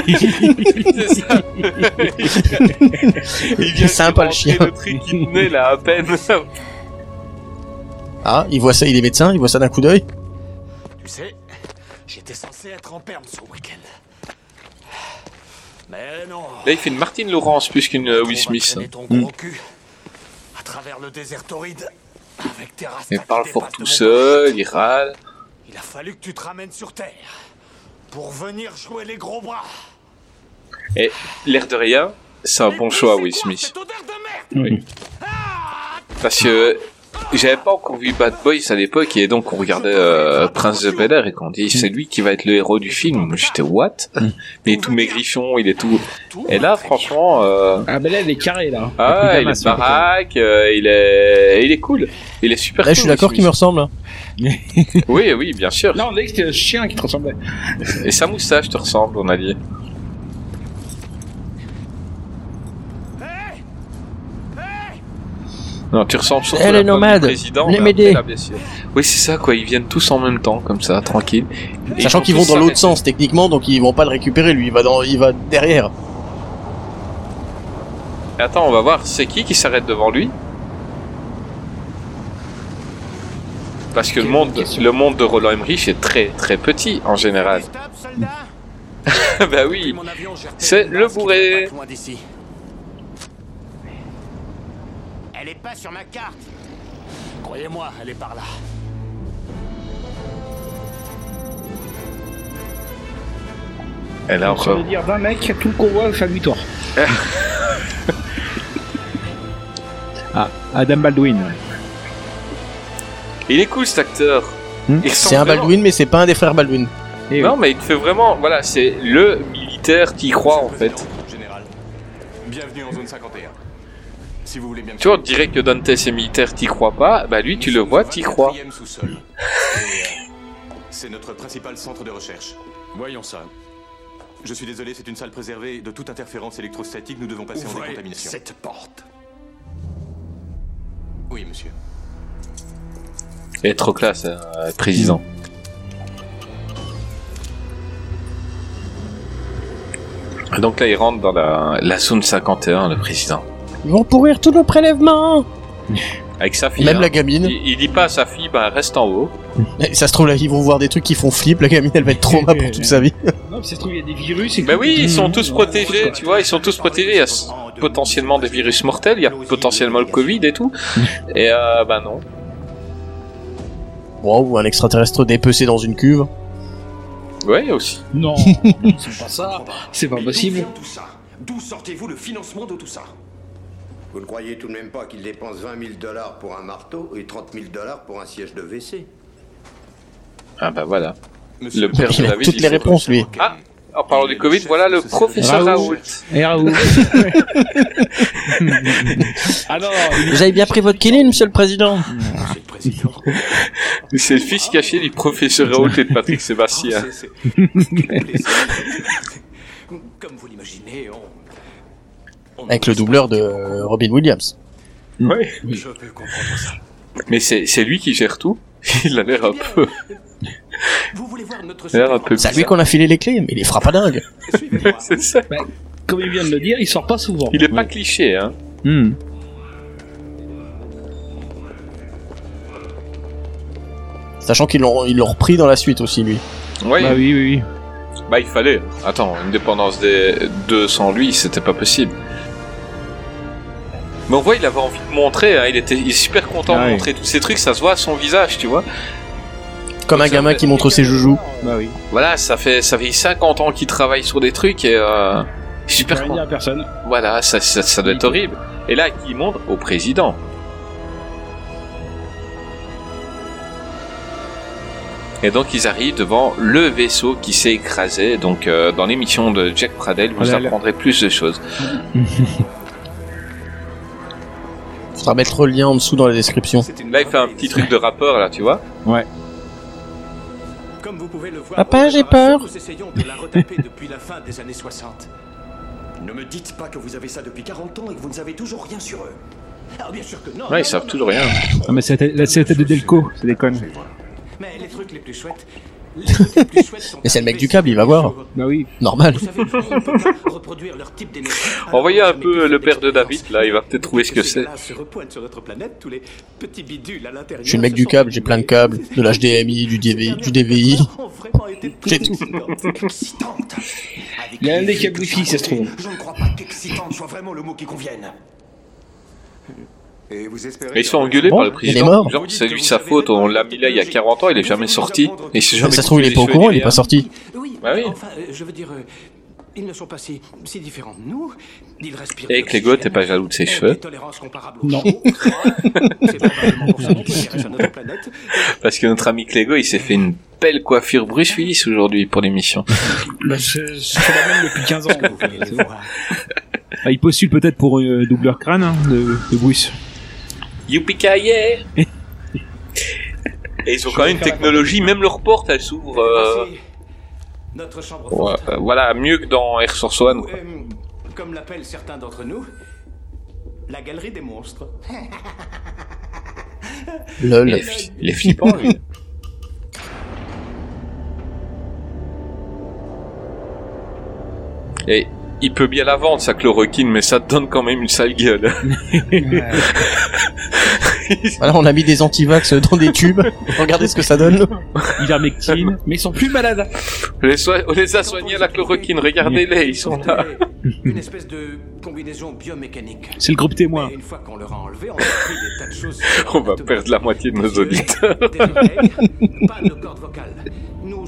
Speaker 1: C'est ça. Il vient
Speaker 2: Sympa, le chien.
Speaker 1: Le truc qui tenait là à peine.
Speaker 2: Ah, il voit ça, il est médecin, il voit ça d'un coup d'œil.
Speaker 29: Tu sais, j'étais censé être en perme ce week-end. Mais non.
Speaker 1: Là, il fait une Martine Laurence plus qu'une euh, Will Smith.
Speaker 29: Gros cul à travers le désert torride avec tes
Speaker 1: Il parle fort tout seul, il râle.
Speaker 29: Il a fallu que tu te ramènes sur Terre pour venir jouer les gros bras.
Speaker 1: Et l'air de rien, c'est un bon choix, Will Smith.
Speaker 6: Oui.
Speaker 1: Parce que j'avais pas encore vu Bad Boys à l'époque et donc on regardait euh, Prince de Bel Air et qu'on dit c'est lui qui va être le héros du film. J'étais what? Mais tout maigrichon, il est tout. Et là, franchement. Euh...
Speaker 6: Ah, ben là, il est carré, là.
Speaker 1: Ah, il est baraque, euh, il est, il est cool, il est super.
Speaker 2: Là, je suis
Speaker 1: cool,
Speaker 2: d'accord qu'il me ressemble. hein.
Speaker 1: Oui, oui, bien sûr.
Speaker 6: Non, on dit que c'était le chien qui te ressemblait.
Speaker 1: Et sa moustache te ressemble, on a dit. Non, tu ressembles surtout femme du
Speaker 2: nomades,
Speaker 1: président. Oui, c'est ça, quoi. Ils viennent tous en même temps, comme ça, tranquille. Et
Speaker 2: Sachant
Speaker 1: ils
Speaker 2: qu'ils vont dans l'autre sens techniquement, donc ils vont pas le récupérer. Lui, il va dans, il va derrière.
Speaker 1: Attends, on va voir, c'est qui qui s'arrête devant lui? Parce que le monde, le monde de Roland Emmerich est très très petit en général. bah oui, c'est le bourré.
Speaker 9: Loin d'ici. Elle est pas sur ma carte. Croyez-moi, elle est par là.
Speaker 1: Et là
Speaker 6: Ça veut
Speaker 1: encore.
Speaker 6: dire 20 mecs, tout le convoi fait victoire.
Speaker 5: Ah, Adam Baldwin.
Speaker 1: Il est cool cet acteur. Ressemble
Speaker 2: C'est un
Speaker 1: vraiment-
Speaker 2: Baldwin, mais c'est pas un des frères Baldwin.
Speaker 1: Non, mais il te fait vraiment. Voilà, c'est le militaire qui y croit en fait.
Speaker 10: Général. Bienvenue en zone 51. Si vous voulez bien
Speaker 1: Tu vois, on dirait que Dante c'est militaire, t'y crois pas. Bah lui, tu le vois, t'y crois.
Speaker 10: Et, euh, C'est notre principal centre de recherche. Voyons ça. Je suis désolé, c'est une salle préservée de toute interférence électrostatique. Nous devons passer en
Speaker 9: Ouvrez
Speaker 10: décontamination.
Speaker 9: cette porte.
Speaker 10: Oui, monsieur.
Speaker 1: Est trop classe, euh, président. Et Donc là, il rentre dans la, la zone 51, le président.
Speaker 2: Ils vont pourrir tous nos prélèvements.
Speaker 1: Avec sa fille.
Speaker 2: Même
Speaker 1: hein.
Speaker 2: la gamine.
Speaker 1: Il, il dit pas à sa fille, bah reste en haut.
Speaker 2: Et ça se trouve là, ils vont voir des trucs qui font flip. La gamine, elle va être trauma pour toute sa vie.
Speaker 6: Non, mais ça se trouve, il y a des virus. Et
Speaker 1: Bah oui, ils sont
Speaker 6: Mmh.
Speaker 1: tous protégés, tu vois, ils sont tous protégés. Il y a potentiellement des virus mortels, il y a potentiellement le Covid et tout. Et euh, bah non.
Speaker 2: Bon, ou un extraterrestre dépecé dans une cuve.
Speaker 1: Ouais, aussi.
Speaker 6: Non, c'est pas ça. C'est pas possible.
Speaker 9: D'où sortez-vous le financement de tout ça?
Speaker 28: Vous ne croyez tout de même pas qu'il dépense 20 000 dollars pour un marteau et 30 000 dollars pour un siège de WC
Speaker 1: Ah bah voilà.
Speaker 10: Monsieur
Speaker 1: le père de
Speaker 2: a
Speaker 1: David.
Speaker 2: toutes les réponses, lui.
Speaker 1: Ah, en parlant du Covid, voilà le professeur Raoult.
Speaker 6: Et Raoult. ah il-
Speaker 2: Vous avez bien pris votre killing, monsieur le président
Speaker 1: C'est le fils caché du professeur Raoult et de Patrick Sébastien.
Speaker 9: Comme vous l'imaginez, on...
Speaker 2: Avec le doubleur de Robin Williams.
Speaker 1: Ouais.
Speaker 9: Je peux comprendre ça.
Speaker 1: Mais c'est c'est lui qui gère tout. Il a l'air un peu.
Speaker 9: Vous voulez voir notre
Speaker 1: Il a l'air un peu
Speaker 2: C'est à lui qu'on a filé les clés, mais il les fera pas dingue.
Speaker 9: Suivez-moi.
Speaker 1: C'est ça.
Speaker 6: bah, comme il vient de le dire, il sort pas souvent.
Speaker 1: Il est pas cliché, hein.
Speaker 5: Hmm.
Speaker 2: Sachant qu'ils l'ont ils l'ont repris dans la suite aussi, lui.
Speaker 1: Ouais.
Speaker 5: Bah oui, oui, oui.
Speaker 1: Bah il fallait. Attends, une dépendance des deux sans lui, c'était pas possible. Mais on voit, il avait envie de montrer. hein, Il était, il est super content
Speaker 5: Ah
Speaker 1: de
Speaker 5: oui.
Speaker 1: montrer tous ces trucs. Ça se voit à son visage, tu vois.
Speaker 2: Comme un gamin
Speaker 1: fait-
Speaker 2: qui montre ses joujoux.
Speaker 5: Bah oui.
Speaker 1: Voilà, ça fait ça fait 50 ans qu'il travaille sur des trucs et euh,
Speaker 6: Je
Speaker 1: super content.
Speaker 6: à personne.
Speaker 1: Voilà, ça, ça, ça doit être horrible. Et là, il montre au président. Et donc ils arrivent devant le vaisseau qui s'est écrasé. Donc euh, dans l'émission de Jack Pradel, vous
Speaker 5: Voilà,
Speaker 1: apprendrez plus de choses.
Speaker 2: Faudra mettre le lien en dessous dans la description.
Speaker 1: Là, il fait un petit truc de rappeur, là, tu vois.
Speaker 5: Ouais.
Speaker 9: Comme vous pouvez le voir,
Speaker 2: Papa, j'ai peur.
Speaker 9: nous essayons de la retaper depuis la fin des années 60. Ne me dites pas que vous avez ça depuis 40 ans et que vous ne savez toujours rien sur eux. Alors bien sûr que non.
Speaker 1: Ouais, ils savent toujours rien.
Speaker 5: Ah, mais c'est la tête- c'est de Delco, c'est déconne.
Speaker 9: Mais les trucs les plus chouettes.
Speaker 2: Mais c'est le mec du câble, il va voir.
Speaker 5: Bah oui.
Speaker 2: Normal.
Speaker 1: Envoyez un peu le père de David, là, il va peut-être trouver ce que
Speaker 9: ces
Speaker 1: c'est.
Speaker 2: Je suis le mec du câble, j'ai plein de câbles, de l'HDMI, du DVI, du DVI. J'ai tout.
Speaker 6: Il y a un des câbles Wi-Fi, ça se trouve.
Speaker 9: Je ne crois pas qu'excitante soit vraiment le mot qui convienne.
Speaker 10: Et vous espérez.
Speaker 1: Mais ils sont engueulés
Speaker 2: Bon,
Speaker 1: par le
Speaker 2: il est
Speaker 1: président.
Speaker 2: mort.
Speaker 1: Genre, c'est lui sa faute, on l'a mis là il y a 40 ans, il est jamais sorti. Et c'est jamais
Speaker 2: Ça se trouve, il est pas au courant, il est pas sorti.
Speaker 9: Oui,
Speaker 1: Bah oui.
Speaker 9: enfin, euh, je veux dire, euh, Ils ne sont pas si, si différents de nous. Ils respirent.
Speaker 1: Et Clégo, t'es pas jaloux de ses cheveux
Speaker 9: Non.
Speaker 1: Parce que notre ami Clégo, il s'est fait une belle coiffure Bruce Willis aujourd'hui pour l'émission.
Speaker 6: Bah, c'est la même depuis 15 ans. C'est bon.
Speaker 5: Ah, il postule peut-être pour euh, doubleur crâne hein, de, de Bruce.
Speaker 1: Yippee Et ils ont quand même une technologie, même leur porte, elle s'ouvre. euh,
Speaker 9: Notre chambre
Speaker 1: ouais, euh, voilà, mieux que dans Air Source One. quoi.
Speaker 9: Euh, comme l'appellent certains d'entre nous, la galerie des monstres.
Speaker 2: Lol.
Speaker 1: Il est, fi- il est flippant, lui. Et il peut bien la vendre, sa chloroquine, mais ça te donne quand même une sale gueule.
Speaker 2: Voilà, on a mis des antivax dans des tubes. Regardez ce que ça donne.
Speaker 5: Ivermectine.
Speaker 6: Mais ils sont plus malades.
Speaker 1: On les, soi- on les a soignés à la chloroquine, regardez-les, ils sont là.
Speaker 9: Une espèce de combinaison biomécanique.
Speaker 5: C'est le groupe témoin.
Speaker 9: Et une fois qu'on leur a enlevé, on a appris des tas de choses.
Speaker 1: On va perdre la moitié de nos auditeurs.
Speaker 9: Des oreilles, pas de cordes vocales.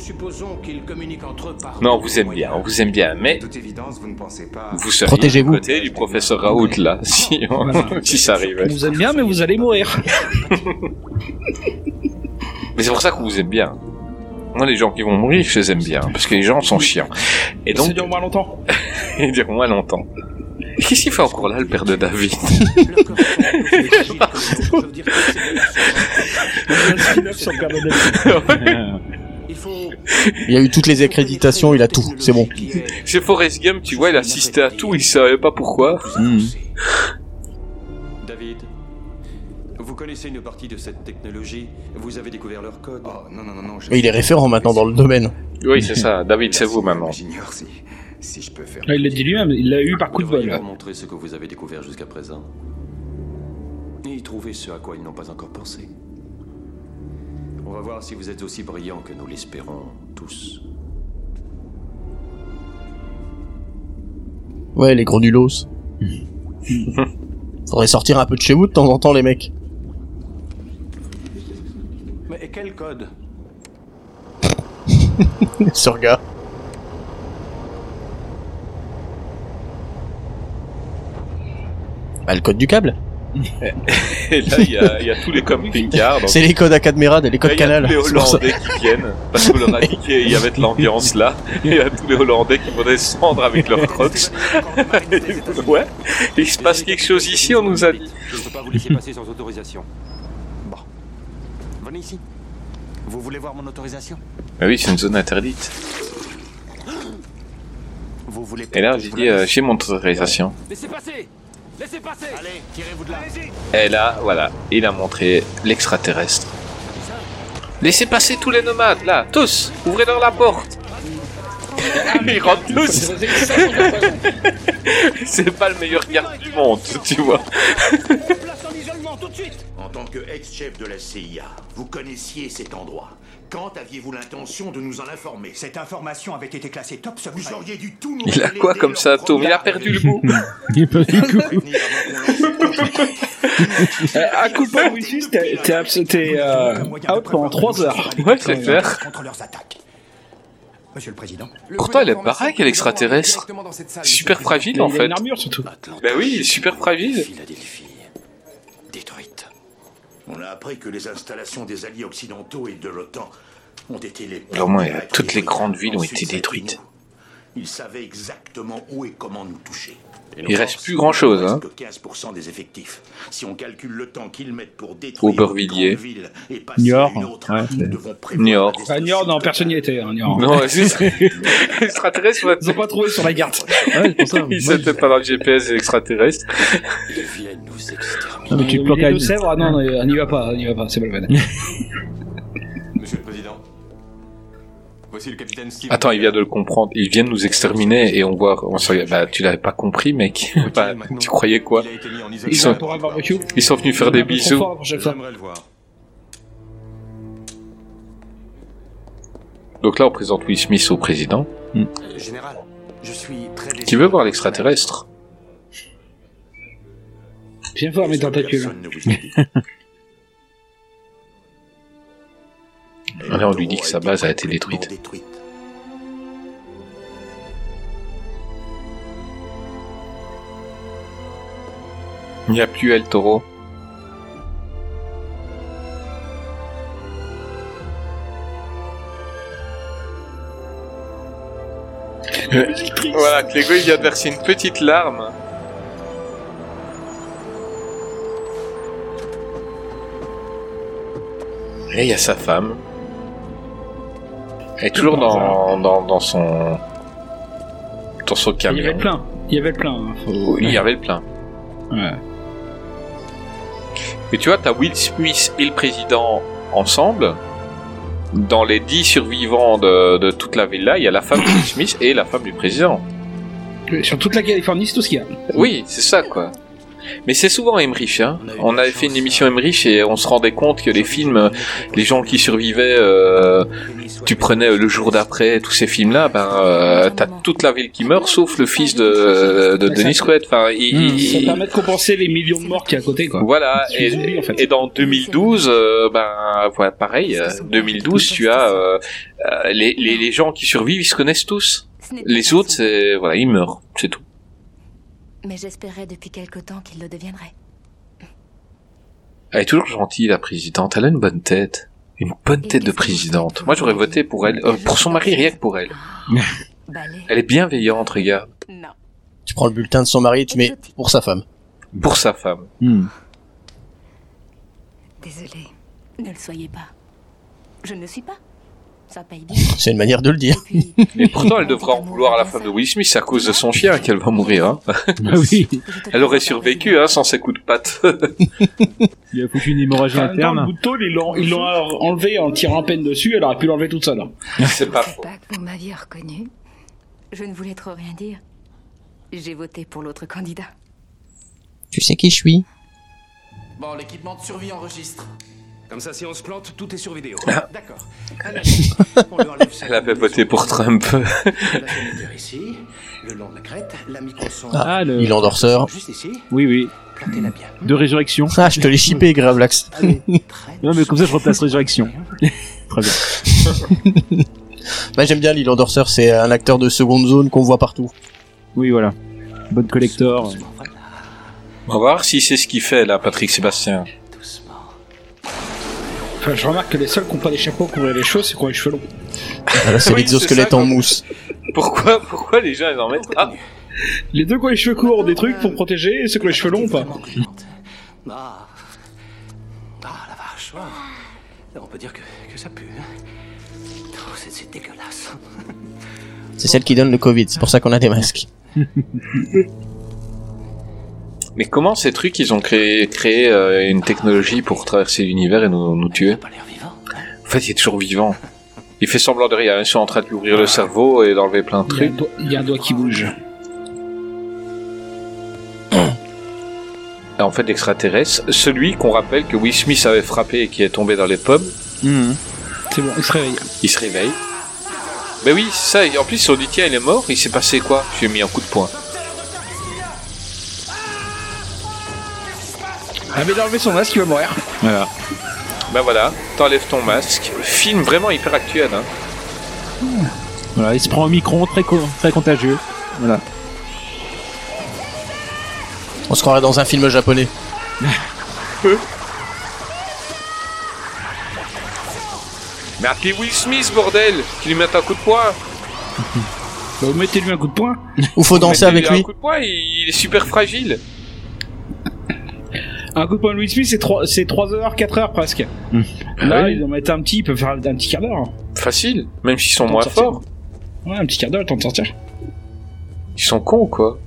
Speaker 9: Nous supposons qu'ils communiquent entre eux par.
Speaker 1: Non, on vous aime bien, on vous aime bien, mais
Speaker 30: toute évidence, vous ne pensez pas.
Speaker 1: vous seriez
Speaker 2: Protégez-vous.
Speaker 1: du côté du professeur Raoult, là, si, on- si ça arrivait.
Speaker 6: On vous aime bien, mais vous allez mourir.
Speaker 1: Mais c'est pour ça qu'on vous aime bien. Moi, les gens qui vont mourir, je les aime bien, parce que les gens sont chiants. Et donc,
Speaker 6: Ça dure moins longtemps.
Speaker 1: ils diront moins longtemps. Qu'est-ce qu'il fait encore là, le père de David
Speaker 2: Il y a eu toutes les accréditations, il a tout. C'est bon.
Speaker 1: Chez Forrest Gump, tu vois, il assistait à tout, il savait pas pourquoi.
Speaker 10: David, vous connaissez une partie de cette technologie? Vous avez découvert leur code?
Speaker 30: Oh, non, non, non, non.
Speaker 2: Mais il est référent maintenant dans le domaine.
Speaker 1: Oui, c'est ça. David, c'est vous maintenant.
Speaker 30: J'ignore si, si je peux faire.
Speaker 6: Ah, il l'a dit lui-même, il l'a eu par coup de bol.
Speaker 10: leur montrer ce que vous avez découvert jusqu'à présent. Et y trouver ce à quoi ils n'ont pas encore pensé. On va voir si vous êtes aussi brillant que nous l'espérons tous.
Speaker 2: Ouais, les gros nulos. Faudrait sortir un peu de chez vous de temps en temps, les mecs.
Speaker 9: Mais quel code
Speaker 2: Ce regard. Bah, le code du câble?
Speaker 1: Et là, il y a, il y a tous les camping-cars. donc-
Speaker 2: C'est les codes Acadmirad et les
Speaker 1: Là,
Speaker 2: codes
Speaker 1: il y a
Speaker 2: Canal.
Speaker 1: tous les. Hollandais qui viennent, parce qu'on leur a dit qu'il y avait de l'ambiance là. Il y a tous les Hollandais qui vont descendre avec leurs crocs. ouais, il se passe quelque chose ici, on nous a dit.
Speaker 13: Je ne peux pas vous laisser passer sans autorisation. Bon. Venez ici. Vous voulez voir mon autorisation?
Speaker 1: Ah oui, c'est une zone interdite.
Speaker 13: Vous voulez
Speaker 1: Et là, j'ai dit, euh, j'ai mon autorisation.
Speaker 13: Laissez passer Laissez passer. Allez, tirez-vous de là.
Speaker 1: Et là, voilà, il a montré l'extraterrestre. Laissez passer tous les nomades, là, tous Ouvrez-leur la porte. Ils rentrent tous. C'est pas le meilleur garde du monde, tu vois.
Speaker 15: En tant que ex-chef de la CIA, vous connaissiez cet endroit. Quand aviez-vous l'intention de nous en informer?
Speaker 9: Cette information avait été classée top secret.
Speaker 15: Vous auriez dû tout nous
Speaker 1: Il a quoi comme ça, Tom Il a perdu le bout
Speaker 5: Il peut du coup.
Speaker 6: Euh, à couper au wifi, t'es t'es euh, out pendant 3 heures.
Speaker 1: Ouais, c'est clair.
Speaker 9: Contre leurs attaques. Monsieur le Président.
Speaker 1: Pourtant, elle est baraque, l'extraterrestre. Super fragile, en
Speaker 6: Il a
Speaker 1: fait.
Speaker 6: une armure surtout.
Speaker 1: Ben oui, super fragile.
Speaker 15: détruite. On a appris que les installations des alliés occidentaux et de l'OTAN ont été les être
Speaker 1: toutes les grandes villes ont été détruites.
Speaker 15: Ils savaient exactement où et comment nous toucher.
Speaker 1: Il reste plus grand-chose,
Speaker 15: ne
Speaker 1: hein.
Speaker 15: restent que 15% des effectifs. Si on calcule le temps qu'ils mettent pour détruire
Speaker 1: Aubervilliers.
Speaker 15: une
Speaker 6: Niort.
Speaker 15: une
Speaker 5: Ouais,
Speaker 15: nous
Speaker 1: Niort.
Speaker 6: Ah, Niort, non, personne n'y était. Hein, Niort.
Speaker 1: Non. L'extraterrestre, ouais.
Speaker 6: Ils ont pas trouvé sur la carte.
Speaker 5: Ouais, c'est pour ça.
Speaker 1: Il
Speaker 5: Moi,
Speaker 1: s'était pas dans le GPS des extraterrestres.
Speaker 5: Non, mais tu te planques à
Speaker 6: Deux-Sèvres, ah non, non, on n'y va pas, on n'y va pas, c'est pas le peine.
Speaker 10: Monsieur le Président, voici le capitaine Steve.
Speaker 1: Attends, il vient de le comprendre. Il vient de nous exterminer et on voit. On se... Bah, tu l'avais pas compris, mec. Bah, tu croyais quoi Ils sont, ils venus faire des bisous. Donc là, on présente Will Smith au président.
Speaker 13: Euh, Général, je suis très déçu.
Speaker 1: Qui veut voir l'extraterrestre?
Speaker 6: Viens voir mes tentacules.
Speaker 1: Là, on lui dit que sa base a été détruite. Il n'y a plus El Toro. Euh, voilà, Clégo il vient de verser une petite larme. Et il y a sa femme elle est toujours dans, dans, dans son. dans son
Speaker 6: Il y
Speaker 1: camion.
Speaker 6: avait le plein. Il y avait le plein. hein, faut-
Speaker 1: Il y avait le plein.
Speaker 6: Ouais.
Speaker 1: Mais tu vois, t'as Will Smith et le président ensemble. Dans les dix survivants de, de toute la villa, il y a la femme de Will Smith et la femme du président.
Speaker 6: Sur toute la Californie, c'est tout ce qu'il y a.
Speaker 1: Oui, c'est ça, quoi. Mais c'est souvent Emmerich, hein. On avait fait une émission Emmerich et on se rendait compte que les films, euh, les gens qui survivaient, euh, tu prenais euh, le jour d'après, tous ces films-là, ben, euh, t'as toute la ville qui meurt, sauf le fils de, de Denis Quaid. Enfin, il-
Speaker 6: Ça
Speaker 1: il-
Speaker 6: permet de compenser les millions de morts qu'il y a à côté, quoi.
Speaker 1: Voilà, et,
Speaker 6: en fait.
Speaker 1: et dans 2012, euh, ben voilà, pareil, euh, 2012, tu as euh, euh, les, les, les gens qui survivent, ils se connaissent tous. Les autres, c'est voilà, ils meurent, c'est tout.
Speaker 22: Mais j'espérais depuis quelque temps qu'il le deviendrait.
Speaker 1: Elle est toujours gentille, la présidente. Elle a une bonne tête, une bonne tête de présidente. Moi, j'aurais voté pour elle, euh, pour son mari, rien que pour elle. Elle est bienveillante, regarde,
Speaker 2: Tu prends le bulletin de son mari et tu mets pour sa femme.
Speaker 1: pour sa femme.
Speaker 22: Désolée, ne le soyez pas. Je ne le suis pas. Ça paye bien.
Speaker 2: C'est une manière de le dire.
Speaker 1: Mais pourtant, elle devrait en vouloir à la femme de Will Smith c'est à cause de son chien qu'elle va mourir. Hein.
Speaker 5: oui.
Speaker 1: Elle aurait survécu hein, sans ses coups de patte.
Speaker 5: Il a foutu une hémorragie
Speaker 6: Enfin, dans le
Speaker 5: interne.
Speaker 6: ils l'ont, ils l'ont enlevé en tirant à peine dessus, elle aurait pu l'enlever toute seule.
Speaker 1: C'est pas faux.
Speaker 22: Pas que vous m'aviez reconnu. Je ne voulais trop rien dire. J'ai voté pour l'autre candidat.
Speaker 2: Tu sais qui je suis?
Speaker 14: Bon, l'équipement de survie enregistre. Comme ça, si on se plante, tout est sur vidéo.
Speaker 1: Ah.
Speaker 14: D'accord.
Speaker 1: Elle avait voté pour Trump.
Speaker 14: la ici, le long de la crête, la micro-son.
Speaker 5: Ah, le-
Speaker 2: Il endorseur.
Speaker 14: Juste ici.
Speaker 5: Oui, oui.
Speaker 14: Plantez-la bien.
Speaker 5: De résurrection.
Speaker 2: Ah, je te l'ai chippé, Gravelax.
Speaker 5: non, mais comme ça, je replace résurrection. Très bien.
Speaker 2: bah, j'aime bien l'île endorseur, c'est un acteur de seconde zone qu'on voit partout.
Speaker 5: Oui, voilà. Bonne collector.
Speaker 1: On va voir si c'est ce qu'il fait là, Patrick Sébastien.
Speaker 6: Enfin, je remarque que les seuls qui n'ont pas des chapeaux pour couvrir les cheveux, c'est qui ont les cheveux longs.
Speaker 2: Voilà, c'est
Speaker 1: Oui,
Speaker 2: l'exosquelette en mousse.
Speaker 1: Pourquoi, pourquoi les gens ils en mettent Ah,
Speaker 6: Les deux qui ont les cheveux courts ont des trucs pour protéger, et ceux qui ont les cheveux longs, pas.
Speaker 14: Ah. Ah, la vache. oh. On peut dire que, que ça pue. hein. Oh, c'est, c'est dégueulasse.
Speaker 2: C'est celle qui donne le Covid, c'est pour ça qu'on a des masques.
Speaker 1: mais comment ces trucs ils ont créé, créé euh, une technologie pour traverser l'univers et nous, nous tuer En fait, il est toujours vivant. Il fait semblant de rien. Ils sont en train de lui ouvrir le cerveau et d'enlever plein de
Speaker 6: Il y, a un
Speaker 1: trucs.
Speaker 6: doigt, il y a un doigt qui bouge.
Speaker 1: Et en fait, l'extraterrestre, celui qu'on rappelle que Will Smith avait frappé et qui est tombé dans les pommes,
Speaker 6: C'est bon, il se réveille.
Speaker 1: il se réveille. Ben oui, c'est ça. Et en plus, on dit tiens, il est mort. Il s'est passé quoi? Je lui ai mis un coup de poing.
Speaker 6: Ah, mais d'enlever son masque, il va mourir.
Speaker 5: Voilà.
Speaker 1: Ben voilà, t'enlèves ton masque. Film vraiment hyper actuel. Hein.
Speaker 5: Voilà, il se prend au micron, très, co- très contagieux. Voilà.
Speaker 2: On se croirait dans un film japonais.
Speaker 1: Mais appelez Will Smith, bordel Qui lui mette un coup de poing
Speaker 6: Bah, vous mettez-lui un coup de poing.
Speaker 2: Ou faut danser avec
Speaker 1: Mettez-lui
Speaker 2: lui.
Speaker 1: Un coup de poing, il il est super fragile.
Speaker 6: Un coup de poing de Will Smith, c'est 3, c'est 3 heures, 4 heures presque. Là,
Speaker 1: Oui.
Speaker 6: ils en mettent un petit, ils peuvent faire un petit quart d'heure.
Speaker 1: Facile, même s'ils sont moins forts.
Speaker 6: Ouais, un petit quart d'heure, le temps de sortir.
Speaker 1: Ils sont cons ou quoi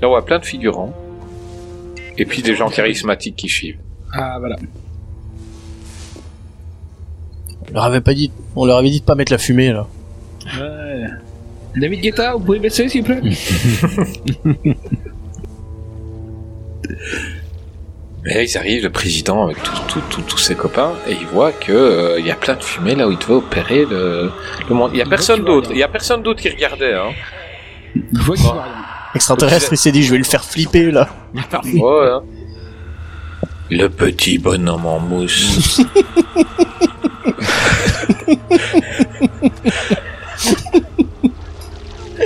Speaker 1: Là, on voit plein de figurants. Et puis des gens charismatiques qui suivent.
Speaker 6: Ah, voilà.
Speaker 2: On leur avait pas dit, on leur avait dit de pas mettre la fumée là.
Speaker 6: Ouais. David Guetta, vous pouvez baisser, s'il vous plaît?
Speaker 1: Mais là, ils arrivent, le président avec tous ses copains, et ils voient que euh, il y a plein de fumée là où il devait opérer le, le monde. Il y a personne d'autre. Il y a personne d'autre qui regardait. Hein.
Speaker 6: Il voit.
Speaker 2: Extraterrestre, il s'est dit je vais le faire flipper là.
Speaker 1: Ouais, hein. Le petit bonhomme en mousse.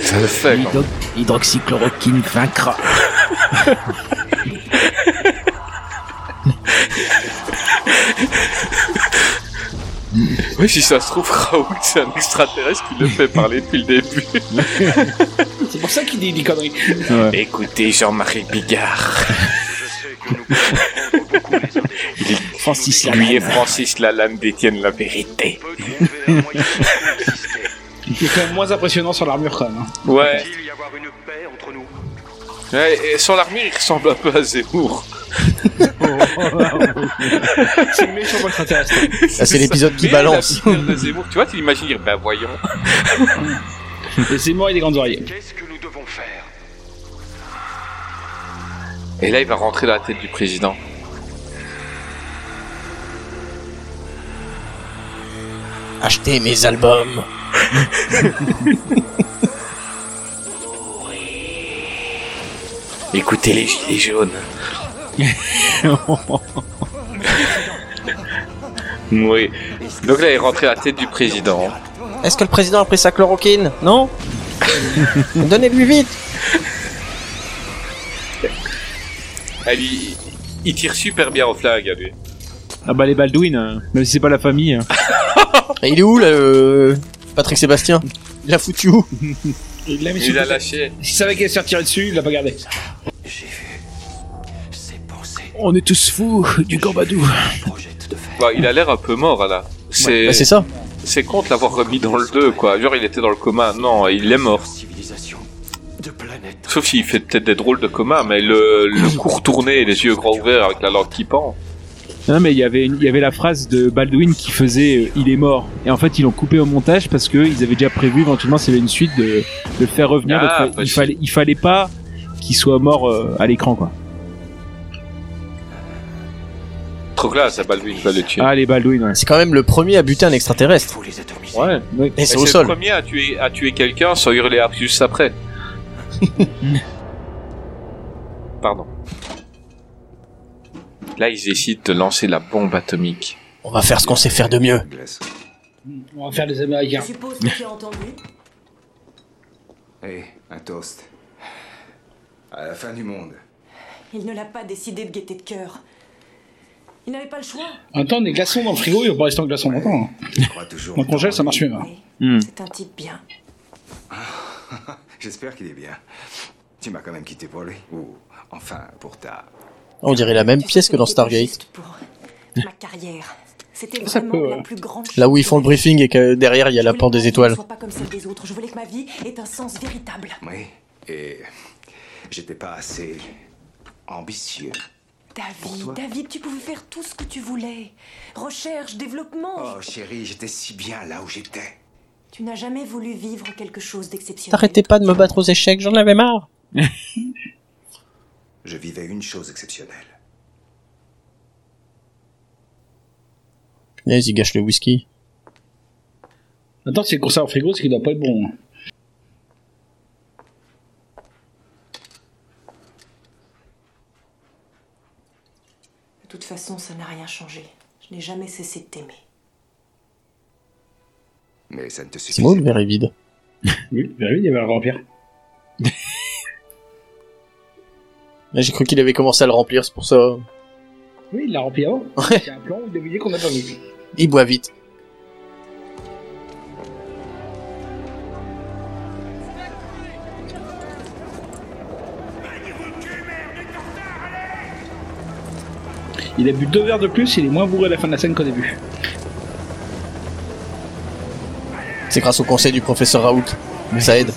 Speaker 1: Ça le fait.
Speaker 5: L'hydroxychloroquine vaincra.
Speaker 1: Oui, si ça se trouve, Raoul, c'est un extraterrestre qui le fait parler depuis le début.
Speaker 6: C'est pour ça qu'il dit des conneries.
Speaker 1: Écoutez, Jean-Marie Bigard. Il est-
Speaker 5: Francis
Speaker 1: Lui et. Francis Lalanne détiennent la vérité.
Speaker 6: Il est quand même moins impressionnant sur l'armure quand même. hein.
Speaker 1: Ouais. Ouais, et sur l'armure, il ressemble un peu à Zemmour.
Speaker 6: C'est le méchant extraterrestre.
Speaker 2: Ah, c'est l'épisode qui balance.
Speaker 1: de Zemmour, tu vois, tu l'imagines dire, ben voyons.
Speaker 6: Et c'est moi et des grandes oreilles.
Speaker 1: Et là, il va rentrer dans la tête du président.
Speaker 2: Achetez mes albums.
Speaker 1: Écoutez les gilets jaunes. oui. Donc là, il est rentré à la tête du président.
Speaker 2: Est-ce que le président a pris sa chloroquine Non Donnez-lui vite
Speaker 1: Elle, il, il tire super bien au flag, à lui.
Speaker 5: Ah bah les Baldwin, hein, même si c'est pas la famille. hein.
Speaker 2: Et Il est où là, le... Patrick Sébastien Il a foutu où
Speaker 6: Il l'a mis
Speaker 1: Il lâché.
Speaker 6: S'il savait qu'il allait se faire tirer dessus, il l'a pas gardé.
Speaker 5: On est tous fous du Gambadou.
Speaker 1: Bah, il a l'air un peu mort, là. C'est
Speaker 2: Bah, c'est ça.
Speaker 1: C'est con de l'avoir remis dans le 2, quoi. Genre, il était dans le coma. Non, il est mort. Sauf s'il fait peut-être des drôles de coma, mais le, le cou retourné et les yeux grands ouverts avec la langue qui pend.
Speaker 5: Non mais il y avait une- il y avait la phrase de Baldwin qui faisait euh, il est mort et en fait ils l'ont coupé au montage parce que ils avaient déjà prévu éventuellement s'il y avait une suite de, de le faire revenir
Speaker 1: Ah,
Speaker 5: donc, fa- il fallait il fallait pas qu'il soit mort euh, à l'écran quoi.
Speaker 1: Trop classe, ça Baldwin va le tuer.
Speaker 5: Ah les Baldwin ouais.
Speaker 2: C'est quand même le premier à buter un extraterrestre.
Speaker 1: Ouais.
Speaker 2: Et c'est
Speaker 1: Et
Speaker 2: au
Speaker 1: le
Speaker 2: sol.
Speaker 1: premier à tuer, à tuer quelqu'un sans hurler à juste après. Pardon. Là, ils décident de lancer la bombe atomique.
Speaker 2: On va faire ce qu'on sait faire de mieux.
Speaker 6: On va faire les Américains.
Speaker 11: Je suppose que tu as entendu.
Speaker 30: Hé, un toast. À la fin du monde.
Speaker 11: Il ne l'a pas décidé de gaieté de cœur. Il n'avait pas le choix.
Speaker 6: En temps, des glaçons dans le frigo, il va pas rester en glaçons longtemps. hein.
Speaker 30: Je toujours.
Speaker 6: En congèle, ça marche mieux. hein.
Speaker 5: Hmm.
Speaker 11: C'est un type bien.
Speaker 30: J'espère qu'il est bien. Tu m'as quand même quitté pour lui. Ou, enfin, pour ta.
Speaker 2: On dirait la même pièce que dans Stargate.
Speaker 11: Ma carrière. C'était
Speaker 2: Ça
Speaker 11: vraiment
Speaker 2: peut,
Speaker 11: la
Speaker 2: ouais.
Speaker 11: plus grande
Speaker 2: Là où ils font le briefing et que derrière il y a la pente des
Speaker 11: Je
Speaker 2: étoiles.
Speaker 11: ne sois pas comme celle des autres. Je voulais que ma vie ait un sens véritable.
Speaker 30: Oui. Et. J'étais pas assez. ambitieux.
Speaker 11: David, David, tu pouvais faire tout ce que tu voulais. Recherche, développement.
Speaker 30: Oh, chérie, j'étais si bien là où j'étais.
Speaker 11: Tu n'as jamais voulu vivre quelque chose d'exceptionnel.
Speaker 2: T'arrêtais pas de me battre aux échecs, j'en avais marre.
Speaker 30: Je vivais une chose exceptionnelle.
Speaker 2: Punaise, il gâche le whisky.
Speaker 6: Attends, si le conserve au frigo, c'est qu'il doit pas être bon.
Speaker 11: Toute façon, ça n'a rien changé. Je n'ai jamais cessé de t'aimer.
Speaker 30: Mais ça ne te suffit
Speaker 2: C'est moi le verre est vide
Speaker 6: Oui, bah oui, il y avait le vampire.
Speaker 2: Là, J'ai cru qu'il avait commencé à le remplir, c'est pour ça.
Speaker 6: Oui, il l'a rempli avant. C'est un plan de vidéo qu'on n'a pas vu.
Speaker 2: Il boit vite.
Speaker 6: Il a bu deux verres de plus, il est moins bourré à la fin de la scène qu'au début.
Speaker 2: C'est grâce au conseil du professeur Raoult. Ça aide.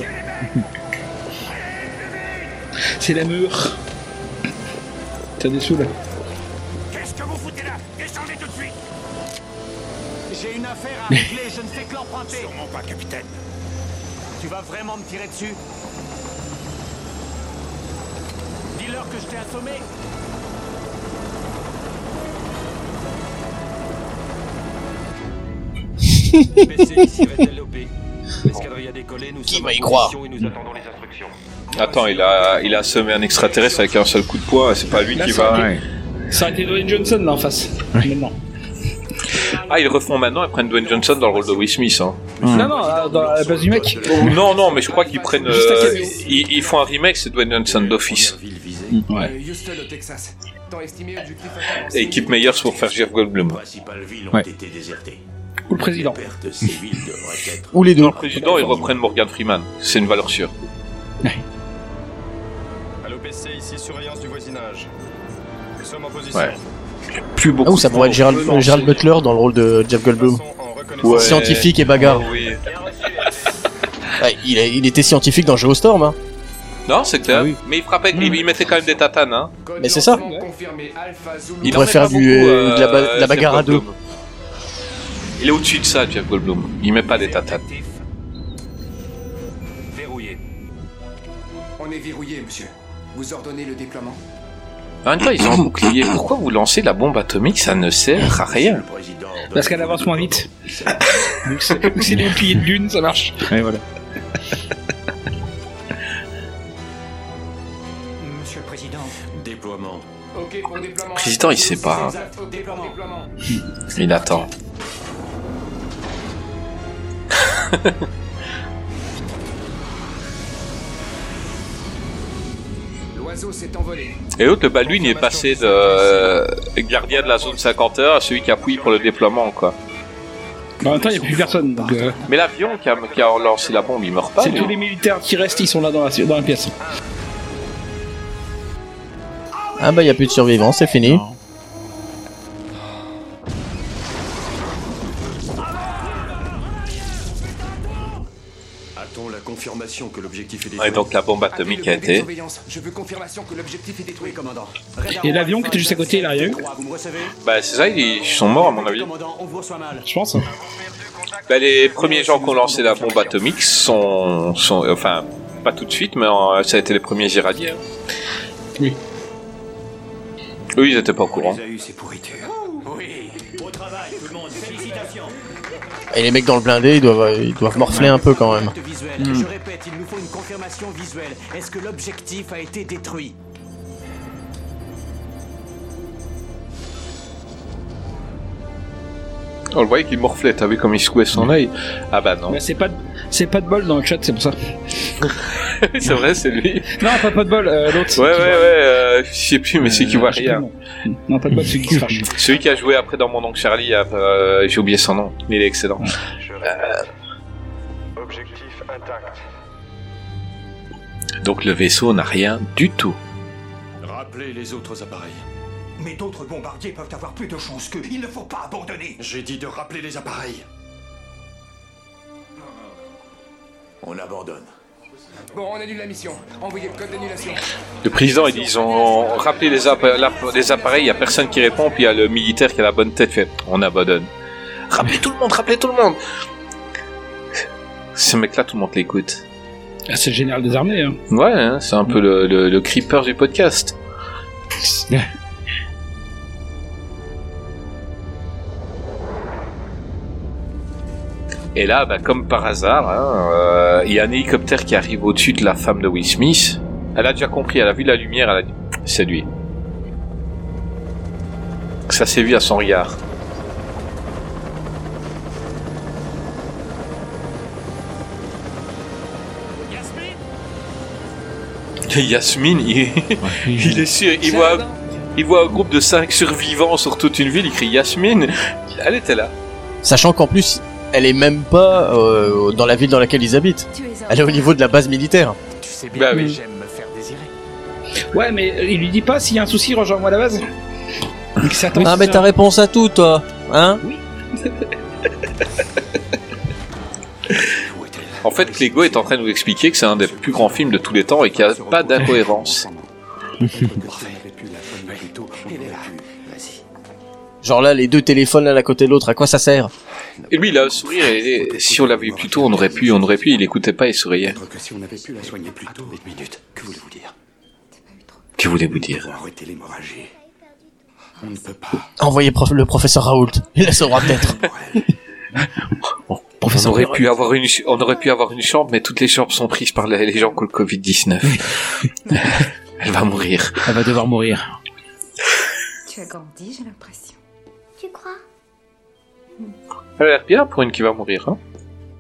Speaker 6: C'est la mûre. Ça dessoule.
Speaker 29: Qu'est-ce que vous foutez là? Descendez tout de suite J'ai une affaire à régler, je ne fais que l'emprunter. Sûrement pas, capitaine. Tu vas vraiment me tirer dessus? Dis-leur que je t'ai assommé.
Speaker 10: sommes
Speaker 2: va y croire.
Speaker 1: Attends, il a, il a semé un extraterrestre avec un seul coup de poing, c'est pas lui
Speaker 6: Là,
Speaker 1: qui
Speaker 6: ça
Speaker 1: va.
Speaker 6: Ça aurait été Dwayne Johnson là en face. Maintenant.
Speaker 1: Ah, ils refont maintenant, ils prennent Dwayne Johnson dans le rôle de Will Smith. Hein.
Speaker 6: Non, non, euh, dans la base du mec.
Speaker 1: Oh, non, non, mais je crois qu'ils prennent. Euh, ils, ils font un remake, c'est Dwayne Johnson d'office.
Speaker 6: Ouais.
Speaker 1: Et équipe meilleure pour faire Jeff Goldblum.
Speaker 6: Ouais. Ou le président.
Speaker 2: Ou les deux.
Speaker 1: Dans le président, ils reprennent Morgan Freeman. C'est une valeur sûre.
Speaker 31: À l'OPC, ici, surveillance du voisinage. Nous sommes en position.
Speaker 1: Ouais. Plus beaucoup.
Speaker 2: Ah, ou ça pourrait être Gérald, Gérald Butler dans le rôle de Jeff Goldblum.
Speaker 1: Ouais.
Speaker 2: Scientifique et bagarre.
Speaker 1: Ah oui.
Speaker 2: Ouais, il, est- il était scientifique dans Geostorm. Hein.
Speaker 1: Non, c'est clair. Mais il frappait,
Speaker 2: Hmm.
Speaker 1: il, il mettait quand même des tatanes. Hein.
Speaker 2: Mais c'est ça.
Speaker 13: Zulu.
Speaker 2: Il pourrait faire du,
Speaker 1: beaucoup,
Speaker 2: euh, de la,
Speaker 1: euh,
Speaker 2: de la bagarre à deux.
Speaker 1: Il est au-dessus de ça, Jeff Goldblum. Il met pas des tatanes.
Speaker 13: Verrouillé. On est verrouillé, monsieur. Vous ordonnez le déploiement
Speaker 1: En même temps, ils ont un bouclier. Pourquoi vous lancez la bombe atomique Ça ne sert à rien.
Speaker 6: Parce qu'elle avance moins vite. C'est des boucliers de lune, ça marche.
Speaker 5: Ouais, voilà.
Speaker 14: Monsieur le Président.
Speaker 10: Déploiement.
Speaker 13: Pour déploiement.
Speaker 1: Le président, il sait pas. hein. Il attend. Et l'autre, le Balduin, il est passé de euh, gardien de la zone 50 heures à celui qui appuie pour le déploiement, quoi.
Speaker 6: En même temps, il n'y a plus personne. Donc, euh,
Speaker 1: Mais l'avion qui a, qui a lancé la bombe, il meurt pas.
Speaker 6: c'est tous les militaires qui restent, ils sont là dans la, dans la pièce.
Speaker 2: Ah bah il y a plus de survivants, c'est fini.
Speaker 10: Confirmation que l'objectif est détruit
Speaker 1: Ouais, donc la bombe atomique a été.
Speaker 13: Surveillance. Je veux confirmation que l'objectif est détruit, commandant.
Speaker 6: Et l'avion qui était juste à côté, il a rien eu.
Speaker 1: Bah, c'est ça, ils sont morts, à mon avis.
Speaker 14: Commandant, on vous reçoit mal.
Speaker 6: Je pense.
Speaker 1: Bah, les premiers gens qui ont lancé la bombe atomique sont, sont enfin, pas tout de suite, mais euh, ça a été les premiers irradiés.
Speaker 6: Oui.
Speaker 1: Eux, ils étaient pas au courant.
Speaker 2: Et les mecs dans le blindé, ils doivent, ils doivent morfler un peu quand même. Hmm.
Speaker 14: Je répète, il nous faut une confirmation visuelle. Est-ce que l'objectif a été détruit?
Speaker 1: On le voyait qu'il morflait, t'as vu comme il secouait son œil Ah bah non.
Speaker 6: Bah, c'est pas, de- c'est pas de bol dans le chat, c'est pour ça.
Speaker 1: c'est vrai, c'est lui.
Speaker 6: Non, pas, pas de bol, euh, l'autre.
Speaker 1: Ouais, ouais, ouais, euh, je sais plus, mais c'est qui voit
Speaker 6: plus
Speaker 1: rien.
Speaker 6: Non, pas de bol, celui qui se fâche.
Speaker 1: Celui qui a joué après dans Mon Oncle Charlie, euh, j'ai oublié son nom, mais il est excellent.
Speaker 31: Objectif intact.
Speaker 1: Donc le vaisseau n'a rien du tout.
Speaker 10: Rappelez les autres appareils.
Speaker 15: Mais d'autres bombardiers peuvent avoir plus de chance qu'eux. Il ne faut pas abandonner.
Speaker 10: J'ai dit de rappeler les appareils.
Speaker 14: On abandonne.
Speaker 13: Bon, on annule la mission. Envoyez le code d'annulation.
Speaker 1: Le président, ils ont rappelé les, les appareils, il y a personne qui répond, puis il y a le militaire qui a la bonne tête, fait, on abandonne. Rappelez tout le monde, rappelez tout le monde Ce mec-là, tout le monde l'écoute.
Speaker 6: Ah, c'est le général des armées. Hein.
Speaker 1: Ouais, hein, c'est un peu le, le, le creeper du podcast. Et là, bah, comme par hasard, hein, euh, il y a un hélicoptère qui arrive au-dessus de la femme de Will Smith. Elle a déjà compris, elle a vu la lumière, elle a dit c'est lui. Ça s'est vu à son regard. Yasmine, il, il est sûr, il voit, il voit un groupe de 5 survivants sur toute une ville, il crie Yasmine, elle était là.
Speaker 2: Sachant qu'en plus, elle est même pas euh, dans la ville dans laquelle ils habitent. Elle est au niveau de la base militaire.
Speaker 14: Tu sais bien
Speaker 1: Bah
Speaker 14: que
Speaker 1: oui.
Speaker 14: j'aime me faire désirer.
Speaker 6: Ouais, mais il lui dit pas s'il y a un souci, rejoins-moi à la base.
Speaker 2: Ah mais t'as réponse à tout toi, hein
Speaker 1: En fait, Clégo est en train de nous expliquer que c'est un des plus grands films de tous les temps et qu'il n'y a pas d'incohérence.
Speaker 2: Genre là, les deux téléphones l'un à côté de l'autre, à quoi ça sert
Speaker 1: Et lui, il a un sourire et, et si on l'avait eu plus tôt, on aurait pu, on aurait pu, il écoutait pas, il souriait.
Speaker 15: Que si on avait pu la soigner plus tôt. Une minute. Que voulez-vous dire
Speaker 1: Que voulez-vous dire
Speaker 15: Arrêter l'hémorragie. On ne peut pas.
Speaker 2: Envoyez prof- le professeur Raoult, il la saura peut-être.
Speaker 1: on aurait, pu avoir une, ch- on aurait pu avoir une chambre, mais toutes les chambres sont prises par les, les gens qui ont le Covid-19. Elle va mourir.
Speaker 5: Elle va devoir mourir.
Speaker 22: Tu as grandi, j'ai l'impression.
Speaker 1: Elle a l'air bien pour une qui va mourir. Hein.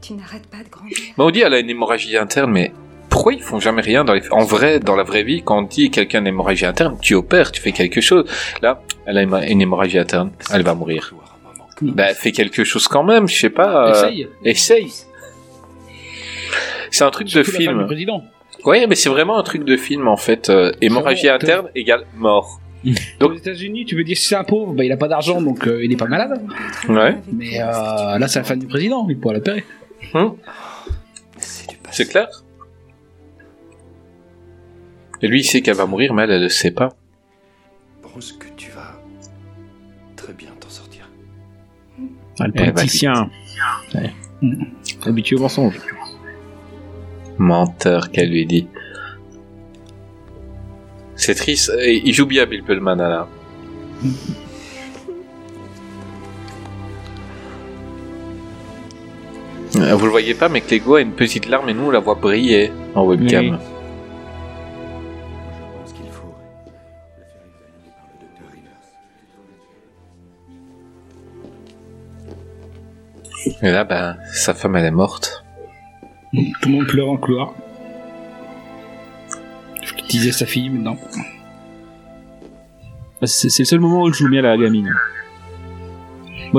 Speaker 22: Tu n'arrêtes pas de grandir.
Speaker 1: Mais on dit elle a une hémorragie interne, mais pourquoi ils font jamais rien dans les... En vrai, dans la vraie vie, quand on dit quelqu'un a une hémorragie interne, tu opères, tu fais quelque chose. Là, elle a une hémorragie interne, elle va mourir. Bah, fais quelque chose quand même, je sais pas. euh,
Speaker 6: Essaye.
Speaker 1: Essaye. C'est un truc de film.
Speaker 6: président.
Speaker 1: Ouais, mais c'est vraiment un truc de film en fait. Euh, hémorragie interne égale mort.
Speaker 6: Aux États-Unis, tu veux dire si c'est un pauvre, bah, il a pas d'argent donc euh, il est pas malade.
Speaker 1: Ouais.
Speaker 6: Mais euh, là, c'est la femme du président, il pourra l'opérer.
Speaker 1: Hum. C'est clair. Et lui, il sait qu'elle va mourir, mais elle, elle le sait pas.
Speaker 25: Pense que tu vas très bien t'en sortir.
Speaker 5: Ah, le
Speaker 1: Eh,
Speaker 5: politicien. Ouais. Habitué au mensonge.
Speaker 1: Menteur qu'elle lui dit. C'est triste. Et Il joue bien Bill Pullman là. Vous le voyez pas, mais Clégo a une petite larme et nous on la voit briller en webcam.
Speaker 5: Oui.
Speaker 1: Et là, ben, sa femme elle est morte.
Speaker 6: Tout le monde pleure en couloir. Sa fille maintenant.
Speaker 5: Bah, C'est le seul moment où je joue bien la gamine.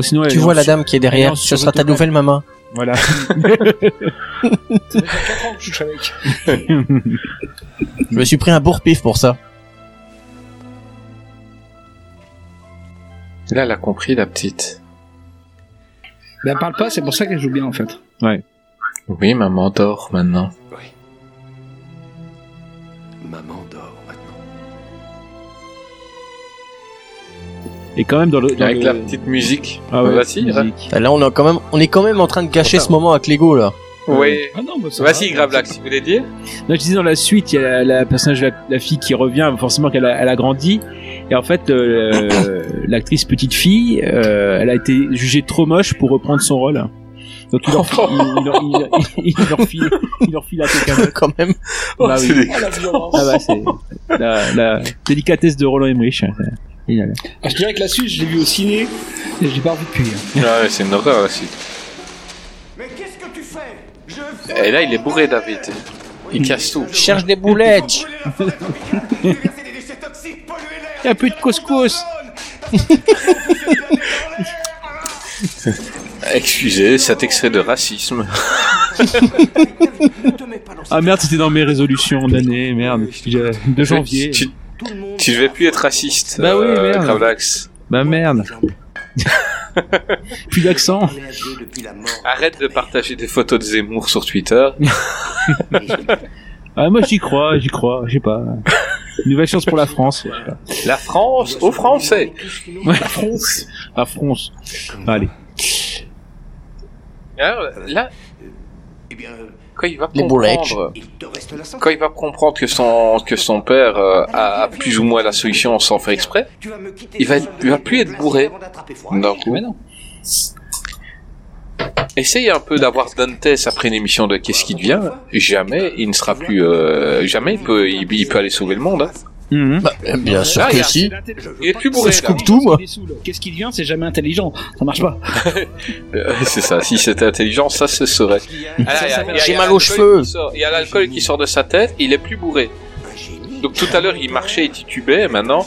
Speaker 5: Sinon,
Speaker 2: Tu vois la dame qui est derrière, ce sera ta nouvelle maman.
Speaker 5: Voilà.
Speaker 6: Ça fait 4 ans que je suis avec.
Speaker 2: Je me suis pris un bourre-pif pour ça.
Speaker 1: Là, elle a compris la petite.
Speaker 6: Mais elle parle pas, c'est pour ça qu'elle joue bien en fait.
Speaker 5: Ouais.
Speaker 1: Oui, maman dort maintenant.
Speaker 5: Et quand même dans le. dans
Speaker 1: Avec
Speaker 5: le-
Speaker 1: la petite musique.
Speaker 5: Ah ouais,
Speaker 1: Vas-y,
Speaker 5: musique.
Speaker 1: hein.
Speaker 2: Là, on est quand même, on est quand même en train de gâcher ce moment avec Lego là.
Speaker 1: Oui.
Speaker 6: Ah non, bah, ça
Speaker 1: Vas-y,
Speaker 6: va,
Speaker 1: Gravelax, si vous voulez dire.
Speaker 5: Non, je disais dans la suite, il y a la, la personnage, la, la fille qui revient, forcément qu'elle a, elle a grandi. Et en fait, euh, l'actrice petite fille, euh, elle a été jugée trop moche pour reprendre son rôle. Donc il leur, il, il leur, il, il leur file, il leur file à quelqu'un d'autre.
Speaker 2: quand même.
Speaker 5: Bah oui.
Speaker 6: Ah, la violence.
Speaker 5: Ah bah c'est la, la délicatesse de Roland Emmerich. Génial.
Speaker 6: Ah, je dirais que la suite, je l'ai vu au ciné et je l'ai pas revu depuis. hein.
Speaker 1: Ah ouais, c'est une horreur la suite.
Speaker 29: Mais qu'est-ce que tu fais? Je
Speaker 1: Et là, il est bourré, David. Il casse tout.
Speaker 2: Cherche des boulettes.
Speaker 5: Il y a plus de couscous.
Speaker 1: Excusez cet extrait de racisme.
Speaker 5: Ah merde, c'était dans mes résolutions d'année, merde, de janvier.
Speaker 1: Tu, tu devais plus être raciste.
Speaker 5: Bah oui,
Speaker 1: euh,
Speaker 5: merde.
Speaker 1: Gravelax.
Speaker 5: Bah merde. Plus d'accent.
Speaker 1: Arrête de partager des photos de Zemmour sur Twitter.
Speaker 5: Ah moi j'y crois, j'y crois, je sais pas. Nouvelle chance pour la France.
Speaker 1: La France aux Français.
Speaker 5: La France. La France. Allez.
Speaker 1: Alors, là, quand il va
Speaker 2: Les
Speaker 1: comprendre, quand il va comprendre que son que son père euh, a, plus ou moins la solution sans faire exprès, il va être- il va plus être bourré coup.
Speaker 6: Mais non.
Speaker 1: Essaye un peu d'avoir Dantes après une émission de Qu'est-ce qui devient. Jamais il ne sera plus. euh, jamais il peut il, il peut aller sauver le monde. hein.
Speaker 2: Bah, bien sûr
Speaker 1: Ah,
Speaker 2: que
Speaker 1: il
Speaker 2: si.
Speaker 1: Il est plus bourré.
Speaker 2: Je
Speaker 1: là.
Speaker 2: coupe tout moi.
Speaker 6: Qu'est-ce qu'il devient C'est jamais intelligent. Ça marche pas.
Speaker 1: Euh, C'est ça. Si c'était intelligent, ça se serait. Ah, il il
Speaker 2: J'ai
Speaker 1: il
Speaker 2: mal aux cheveux.
Speaker 1: qui Il y a l'alcool qui sort de sa tête. Il est plus bourré. Donc tout à l'heure il marchait et titubait. et Maintenant,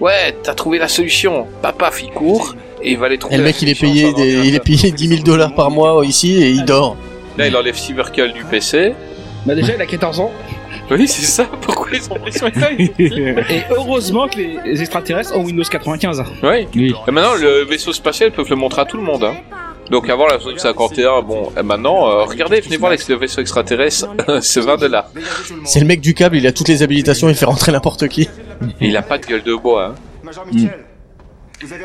Speaker 1: ouais, t'as trouvé la solution. Papa, il court et il va aller trouver.
Speaker 2: Et le mec, il est payé, des- il est payé 10 000 dollars par mois ici et il dort.
Speaker 1: Là, il enlève Cybercule du PC.
Speaker 6: Bah déjà, il a 14 ans.
Speaker 1: Oui, c'est ça. Pourquoi ils ont pris son iPhone
Speaker 6: Et heureusement que les, les extraterrestres ont Windows 95.
Speaker 1: Oui. Et maintenant, le vaisseau spatial, ils peuvent le montrer à tout le monde. Hein. Donc avant la zone 51, bon, et maintenant, euh, regardez, venez voir le vaisseau extraterrestre, c'est 20 dollars.
Speaker 2: C'est le mec du câble, il a toutes les habilitations, il fait rentrer n'importe qui.
Speaker 1: Il a pas de gueule de bois. Hein. Mm.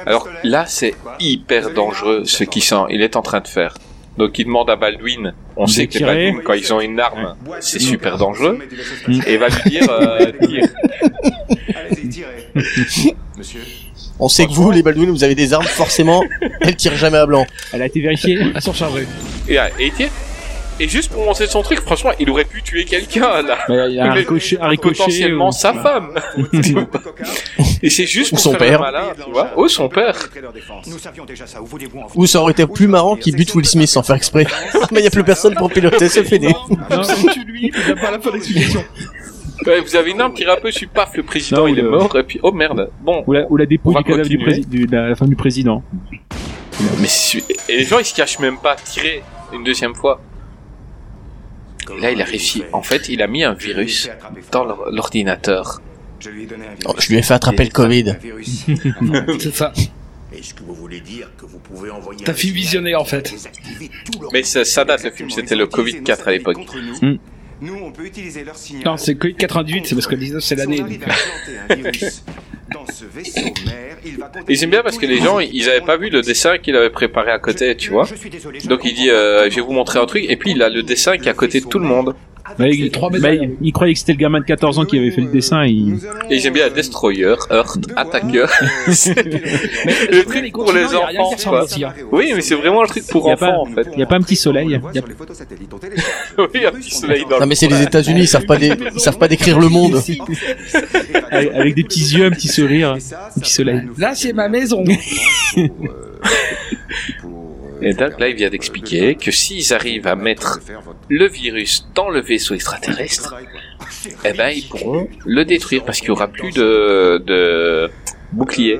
Speaker 1: Alors là, c'est hyper dangereux ce qu'il sent, il est en train de faire. Donc il demande à Baldwin, on sait que les quand ils ont une arme, c'est super dangereux, et il va lui dire, euh, tire.
Speaker 29: Allez-y, tirez. Monsieur
Speaker 2: On sait que vous, les Baldwin, vous avez des armes, forcément, elles tirent jamais à blanc.
Speaker 5: Elle a été vérifiée. Elles sont chargées.
Speaker 1: Et, euh, et il tire. Et juste pour montrer son truc, franchement, il aurait pu tuer quelqu'un là.
Speaker 5: Bah, il y a un
Speaker 1: Mais
Speaker 5: ricochet- un ricochet
Speaker 1: Potentiellement
Speaker 5: ou-
Speaker 1: sa femme. Et c'est juste
Speaker 2: Ou
Speaker 1: pour
Speaker 2: son
Speaker 1: faire
Speaker 2: père.
Speaker 1: malin, tu vois. Ou son père.
Speaker 2: Ou ça aurait été plus marrant qu'il bute Will Smith sans faire exprès. Mais y a plus personne pour piloter, c'est fini.
Speaker 6: Tu lui, il pas la.
Speaker 1: Ouais, vous avez une arme qui un peu, je suis paf, le président
Speaker 5: Non,
Speaker 1: il est
Speaker 5: le-
Speaker 1: mort, et puis oh merde. Bon.
Speaker 5: Ou la, ou la dépouille du cadavre du prési- la femme du président.
Speaker 1: Mais et les gens ils se cachent même pas, tirer une deuxième fois. Et là il a réussi. En fait, il a mis un virus dans l'or- l'ordinateur.
Speaker 30: Je lui ai donné un
Speaker 2: Oh, je lui ai fait attraper le Covid.
Speaker 6: C'est ça.
Speaker 28: Est-ce que vous voulez dire que vous pouvez envoyer
Speaker 6: T'as film visionné en fait.
Speaker 1: Mais ça, ça date le film, c'était le Covid 4 à l'époque.
Speaker 30: Nous, on peut utiliser leur signal.
Speaker 6: Non, c'est Covid 98, c'est parce que 19 c'est l'année.
Speaker 30: Si on arrive à implanter un virus dans ce vaisseau mère, il va
Speaker 1: Et j'aime bien parce que les gens ils avaient pas vu le dessin qu'il avait préparé à côté, tu vois. Donc il dit euh, je vais vous montrer un truc, et puis il a le dessin qui est à côté de tout le monde.
Speaker 5: Bah, il, bah, il- il croyait que c'était le gamin de 14 ans qui avait fait le dessin. Il...
Speaker 1: Et j'aime bien Destroyer, Earth, Attacker. Le truc pour les enfants. quoi. Oui, mais c'est vraiment le truc pour
Speaker 5: Y a pas-
Speaker 1: enfants en fait.
Speaker 5: Il y a pas un petit soleil. y a-
Speaker 1: Oui, un petit soleil dans
Speaker 2: Non mais c'est les États-Unis, ils savent pas, dé- ils savent pas décrire le monde.
Speaker 5: avec, avec des petits yeux, un petit sourire, un petit soleil.
Speaker 6: Là, c'est ma maison.
Speaker 1: Et donc là, il vient d'expliquer que s'ils arrivent à mettre le virus dans le vaisseau extraterrestre, eh ben ils pourront le détruire parce qu'il y aura plus de, de boucliers.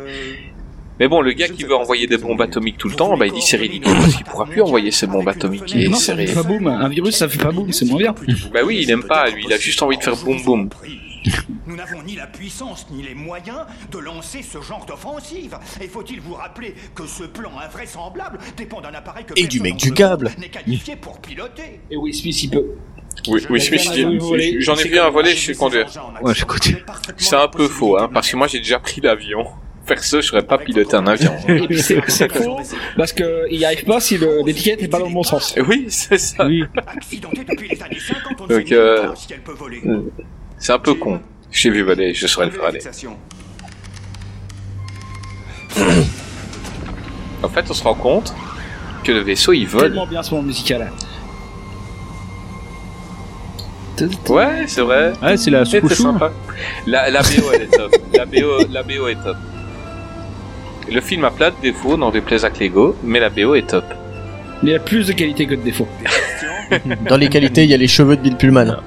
Speaker 1: Mais bon, le gars qui veut envoyer des bombes atomiques tout le temps, bah il dit c'est ridicule parce qu'il pourra plus envoyer ces bombes atomiques. Et
Speaker 6: Non,
Speaker 1: c'est
Speaker 6: ça fait pas boum. Un virus, ça fait pas boum, c'est moins bien.
Speaker 1: Bah oui, il aime pas, lui, il a juste envie de faire boum boum.
Speaker 15: Nous n'avons ni la puissance ni les moyens de lancer ce genre d'offensive. Et faut-il vous rappeler que ce plan invraisemblable dépend d'un appareil que
Speaker 2: Et du mec du câble.
Speaker 15: n'est qualifié pour piloter.
Speaker 6: Et Will Smith, il peut.
Speaker 1: Oui, oui, suis- j'en ai vu un volet, je suis conduire.
Speaker 5: Ouais, je continue.
Speaker 1: C'est un peu faux, hein, parce que moi j'ai déjà pris l'avion. Perso, je serais pas piloté un avion.
Speaker 6: Et puis c'est faux, parce que il y arrive pas si le- l'étiquette est pas dans le bon sens.
Speaker 1: Oui, c'est ça.
Speaker 5: Oui.
Speaker 1: Donc, euh, c'est un peu con. J'ai vu voler, je saurais le faire aller. En fait, on se rend compte que le vaisseau il vole.
Speaker 6: Tellement bien ce moment musical.
Speaker 1: Ouais, c'est vrai.
Speaker 5: Ouais, c'est la
Speaker 1: sympa. La, la BO, elle est top. La BO, la BO est top. Le film a plein de défauts, n'en déplaise à Lego, mais la BO est top.
Speaker 6: Il y a plus de qualité que de défaut.
Speaker 2: Dans les qualités, il y a les cheveux de Bill Pullman.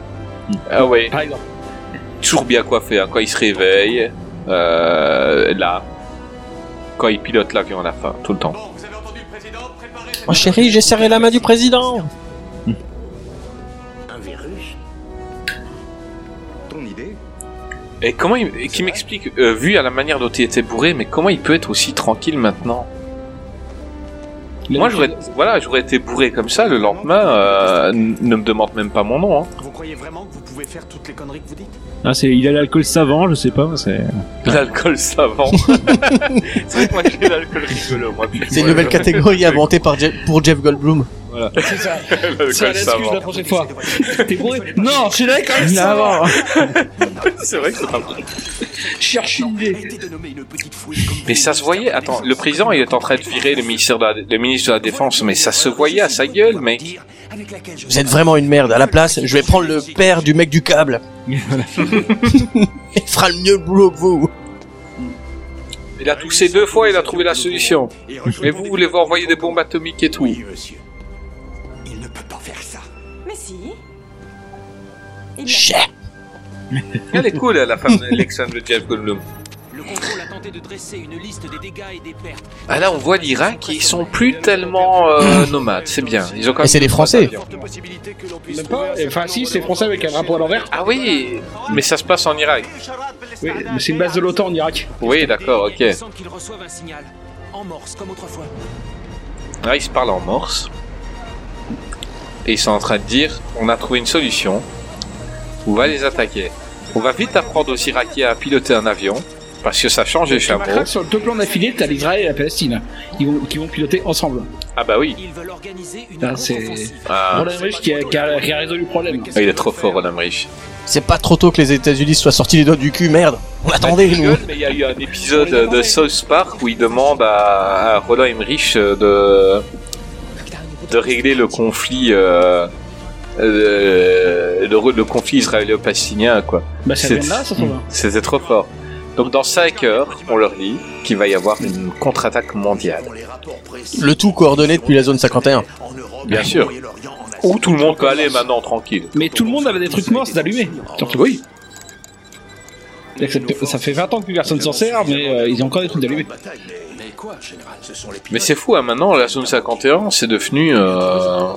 Speaker 1: Ah ouais.
Speaker 6: Par exemple.
Speaker 1: Toujours bien coiffé, hein, quand il se réveille, euh, là, quand il pilote l'avion à la fin, tout le temps.
Speaker 2: Oh chérie, j'ai serré la main du président.
Speaker 28: Un virus
Speaker 30: Ton idée
Speaker 1: Et comment il, qui m'explique, euh, vu à la manière dont il était bourré, mais comment il peut être aussi tranquille maintenant Moi, j'aurais, voilà, j'aurais été bourré comme ça le lendemain. euh, n- ne me demande même pas mon nom. Hein.
Speaker 13: Vous croyez vraiment que vous pouvez faire toutes les conneries que vous dites?
Speaker 5: Ah, c'est, il a l'alcool savant, je sais pas. C'est.
Speaker 1: L'alcool savant. c'est vrai que moi j'ai l'alcool rigolo. Moi, puis-
Speaker 2: C'est une nouvelle catégorie inventée par Je- pour Jeff Goldblum.
Speaker 1: Voilà.
Speaker 6: C'est ça. C'est l'excuse la prochaine fois. T'es bourré Non, je suis là quand même
Speaker 5: Là,
Speaker 1: c'est vrai que c'est pas vrai.
Speaker 6: Cherche une idée.
Speaker 1: Mais ça se voyait. Attends, le président il est en train de virer le ministère de la, le ministre de la défense, mais ça se voyait à sa gueule, mec.
Speaker 2: Vous êtes vraiment une merde. À la place, je vais prendre le père du mec du câble. Il fera le mieux le boulot que vous.
Speaker 1: Il a toussé deux fois, il a trouvé la solution. Mais vous voulez vous envoyer des bombes atomiques et tout.
Speaker 15: Ne
Speaker 1: Elle est cool, la femme d'Alexandre de Jeff Goldblum.
Speaker 14: Le contrôle a tenté de dresser une liste des dégâts et des pertes.
Speaker 1: Ah là, on voit l'Irak, ils sont plus tellement euh, nomades, c'est bien. Ils ont quand
Speaker 2: Et
Speaker 1: même
Speaker 2: c'est des Français.
Speaker 6: Même pas. Enfin, si, c'est français avec un drapeau à l'envers.
Speaker 1: Ah oui, mais ça se passe en Irak.
Speaker 6: Oui, mais c'est une base de l'OTAN en Irak.
Speaker 1: Oui, d'accord, ok.
Speaker 14: Il semble qu'ils reçoivent un signal. En morse, comme autrefois.
Speaker 1: Là, ils se parlent en morse. Et ils sont en train de dire on a trouvé une solution. On va les attaquer. On va vite apprendre aux Irakiens à piloter un avion. Parce que ça change les chameaux.
Speaker 6: Après, sur le deux plans d'affilée, t'as l'Israël et la Palestine. Ils vont, qui vont piloter ensemble.
Speaker 1: Ah bah oui.
Speaker 6: Là, c'est.
Speaker 1: Ah.
Speaker 6: Roland Emmerich qui a, qui, a, qui a résolu le problème.
Speaker 1: Ah, il est trop fort, Roland Emmerich.
Speaker 2: C'est pas trop tôt que les États-Unis soient sortis les doigts du cul, merde. On attendait, nous.
Speaker 1: rigoles, mais il y a eu un épisode de South Park où il demande à, à Roland Emmerich de, de régler le conflit euh, euh, le, le conflit israélo-palestinien, quoi.
Speaker 6: Bah,
Speaker 1: C'est-. C'était trop fort. Donc dans 5 heures, on leur dit qu'il va y avoir une contre-attaque mondiale.
Speaker 2: Le tout coordonné depuis la zone 51.
Speaker 1: Bien sûr. Où tout le monde peut aller maintenant tranquille.
Speaker 6: Mais tout le monde avait des trucs morts allumés.
Speaker 1: Oui.
Speaker 6: Ça fait 20 ans que plus personne s'en sert, mais euh, ils ont encore des trucs allumés.
Speaker 30: Mais quoi, général Ce sont les
Speaker 1: Mais c'est fou, hein, maintenant la zone 51, c'est devenu... Euh...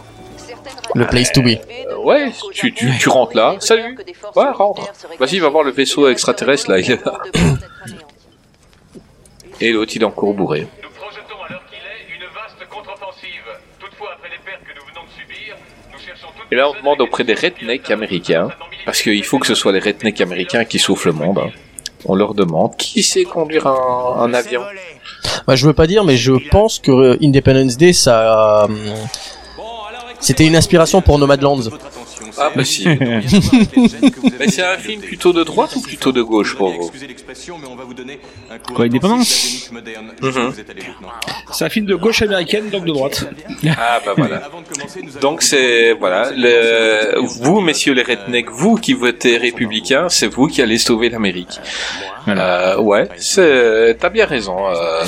Speaker 2: Le place to be.
Speaker 1: euh, ouais, tu, tu, tu rentres là, salut, ouais, rentre. Vas-y, va voir le vaisseau extraterrestre là, il est là. Et l'autre il est encore bourré. Et là on demande auprès des rednecks américains, parce qu'il faut que ce soit les rednecks américains qui soufflent le monde. hein. On leur demande qui sait conduire un, un avion?
Speaker 2: Bah, je veux pas dire, mais je pense que euh, Independence Day, ça, euh, c'était une inspiration pour Nomadlands.
Speaker 1: Ah bah si. Mais c'est un film plutôt de droite ou plutôt de gauche pour vous?
Speaker 5: Quoi, Indépendance?
Speaker 1: Mhm.
Speaker 6: C'est un film de gauche américaine, donc de droite.
Speaker 1: Ah bah voilà. Donc c'est voilà, le, vous messieurs les rednecks, vous qui votez républicain, c'est vous qui allez sauver l'Amérique. Euh, ouais, c'est t'as bien raison, euh,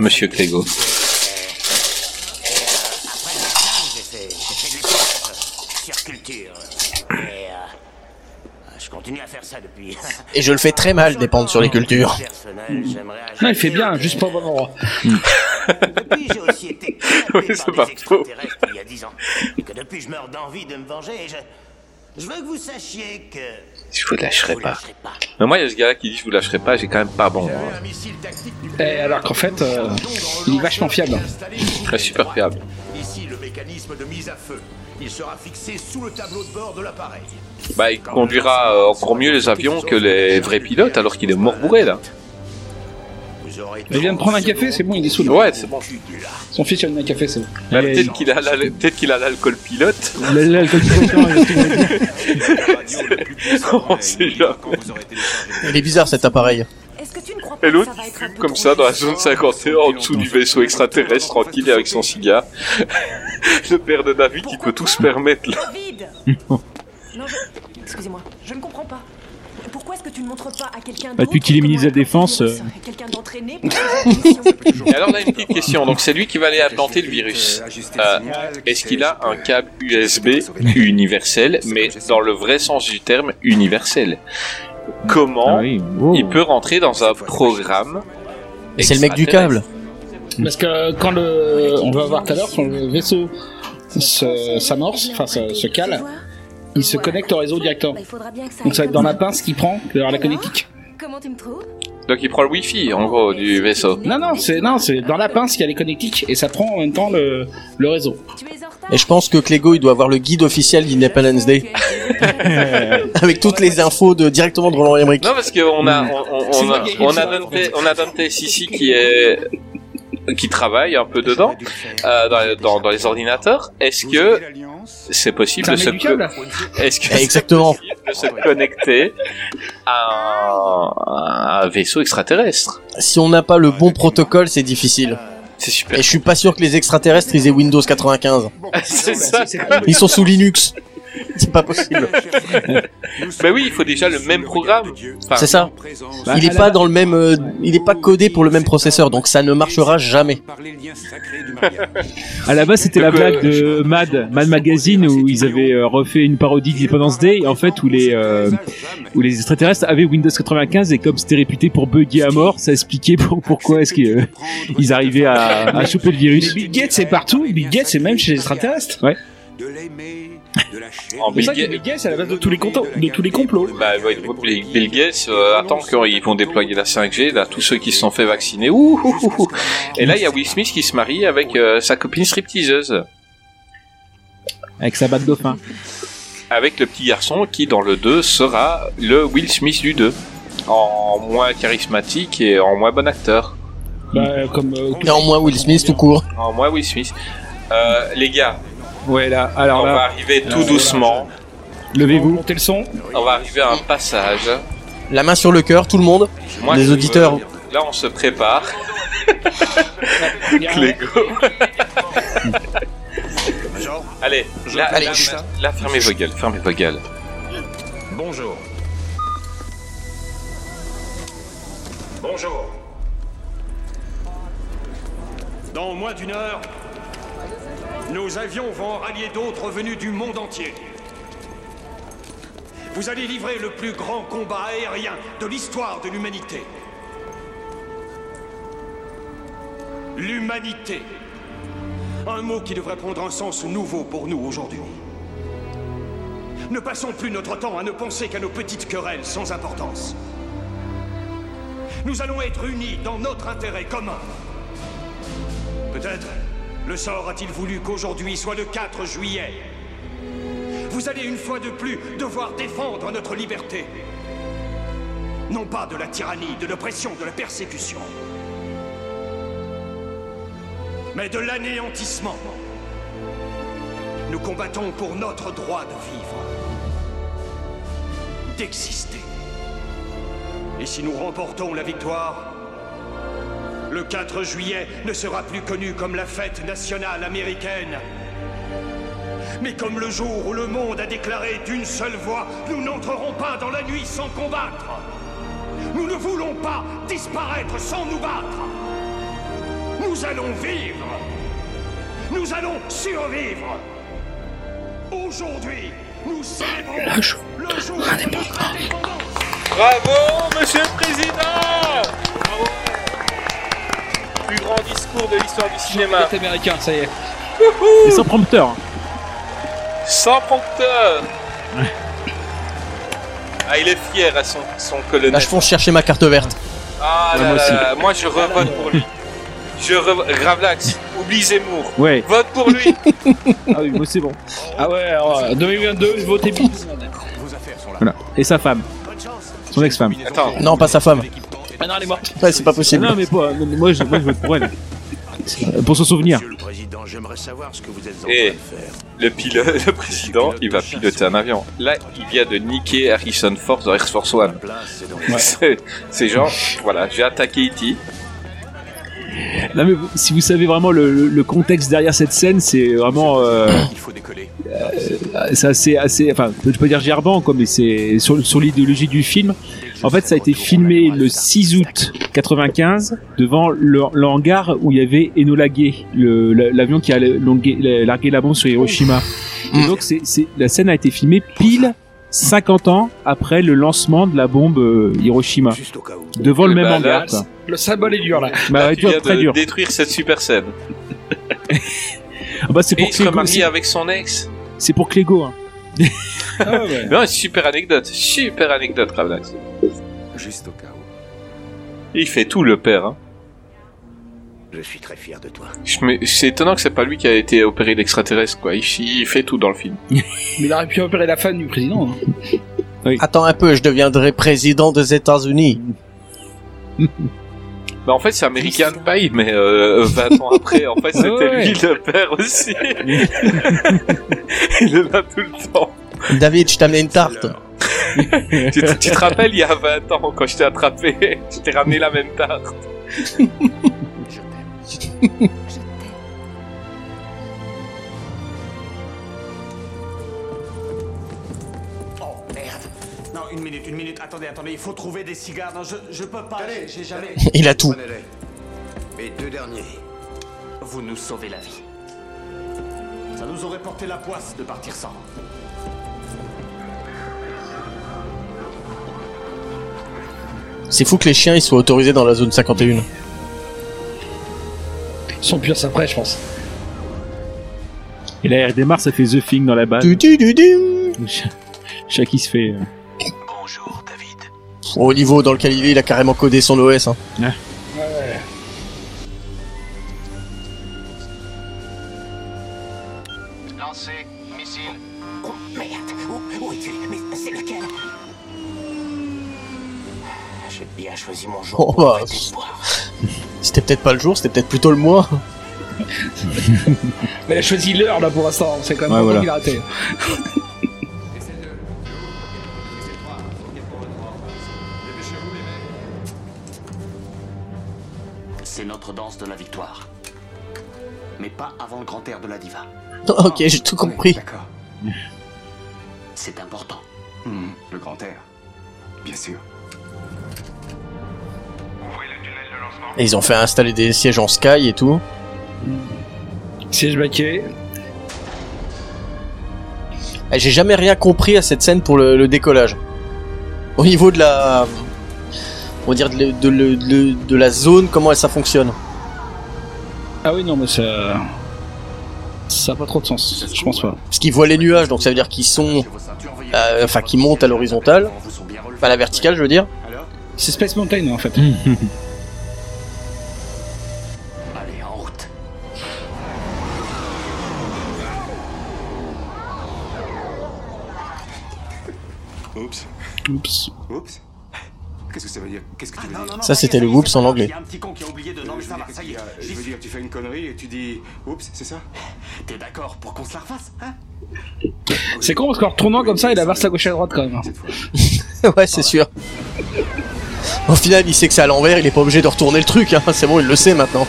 Speaker 1: Monsieur Clégo.
Speaker 9: J'ai fait, j'ai fait de l'épilage sur culture. Et euh, je continue à faire ça depuis.
Speaker 2: Et je le fais très mal, dépendre sur les cultures.
Speaker 6: Non, il fait bien, juste pas au bon endroit.
Speaker 9: Depuis, j'ai aussi été
Speaker 1: Oui, c'est
Speaker 9: par
Speaker 1: pas
Speaker 9: des extraterrestres il y a dix ans. Et que depuis, je meurs d'envie de me venger et je... Je veux que vous sachiez que...
Speaker 1: Je vous lâcherai pas. Mais moi, il y a ce gars qui dit je vous lâcherai pas, j'ai quand même pas bon.
Speaker 6: Et alors qu'en fait, euh, il est vachement fiable.
Speaker 1: Très super fiable.
Speaker 15: Ici, le mécanisme de mise à feu. Il sera fixé sous le tableau de bord de l'appareil.
Speaker 1: Bah, il conduira euh, encore mieux les avions que les vrais pilotes, alors qu'il est mort bourré là.
Speaker 6: Il vient de prendre un café, c'est bon, il est sous
Speaker 1: Ouais, c'est bon.
Speaker 6: Son fils vient de un café, c'est bon.
Speaker 1: Bah, peut-être qu'il a, la- peut-être qu'il a l'alcool pilote.
Speaker 5: L'alcool
Speaker 1: On sait jamais.
Speaker 2: Il est bizarre cet appareil.
Speaker 1: Et l'autre, comme ça, dans la zone 51, en dessous du vaisseau extraterrestre, tranquille, avec son cigare. Le père de David qui peut tout se permettre, là.
Speaker 11: Non, je... Excusez-moi, je ne comprends pas. Pourquoi est-ce que tu ne montres pas à quelqu'un
Speaker 5: Bah,
Speaker 11: d'autre
Speaker 5: depuis qu'il éminise la défense. euh,
Speaker 11: quelqu'un d'entraîné pour de mission
Speaker 1: Et alors, là, une petite question. Donc, c'est lui qui va aller implanter le virus. Euh, Est-ce qu'il a un câble USB universel, mais dans le vrai sens du terme, universel? Comment il peut rentrer dans un programme
Speaker 2: Et c'est le mec du câble.
Speaker 6: Parce que quand le, on va voir tout à l'heure, quand le vaisseau se- s'amorce, enfin se, se cale, il se connecte au réseau directement. Donc ça va être dans la pince qui prend vers la connectique.
Speaker 22: Comment tu me trouves
Speaker 1: Donc, il prend le Wi-Fi, en gros, du vaisseau.
Speaker 6: Non, non, c'est non, c'est dans la pince qu'il y a les connectiques et ça prend en même temps le, le réseau.
Speaker 2: Et je pense que Clégo, il doit avoir le guide officiel d'Independence Day. Avec toutes les infos de, directement de Roland Emmerich.
Speaker 1: Non, parce qu'on a, on, on, on a, on a Dante, on a Dante ici qui est, qui travaille un peu dedans, euh, dans, dans, dans les ordinateurs. Est-ce que c'est possible de se, est-ce que
Speaker 2: Exactement.
Speaker 1: de connecter à un, à un vaisseau extraterrestre?
Speaker 2: Si on n'a pas le bon protocole, c'est difficile.
Speaker 1: C'est super.
Speaker 2: Et je suis pas sûr que les extraterrestres ils aient Windows 95.
Speaker 1: c'est ça.
Speaker 2: Ils sont sous Linux. C'est pas possible.
Speaker 1: Ben oui, il faut déjà le même programme. Enfin,
Speaker 2: C'est ça.
Speaker 1: Bah,
Speaker 2: Il est pas dans le même, euh, il est pas codé pour le même processeur, donc ça ne marchera jamais.
Speaker 5: À la base, c'était la
Speaker 1: Donc, euh,
Speaker 5: blague de Mad, Mad Magazine, où ils avaient euh, refait une parodie d'Independence Day, en fait, où les, euh, où les extraterrestres avaient Windows 95, et comme c'était réputé pour bugger à mort, ça expliquait pour, pourquoi est-ce qu'ils euh, ils arrivaient à, à choper le virus.
Speaker 6: Bill Gates c'est partout, Bill Gates c'est même chez les extraterrestres.
Speaker 5: Ouais.
Speaker 1: En
Speaker 6: ça
Speaker 1: Bill
Speaker 6: que Bill Gates c'est à la base de tous les complots, de tous les complots.
Speaker 1: Bah, ouais, Bill Bill Gates euh, attend quand ils vont déployer la 5G, là, tous ceux qui se sont fait vacciner. Ouh, ouh, ouh, ouh. Et là, il y a Will Smith qui se marie avec euh, sa copine stripteaseuse.
Speaker 5: Avec sa bague dauphin.
Speaker 1: Avec le petit garçon qui, dans le 2, sera le Will Smith du 2. En moins charismatique et en moins bon acteur.
Speaker 6: Bah, comme. euh,
Speaker 2: Et en moins Will Smith tout court.
Speaker 1: En moins Will Smith. Euh, les gars,
Speaker 5: Ouais, là, alors
Speaker 1: on
Speaker 5: là,
Speaker 1: va arriver tout doucement.
Speaker 5: levez-vous.
Speaker 6: Montez le son.
Speaker 1: On va arriver à un passage.
Speaker 2: La main sur le cœur, tout le monde.
Speaker 1: Moi,
Speaker 2: les
Speaker 1: je
Speaker 2: auditeurs.
Speaker 1: veux- Là, on se prépare. Clégo. Allez, là,
Speaker 9: fais
Speaker 1: là,
Speaker 9: ça
Speaker 1: là, là, fermez vos gueules, fermez vos gueules.
Speaker 9: Bonjour. Bonjour. Dans moins d'une heure, nos avions vont rallier d'autres venus du monde entier. Vous allez livrer le plus grand combat aérien de l'histoire de l'humanité. L'humanité. Un mot qui devrait prendre un sens nouveau pour nous aujourd'hui. Ne passons plus notre temps à ne penser qu'à nos petites querelles sans importance. Nous allons être unis dans notre intérêt commun. Peut-être le sort a-t-il voulu qu'aujourd'hui soit le 4 juillet? Vous allez une fois de plus devoir défendre notre liberté. Non pas de la tyrannie, de l'oppression, de la persécution, mais de l'anéantissement. Nous combattons pour notre droit de vivre, d'exister. Et si nous remportons la victoire, le 4 juillet ne sera plus connu comme la fête nationale américaine, mais comme le jour où le monde a déclaré d'une seule voix, nous n'entrerons pas dans la nuit sans combattre. Nous ne voulons pas disparaître sans nous battre. Nous allons vivre. Nous allons survivre. Aujourd'hui, nous célébrons
Speaker 1: Le jour
Speaker 9: le jour de notre indépendance.
Speaker 1: Bravo, monsieur le président Plus grand discours de l'histoire du cinéma.
Speaker 6: C'est américain, ça y est.
Speaker 5: Et sans prompteur.
Speaker 1: Sans prompteur Ah, il est fier à son, son colonel.
Speaker 2: Là, je fonce chercher ma carte verte.
Speaker 1: Ah
Speaker 5: Ouais,
Speaker 1: là
Speaker 5: moi
Speaker 1: là moi je revote pour lui. Je revote. Gravelax, oublie Zemmour.
Speaker 5: Ouais.
Speaker 1: Vote pour lui
Speaker 5: Ah oui, moi c'est bon.
Speaker 6: Ah ouais, alors, euh, 2022, votez bien.
Speaker 5: Voilà. Et sa femme. Son ex-femme.
Speaker 1: Attends.
Speaker 2: Non, pas sa femme.
Speaker 6: Ah non, elle est morte.
Speaker 2: Ouais, c'est pas possible.
Speaker 5: Non, mais pas, non, mais moi, je, moi je vote pour elle. Pour son souvenir.
Speaker 15: Monsieur le Président, j'aimerais savoir ce que vous êtes en
Speaker 1: Et
Speaker 15: train de faire.
Speaker 1: le pilote, le président, il va piloter un avion. Là, il vient de niquer Harrison Ford dans Air Force One. C'est- C'est genre, voilà, j'ai attaqué E.T.
Speaker 5: Non, mais si vous savez vraiment le, le- le contexte derrière cette scène, c'est vraiment. Euh,
Speaker 9: Il faut décoller.
Speaker 5: euh, c'est assez, assez. Enfin, je peux pas dire gerbant, quoi, mais c'est sur, sur l'idéologie du film. En fait, ça a été filmé le 6 août 95 devant le, le hangar où il y avait Enola Gay, l'avion qui a longué- largué la bombe sur Hiroshima. Et donc, c'est, c'est, la scène a été filmée pile 50 ans après le lancement de la bombe euh, Hiroshima. Devant le
Speaker 1: Eh
Speaker 5: même
Speaker 1: ben,
Speaker 5: hangar,
Speaker 1: là.
Speaker 6: Le symbole est dur là.
Speaker 5: Bah, ouais,
Speaker 1: Tu
Speaker 5: dur,
Speaker 1: viens
Speaker 5: très
Speaker 1: de
Speaker 5: dur.
Speaker 1: détruire cette super scène.
Speaker 5: Ah bah, c'est
Speaker 1: Et
Speaker 5: pour
Speaker 1: il se
Speaker 5: Clégo,
Speaker 1: avec son ex.
Speaker 5: c'est pour Clégo, hein.
Speaker 6: Ah ouais.
Speaker 1: Non, super anecdote, super anecdote, Gravelax.
Speaker 32: Juste au cas où.
Speaker 1: Il fait tout le père. Hein.
Speaker 33: Je suis très fier de toi.
Speaker 1: Me- C'est étonnant que c'est pas lui qui a été opéré d'extraterrestre, quoi. Il, il fait tout dans le film.
Speaker 6: Mais il aurait pu opérer la femme du président. hein.
Speaker 2: Attends un peu, je deviendrai président des États-Unis.
Speaker 1: Bah, en fait, c'est American Pie, mais euh, 20 ans après, en fait, c'était
Speaker 2: Ouais.
Speaker 1: lui le père aussi. il est là tout le temps.
Speaker 2: David, je t'ai amené une tarte.
Speaker 1: tu, te, tu te rappelles, il y a 20 ans, quand je t'ai attrapé, je t'ai ramené la même tarte.
Speaker 22: Oh minute. Attendez, attendez, il faut trouver des cigares. Non, je, je peux pas. j'ai- J'ai jamais.
Speaker 2: Il a tout.
Speaker 15: Et deux derniers.
Speaker 22: Vous nous sauvez la vie. Ça nous aurait porté la poisse de partir sans.
Speaker 2: C'est fou que les chiens ils soient autorisés dans la zone 51.
Speaker 6: Ils sont plus à ça près, je pense.
Speaker 5: Et là, il redémarre, ça fait The Thing dans la
Speaker 2: du, du, du.
Speaker 5: Chaque qui se fait. euh,
Speaker 2: Au niveau dans lequel il est, il a carrément codé son OS. Hein.
Speaker 5: Ouais.
Speaker 22: Lancez, missile.
Speaker 33: Oh merde Où, où es-tu? Mais c'est lequel? J'ai bien choisi mon jour
Speaker 2: Oh bah. C'était peut-être pas le jour, c'était peut-être plutôt le mois.
Speaker 6: Mais elle a choisi l'heure là pour l'instant. C'est quand même
Speaker 2: Ouais,
Speaker 6: pas
Speaker 2: voilà.
Speaker 6: qu'il a raté.
Speaker 22: notre danse de la victoire. Mais pas avant le grand air de la diva.
Speaker 2: ok, j'ai tout compris.
Speaker 30: D'accord.
Speaker 14: C'est important.
Speaker 30: Hmm, le grand air. Bien sûr.
Speaker 2: Et ils ont fait installer des sièges en sky et tout.
Speaker 6: Siège baquet.
Speaker 2: Eh, J'ai jamais rien compris à cette scène pour le, le décollage. Au niveau de la, on va dire de, le- de le- de- de la zone, comment ça fonctionne.
Speaker 6: Ah oui, non, mais ça. Ça a pas trop de sens, je pense pas.
Speaker 2: Parce qu'ils voient les nuages, donc ça veut dire qu'ils sont, euh, enfin, qu'ils montent à l'horizontale, pas à la verticale, je veux dire.
Speaker 6: C'est Space Mountain en fait.
Speaker 14: Allez, en route.
Speaker 30: Oups.
Speaker 6: Oups.
Speaker 30: Oups. Qu'est-ce que ça veut dire Qu'est-ce que tu veux dire
Speaker 2: Ça, c'était le whoops en anglais.
Speaker 14: Un petit con qui a oublié de. Non, mais ça va, ça y est.
Speaker 30: Je veux dire, tu fais une connerie et tu dis oups, c'est ça
Speaker 14: T'es d'accord pour qu'on se la refasse, hein
Speaker 6: C'est con parce qu'en retournant comme ça, il avance à gauche et à droite quand même.
Speaker 2: ouais, c'est sûr. Au final, il sait que c'est à l'envers, il est pas obligé de retourner le truc, hein. c'est bon, il le sait maintenant.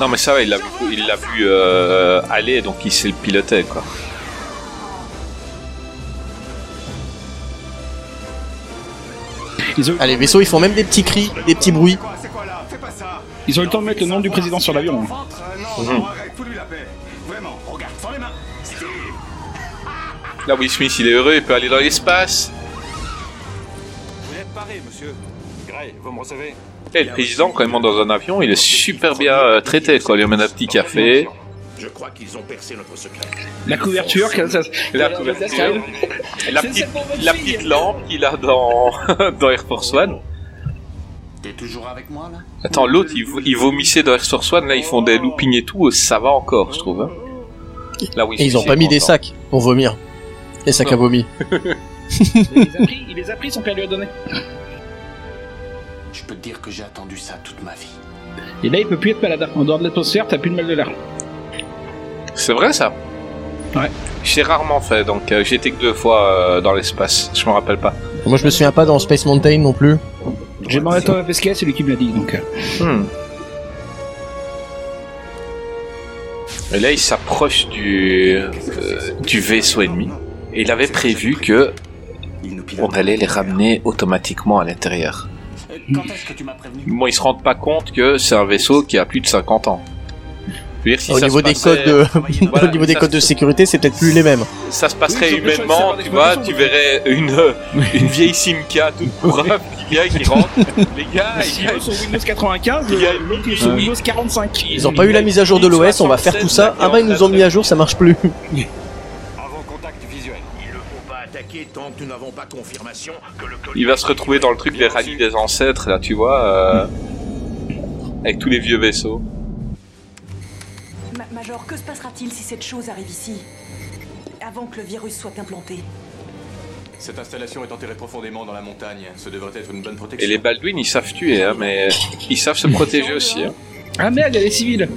Speaker 1: Non, mais ça va, il l'a vu, il l'a vu euh, aller, donc il sait le piloter, quoi.
Speaker 2: Ah, les vaisseaux, ils font même des petits cris, des petits bruits.
Speaker 6: Ils ont eu le temps de mettre le nom du président sur l'avion. hein.
Speaker 30: Les mains.
Speaker 1: Là, Will Smith, il est heureux, il peut aller dans l'espace.
Speaker 31: Vous êtes paré, monsieur. Gray, vous me recevez?
Speaker 1: Et le président, quand il monte dans un avion, il est super bien euh, traité, quoi. Il lui amène un petit café.
Speaker 14: Je crois qu'ils ont percé notre secret.
Speaker 6: La couverture,
Speaker 1: La couverture. La petite, la petite lampe qu'il a dans, dans Air Force One.
Speaker 14: T'es toujours avec moi là?
Speaker 1: Attends, l'autre, il, vo- il vomissait dans Air Force One, là, ils font des loopings et tout, ça va encore, je trouve. hein. Là, oui,
Speaker 2: Et ils ont pas mis des sacs pour vomir. Les sacs à vomi.
Speaker 6: il, les a pris, il les a pris, son père lui a donné.
Speaker 14: Je peux te dire que j'ai attendu ça toute ma vie.
Speaker 6: Et là, il peut plus être malade. En dehors de l'atmosphère, t'as plus de mal de l'air.
Speaker 1: C'est vrai, ça
Speaker 6: Ouais.
Speaker 1: J'ai rarement fait, donc euh, j'ai été que deux fois euh, dans l'espace, je me rappelle pas.
Speaker 2: Moi, je me souviens pas dans Space Mountain non plus.
Speaker 6: J'ai demandé à Thomas Pesquet, c'est lui qui me l'a dit donc. euh.
Speaker 1: Hmm. Et là, il s'approche du, euh, du vaisseau ennemi. Et il avait prévu que on allait les ramener automatiquement à l'intérieur.
Speaker 14: Quand est-ce que tu m'as prévenu?
Speaker 1: Bon, ils se rendent pas compte que c'est un vaisseau qui a plus de 50 ans. Dire, si
Speaker 2: au
Speaker 1: ça
Speaker 2: niveau
Speaker 1: se
Speaker 2: des
Speaker 1: passait-
Speaker 2: codes de,
Speaker 1: Voilà,
Speaker 2: au niveau des
Speaker 1: ça
Speaker 2: codes de sécurité, c'est peut-être plus les mêmes.
Speaker 1: ça se passerait
Speaker 6: Oui, ils
Speaker 1: humainement, tu vois, tu verrais une, une vieille Simca toute pourrave qui vient, qui rentre. Les gars,
Speaker 6: Si
Speaker 1: il y a
Speaker 6: eux sont Windows 95,
Speaker 1: Il y a
Speaker 6: le- l'autre est sur. Windows 45.
Speaker 2: Ils ont pas eu la mise à jour de l'OS, on va faire tout ça. Ah bah ils nous ont mis à jour, ça marche plus.
Speaker 14: Tant que nous n'avons pas confirmation que le
Speaker 1: Il va se retrouver dans le truc des rallyes des ancêtres, là, tu vois, euh, avec tous les vieux vaisseaux.
Speaker 11: Ma- Major, que se passera-t-il si cette chose arrive ici Avant que le virus soit implanté?
Speaker 25: Cette installation est enterrée profondément dans la montagne. Ce devrait être une bonne
Speaker 1: Et
Speaker 25: protection.
Speaker 1: les Baldwin, ils savent tuer, hein, mais ils savent se protéger aussi. Hein.
Speaker 6: Ah merde, il y a les civils.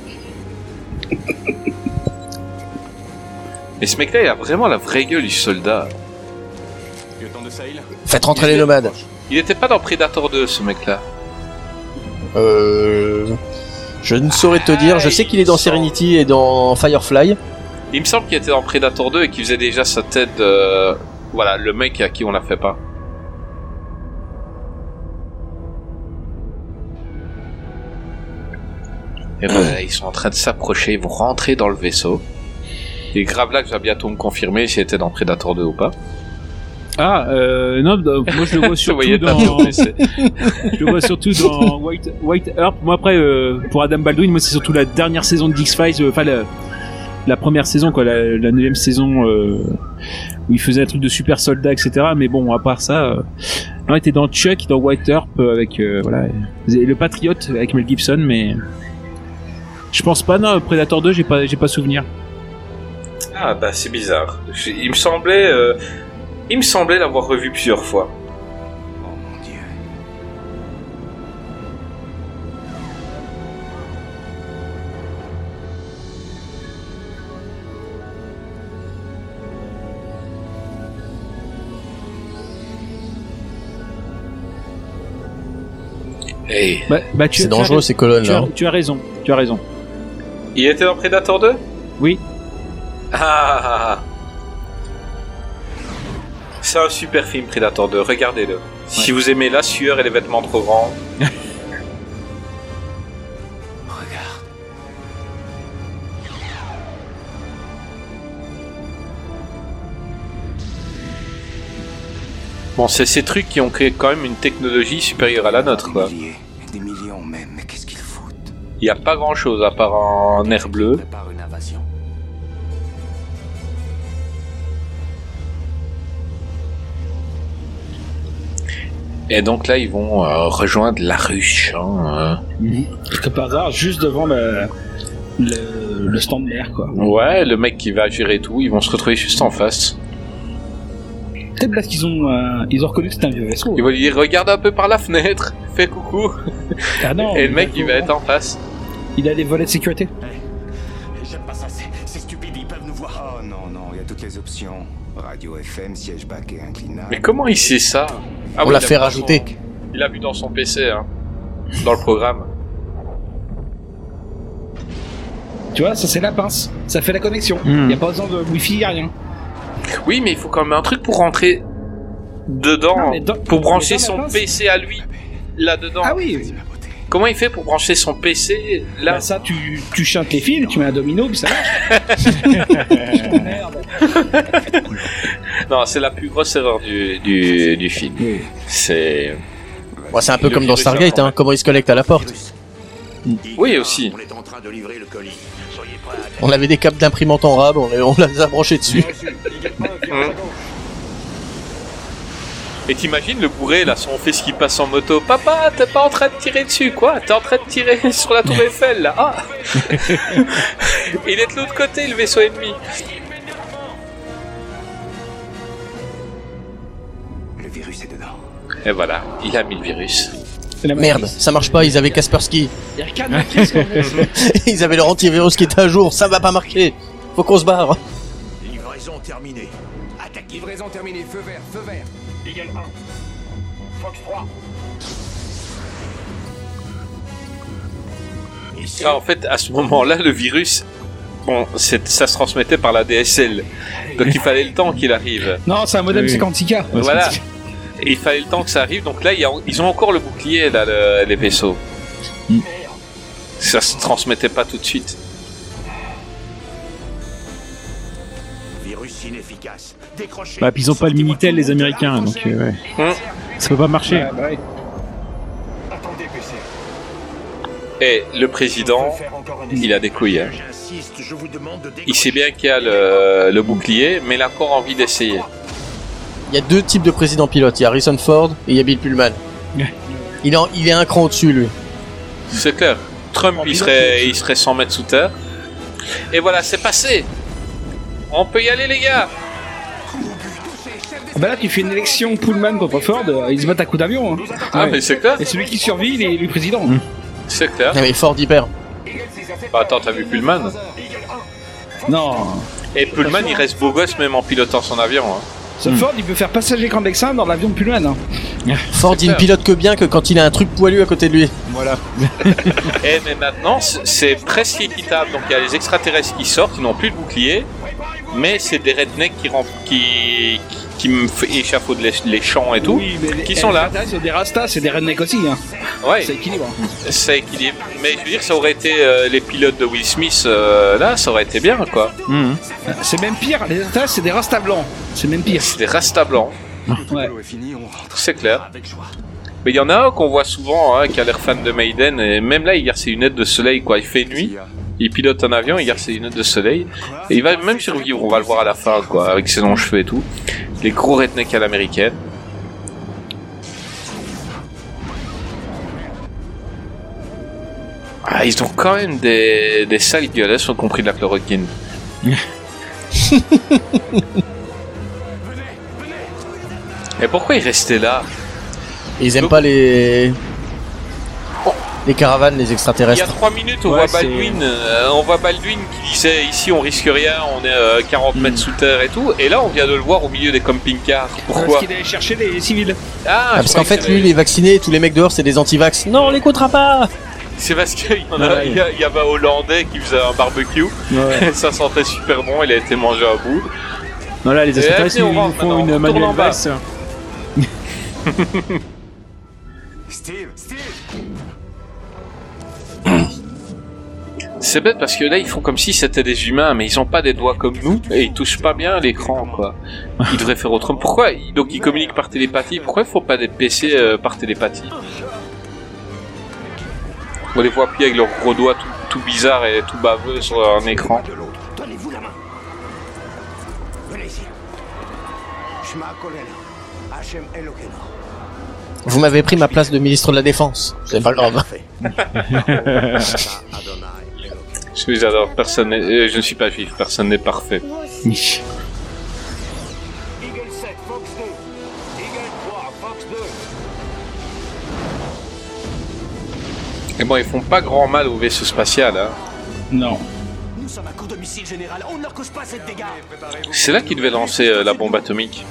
Speaker 1: Et ce mec-là, il a vraiment la vraie gueule du soldat.
Speaker 2: Faites rentrer les nomades.
Speaker 1: Il était pas dans Predator 2, ce mec-là.
Speaker 2: Euh... Je ne saurais te dire, je sais qu'il est dans Serenity et dans Firefly.
Speaker 1: Il me semble qu'il était dans Predator 2 et qu'il faisait déjà sa tête de... Voilà, le mec à qui on la fait pas. Et ben, ils sont en train de s'approcher, ils vont rentrer dans le vaisseau. Et Gravelax va bientôt me confirmer s'il était dans Predator 2 ou pas.
Speaker 5: Ah, euh, non, bah, moi je le vois surtout dans.
Speaker 1: vu, mais c'est-
Speaker 5: je le vois surtout dans White, White Earp. Moi après, euh, pour Adam Baldwin, moi c'est surtout la dernière saison de X-Files, euh, enfin la, la première saison, quoi, la, la neuvième saison euh, où il faisait un truc de super soldat, etc. Mais bon, à part ça, non, il était dans Chuck, dans White Earp, avec voilà, et le Patriote avec Mel Gibson, mais je pense pas. Non, Predator 2, j'ai pas, j'ai pas souvenir.
Speaker 1: Ah bah c'est bizarre. Il me semblait, il me semblait l'avoir revu plusieurs fois. Hey.
Speaker 5: Bah, bah,
Speaker 2: C'est dangereux, ces colonnes,
Speaker 5: tu as-
Speaker 2: là.
Speaker 5: Tu as raison, tu as raison.
Speaker 1: Il était dans Predator 2
Speaker 5: Oui.
Speaker 1: Ah, ah, ah. C'est un super film Predator 2, regardez-le. Si vous aimez la sueur et les vêtements trop grands. Bon, c'est ces trucs qui ont créé quand même une technologie supérieure à la nôtre, quoi.
Speaker 30: Des millions même, mais qu'est-ce qu'ils foutent?
Speaker 1: Il n'y a pas grand chose à part un air bleu.
Speaker 14: Une
Speaker 1: Et donc là, ils vont euh, rejoindre la ruche. Hein,
Speaker 6: Parce que par hasard, juste devant le, le, le stand de l'air, quoi.
Speaker 1: euh. Ouais, le mec qui va gérer tout, ils vont se retrouver juste en face.
Speaker 6: Peut-être parce qu'ils ont, euh, ils ont reconnu que c'était un vieux vaisseau.
Speaker 1: Ils vont lui dire regarde un peu par la fenêtre, fais coucou.
Speaker 6: Ah non,
Speaker 1: Et le mec, il va être en face.
Speaker 6: Il a des volets de sécurité.
Speaker 15: J'aime pas ça, c'est- c'est stupide, ils peuvent nous voir.
Speaker 30: Oh non, non, il y a toutes les options. Radio FM, siège baquet inclinable.
Speaker 1: Mais comment il sait ça? Ah
Speaker 2: On
Speaker 1: oui,
Speaker 2: l'a
Speaker 1: il
Speaker 2: fait
Speaker 1: vu dans
Speaker 2: rajouter.
Speaker 1: son- Il a vu dans son PC, hein, dans le programme.
Speaker 6: Tu vois, ça c'est la pince. Ça fait la connexion. Il
Speaker 1: Hmm.
Speaker 6: y a pas besoin de wifi, y a rien.
Speaker 1: Oui, mais il faut quand même un truc pour rentrer dedans,
Speaker 6: Non, mais dans-
Speaker 1: pour brancher
Speaker 6: dans
Speaker 1: son PC à lui, là-dedans.
Speaker 6: Ah oui.
Speaker 1: Comment il fait pour brancher son PC là
Speaker 6: Bah ça, tu, tu chantes les fils, tu mets un domino, puis ça marche.
Speaker 1: Non, c'est la plus grosse erreur du, du, du film. C'est.
Speaker 2: Ouais, c'est un peu
Speaker 1: Le
Speaker 2: comme dans Stargate, hein, comment ils se connectent à la porte.
Speaker 1: Oui, aussi.
Speaker 28: On est en train de livrer le colis. Soyez prêts à
Speaker 2: On avait des câbles d'imprimante en rab, on les, on les a branchés dessus.
Speaker 1: Hum. Et t'imagines le bourré là, son fils qui passe en moto. Papa, t'es pas en train de tirer dessus, quoi? T'es en train de tirer sur la tour Eiffel là. Ah Il est de l'autre côté, le vaisseau ennemi. Et voilà, il a mis le virus.
Speaker 2: Merde, ça marche pas, ils avaient Kaspersky.
Speaker 6: Il y a quatre matrices, quoi.
Speaker 2: ils avaient leur antivirus qui était à jour, ça va pas marcher. Faut qu'on se barre.
Speaker 28: Livraison terminée.
Speaker 29: Attaque livraison terminée, feu vert, feu vert. Eagle 1. Fox 3.
Speaker 1: Ah, en fait, à ce moment-là, le virus, bon, ça se transmettait par la DSL. Donc il fallait le temps qu'il arrive.
Speaker 6: Non, c'est un modem
Speaker 5: Oui.
Speaker 6: 56K.
Speaker 1: Voilà. Et il fallait le temps que ça arrive. Donc là, il y a- ils ont encore le bouclier, là, le- les vaisseaux. Ça se transmettait pas tout de suite.
Speaker 28: Virus inefficace. Décrochez.
Speaker 5: Bah, puis ils ont pas le Minitel, les Américains, donc euh, ouais.
Speaker 1: Hum.
Speaker 5: Ça peut pas marcher.
Speaker 6: Ouais, bah ouais.
Speaker 1: Et le président, il a des couilles. hein. Il sait bien qu'il y a le, le bouclier, mais il a encore envie d'essayer.
Speaker 2: Il y a deux types de présidents pilotes, il y a Harrison Ford et il y a Bill Pullman. Il est, en- il est un cran au-dessus, lui.
Speaker 1: C'est clair. Trump, il serait, il serait 100 mètres sous terre. Et voilà, c'est passé. On peut y aller, les gars.
Speaker 6: Bah là, tu fais une élection Pullman contre Ford, euh, ils se battent à coups d'avion. Hein.
Speaker 1: Ah,
Speaker 6: Ouais.
Speaker 1: mais c'est clair.
Speaker 6: Et celui qui survit, il est élu président.
Speaker 1: C'est clair.
Speaker 2: Ah, mais Ford y perd.
Speaker 1: Bah, attends, t'as vu Pullman?
Speaker 6: Non.
Speaker 1: Et Pullman, il reste beau gosse même en pilotant son avion. hein.
Speaker 6: Ce Ford, il peut faire passager clandestin dans l'avion de Pullman. Hein.
Speaker 2: Ford, il ne pilote que bien que quand il a un truc poilu à côté de lui.
Speaker 1: Voilà. Et mais maintenant, c'est presque équitable. Donc il y a les extraterrestres qui sortent, ils n'ont plus de bouclier, mais c'est des rednecks qui, rem- qui, qui, me échafaudent les, les champs et tout,
Speaker 6: Oui, mais les-
Speaker 1: qui sont là.
Speaker 6: les C'est des rastas, c'est des rednecks aussi. Hein.
Speaker 1: Ouais,
Speaker 6: C'est équilibre.
Speaker 1: ça équilibre. Mais je veux dire, ça aurait été euh, les pilotes de Will Smith euh, là, ça aurait été bien quoi.
Speaker 5: Hum,
Speaker 6: C'est même pire, les rastas, c'est des rastas blancs. C'est même pire.
Speaker 1: C'est des rasta blancs,
Speaker 6: Ouais.
Speaker 1: c'est clair. Mais il y en a un qu'on voit souvent, hein, qui a l'air fan de Maiden, et même là, il garde ses lunettes de soleil, quoi. Il fait nuit, il pilote un avion, il garde ses lunettes de soleil, et il va même survivre, on va le voir à la fin, quoi, avec ses longs cheveux et tout. Les gros rednecks à l'américaine. Ah, ils ont quand même des, des sales gueules, elles sont compris de la chloroquine. Et pourquoi ils restaient là?
Speaker 2: Ils aiment pas les. Les caravanes, les
Speaker 1: Il y a
Speaker 2: extraterrestres.
Speaker 1: trois minutes, on
Speaker 5: Ouais,
Speaker 1: voit Baldwin, euh, on voit Baldwin qui disait ici on risque rien, on est euh, 40
Speaker 5: Hmm.
Speaker 1: mètres sous terre et tout, et là on vient de le voir au milieu des camping-cars. Pourquoi
Speaker 6: Parce qu'il allait chercher les civils.
Speaker 1: Ah,
Speaker 2: Ah, parce qu'en fait, lui, il est vacciné, tous les mecs dehors, c'est des anti-vax. Non, on l'écoutera pas
Speaker 1: C'est parce qu'il y, en a-
Speaker 5: Ouais.
Speaker 1: il y a- il y avait un Hollandais qui faisait un barbecue.
Speaker 5: Ouais.
Speaker 1: ça sentait super bon, il a été mangé à bout.
Speaker 5: Voilà, les extraterrestres, nous font une manuelle
Speaker 1: en bas.
Speaker 5: basse.
Speaker 29: Steve,
Speaker 1: C'est bête parce que là ils font comme si c'était des humains, mais ils ont pas des doigts comme nous et ils touchent pas bien à l'écran quoi. Ils devraient faire autrement. Pourquoi ils- Donc ils communiquent par télépathie. Pourquoi il faut pas des PC euh, par télépathie? On les voit appuyer avec leurs gros doigts tout, tout bizarres et tout baveux sur un écran.
Speaker 9: Donnez-vous la main. Venez ici. Shma Kolena. Hashem Elokeinu.
Speaker 2: Vous m'avez pris ma place de ministre de la Défense. C'est pas grave.
Speaker 1: Je suis j'adore. Personne, n'est- je ne suis pas juif. Personne n'est parfait.
Speaker 29: Eagle 7, Fox 2. Eagle 3, Fox 2.
Speaker 1: Et bon, ils font pas grand mal au vaisseau spatial. Hein.
Speaker 6: Non.
Speaker 14: Nous sommes à court de missiles, général. On ne leur cause pas cette dégâts.
Speaker 1: C'est là qu'ils devaient lancer euh, la bombe atomique.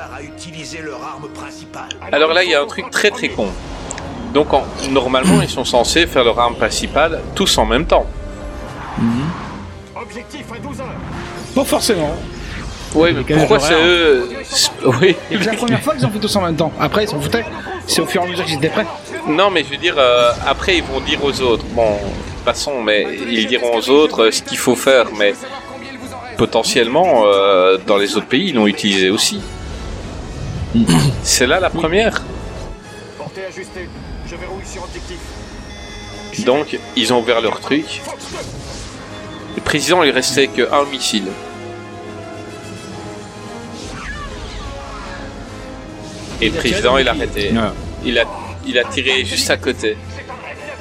Speaker 9: À utiliser leur arme principale.
Speaker 1: Alors là, il y a un truc très très con. Donc en- normalement, ils sont censés faire leur arme principale tous en même temps.
Speaker 29: Objectif à 12 heures.
Speaker 6: Pas forcément.
Speaker 1: Oui, mais pourquoi c'est eux c'est- Oui.
Speaker 6: C'est la première fois qu'ils ont fait tous en même temps. Après, ils s'en foutaient. C'est au fur et à mesure qu'ils étaient prêts.
Speaker 1: Non, mais je veux dire, euh, après ils vont dire aux autres. Bon, passons, mais ils diront aux autres euh, ce qu'il faut faire. Mais potentiellement, euh, dans les autres pays, ils l'ont utilisé aussi. C'est là la première.
Speaker 29: Portée ajustée. Je verrouille sur objectif.
Speaker 1: Donc, ils ont ouvert leur truc. Le président, il restait qu'un missile. Et le président, il a arrêté. Il a, il a tiré juste à côté.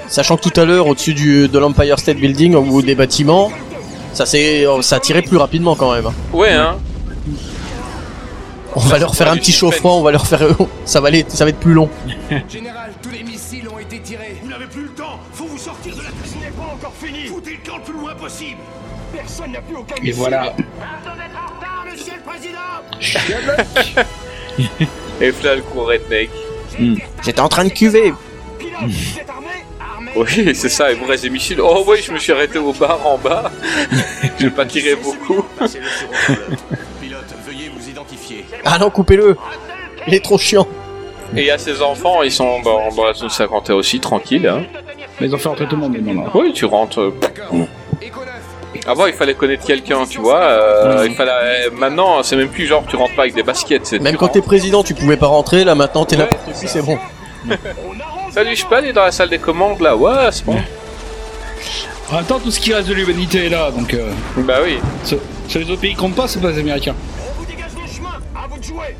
Speaker 2: Sachant que tout à l'heure, au-dessus du, de l'Empire State Building ou des bâtiments, ça s'est, ça a tiré plus rapidement quand même.
Speaker 1: Ouais, hein.
Speaker 2: On va leur faire un petit chauffement, on va leur faire, ça va aller, ça va être plus long.
Speaker 29: Général, tous les missiles ont été tirés. Vous n'avez plus le temps. Faut vous sortir de la Ce n'est pas encore fini. Foutez le camp le plus loin possible. Personne n'a plus aucun
Speaker 6: Et
Speaker 29: missile.
Speaker 6: voilà.
Speaker 29: Pardon d'être en retard, monsieur le président.
Speaker 1: Et là, le gros redneck.
Speaker 2: J'étais en train de cuver.
Speaker 1: Oui, c'est ça, il vous reste des missiles. Oh oui, je me suis arrêté au bar en bas. je vais pas tirer beaucoup.
Speaker 2: Ah non, coupez-le. Il est trop chiant.
Speaker 1: Et il y a ces enfants, ils sont dans, dans la zone 51 aussi, tranquille. Hein.
Speaker 6: Mais ils ont fait rentrer tout le monde maintenant. là.
Speaker 1: Oui, tu rentres. euh, Avant, il fallait connaître quelqu'un, tu vois. euh, il fallait. euh, Maintenant, c'est même plus genre tu rentres pas avec des baskets. c'est
Speaker 2: Même
Speaker 1: tu
Speaker 2: quand t'es
Speaker 1: rentres-
Speaker 2: président, tu pouvais pas rentrer. Là maintenant, t'es n'importe qui, c'est bon.
Speaker 1: Salut, je peux aller dans la salle des commandes là Ouais, c'est bon.
Speaker 6: En même temps, tout ce qui reste de l'humanité est là, donc. Euh,
Speaker 1: bah oui.
Speaker 6: Les autres pays qui comptent pas, c'est pas les Américains.
Speaker 29: À vous de jouer.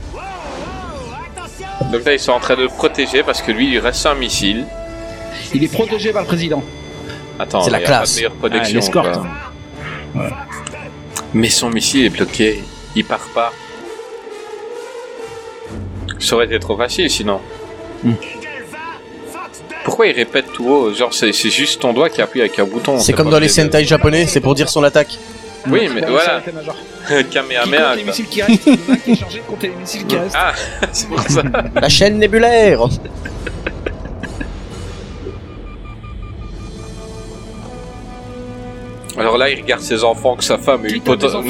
Speaker 1: Donc là, ils sont en train de le protéger parce que lui, il lui reste un missile.
Speaker 6: Il est protégé par le président.
Speaker 1: Attends,
Speaker 6: C'est la classe.
Speaker 1: de meilleure
Speaker 6: Ah,
Speaker 1: protection. quoi. Mais son missile est bloqué. Il part pas. Ça aurait été trop facile sinon.
Speaker 6: Hmm.
Speaker 1: Pourquoi il répète tout haut? Genre, c'est juste ton doigt qui appuie avec un bouton.
Speaker 2: C'est comme dans les Sentai japonais, c'est pour dire son attaque.
Speaker 1: Oui, mais voilà. Kamehameha.
Speaker 6: les missiles qui restent, il y en a un qui est chargé de compter les missiles qui restent.
Speaker 1: Ah, c'est pour ça.
Speaker 2: La chaîne nébulaire.
Speaker 1: Alors là, il regarde ses enfants que sa femme a eu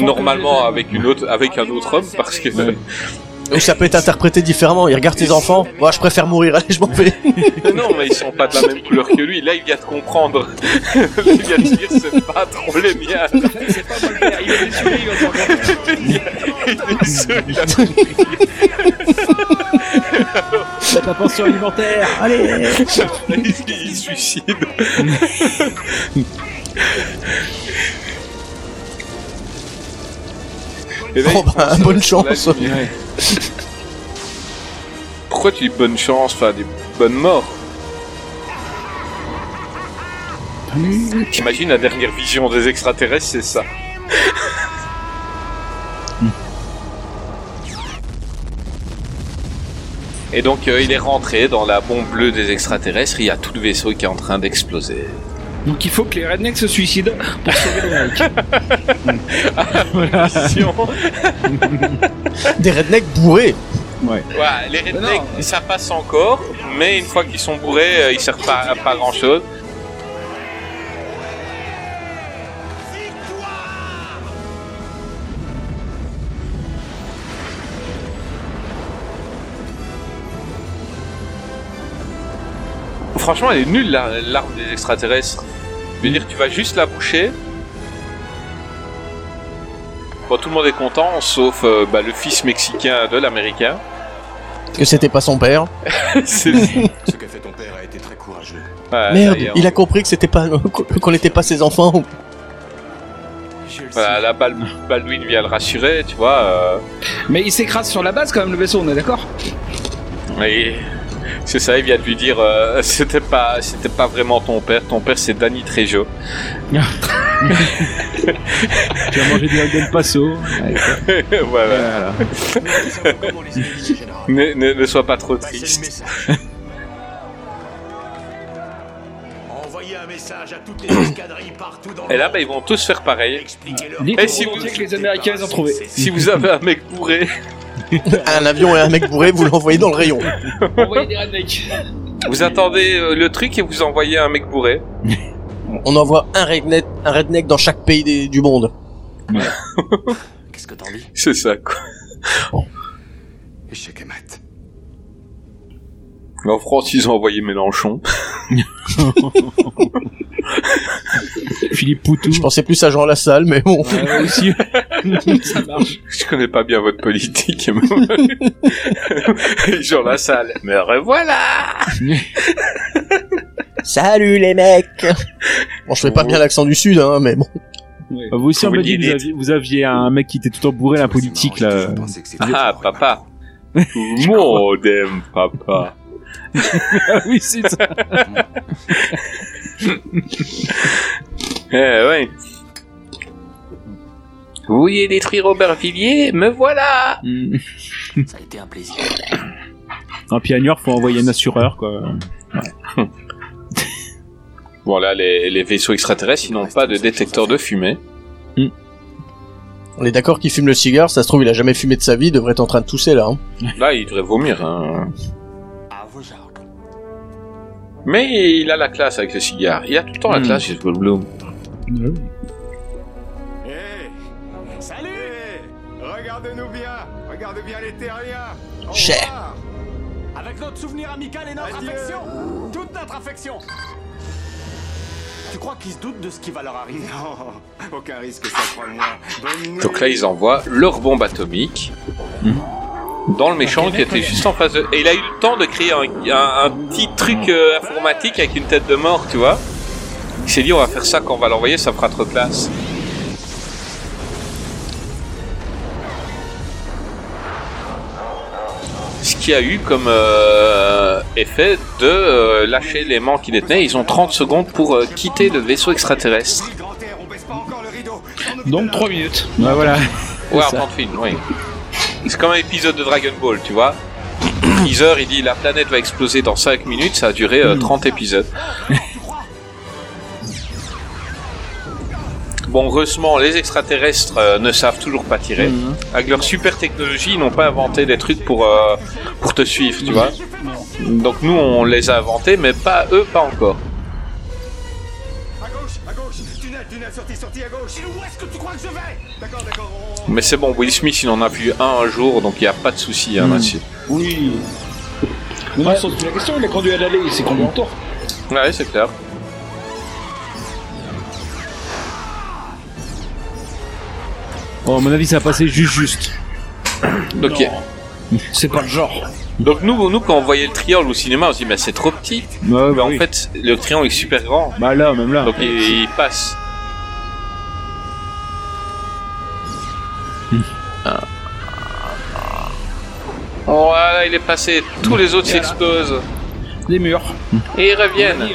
Speaker 1: normalement avec une autre, avec un autre homme parce que.
Speaker 2: Ou ça peut être interprété différemment. Il regarde tes enfants. Moi, je préfère mourir. Allez, je m'en vais.
Speaker 1: non, mais ils sont pas de la même couleur que lui. Là, il vient de comprendre. il vient de dire c'est pas trop les miens.
Speaker 6: C'est pas il tuer, il va s'en
Speaker 1: Il est.
Speaker 5: Faites alimentaire. Allez.
Speaker 1: il, il se suicide. Et là,
Speaker 2: Oh, bah, bonne chance.
Speaker 1: Pourquoi tu dis bonne chance, enfin des bonnes morts T'imagines la dernière vision des extraterrestres, c'est ça. Et donc euh, il est rentré dans la bombe bleue des extraterrestres, il y a tout le vaisseau qui est en train d'exploser.
Speaker 6: Donc il faut que les rednecks se suicident pour sauver l'Amérique.
Speaker 5: voilà.
Speaker 2: Des rednecks bourrés.
Speaker 5: Ouais.
Speaker 1: Ouais, les rednecks, ça passe encore, mais une fois qu'ils sont bourrés, euh, ils servent pas à pas grand chose. Franchement, elle est nulle la- l'arme des extraterrestres. Je veux dire, tu vas juste la boucher. Bon, tout le monde est content, sauf euh, bah, le fils mexicain de l'américain.
Speaker 2: Que c'était pas son père.
Speaker 1: C'est-
Speaker 10: Ce qu'a fait ton père a été très courageux.
Speaker 1: Ouais,
Speaker 2: Merde,
Speaker 1: d'ailleurs.
Speaker 2: il a compris que c'était pas qu'on n'était pas ses enfants.
Speaker 1: Voilà, là, Bal- Baldwin vient le rassurer, tu vois. euh,
Speaker 6: Mais il s'écrase sur la base quand même le vaisseau, on est d'accord?
Speaker 1: Et c'est ça, il vient de lui dire, euh, c'était pas, c'était pas vraiment ton père. Ton père, c'est Danny Trejo.
Speaker 5: tu vas manger du. Ouais,
Speaker 1: ouais, ouais. ne, ne, ne sois pas trop triste.
Speaker 29: Envoyez un message à toutes les escadrilles partout dans le
Speaker 1: Et là, bah, ils vont tous faire pareil.
Speaker 6: Au
Speaker 1: si vous,
Speaker 6: que les Américains les ont trouvés.
Speaker 1: si vous avez un mec bourré,
Speaker 2: un avion et un mec bourré, vous l'envoyez dans le rayon.
Speaker 6: Envoyez des rednecks.
Speaker 1: vous attendez euh, le truc et vous envoyez un mec bourré.
Speaker 2: On envoie un redneck, un redneck dans chaque pays des- du monde.
Speaker 14: Qu'est-ce que t'en dis?
Speaker 1: C'est ça, quoi.
Speaker 30: Échec et mat.
Speaker 1: En France, ils ont envoyé Mélenchon.
Speaker 5: Philippe Poutou.
Speaker 2: Je pensais plus à Jean Lassalle, mais bon.
Speaker 5: Ouais, aussi. ça marche.
Speaker 1: Je connais pas bien votre politique. Jean Lassalle. Me revoilà
Speaker 2: Salut les mecs Bon, je fais pas bien l'accent du sud, hein, mais bon.
Speaker 5: Vous aussi, on m'a
Speaker 1: vous
Speaker 5: dit,
Speaker 1: le
Speaker 5: vous
Speaker 1: dire.
Speaker 5: aviez, vous aviez un mec qui était tout en bourré à la politique, là.
Speaker 1: Ah, papa. Modem, papa.
Speaker 5: Ah oui, c'est ça.
Speaker 1: Eh ouais. Vous vouliez détruire Aubervilliers Me voilà
Speaker 14: Ça a été un plaisir.
Speaker 5: Un puis à New York, faut envoyer un assureur, quoi.
Speaker 1: Bon là, les, les vaisseaux extraterrestres, ils n'ont pas de détecteur de fumée.
Speaker 2: On est d'accord qu'il fume le cigare, ça se trouve il a jamais fumé de sa vie, il devrait être en train de tousser là. Hein.
Speaker 1: Là, il devrait vomir. Hein. Mais il a la classe avec le cigare. Il a tout le temps la
Speaker 5: Hmm.
Speaker 1: classe chez Goldblum.
Speaker 30: Bien les terriens
Speaker 2: Cher.
Speaker 29: Avec notre souvenir amical et notre
Speaker 30: Adieu.
Speaker 29: affection Toute notre affection Tu crois qu'ils se doutent de ce qui va leur arriver?
Speaker 30: Non, aucun risque, ça. Bonne nuit.
Speaker 1: Donc là, ils envoient leur bombe atomique dans le méchant qui était juste en face de... Et il a eu le temps de créer un, un- un petit truc euh, informatique avec une tête de mort, tu vois. Il s'est dit, on va faire ça quand on va l'envoyer, ça fera trop classe. Ce qui a eu comme euh, effet de euh, lâcher l'aimant qui détenait. Ils ont 30 secondes pour euh, quitter le vaisseau extraterrestre.
Speaker 6: Donc 3 minutes.
Speaker 5: Ouais, voilà.
Speaker 1: Ouais,
Speaker 5: C'est
Speaker 1: en
Speaker 5: ça.
Speaker 1: temps de film, oui. C'est comme un épisode de Dragon Ball, tu vois. Teaser, il dit la planète va exploser dans 5 minutes, ça a duré euh, 30 épisodes. Bon, heureusement, les extraterrestres euh, ne savent toujours pas tirer. Avec leur super technologie, ils n'ont pas inventé des trucs pour, euh, pour te suivre, tu vois. Donc nous, on les a inventés, mais pas eux, pas encore. Mais c'est bon, Will Smith, il en a vu un un jour, donc il n'y a pas de souci hein, là-dessus.
Speaker 6: Oui. Mais non, c'est la question, il a conduit à l'aller, il s'est conduit en.
Speaker 1: Ouais, c'est clair.
Speaker 5: Bon, à mon avis, ça a passé juste juste.
Speaker 1: Donc,
Speaker 6: C'est pas le genre.
Speaker 1: Donc nous, nous, quand on voyait le triangle au cinéma, on se dit mais c'est trop petit.
Speaker 5: Ouais,
Speaker 1: mais en fait, le triangle est super grand.
Speaker 5: Bah là, même là.
Speaker 1: Donc il, il passe. Ah. Voilà, il est passé. Tous les autres s'explosent.
Speaker 6: Les murs.
Speaker 1: Et ils reviennent.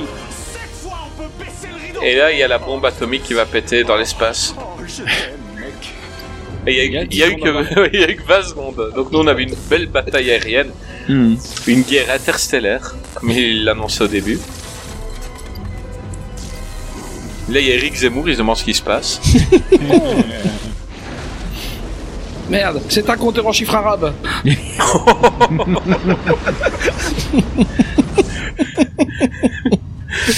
Speaker 1: Et là, il y a la bombe atomique qui va péter dans l'espace. Et il y a, eu- il y a eu que, il y a eu que 20 secondes. Donc nous, on avait une belle bataille aérienne.
Speaker 5: Hmm.
Speaker 1: Une guerre interstellaire, comme il l'annonçait au début. Là, il y a Eric Zemmour, il se demande ce qui se passe.
Speaker 6: Merde, c'est un compteur en chiffres arabes.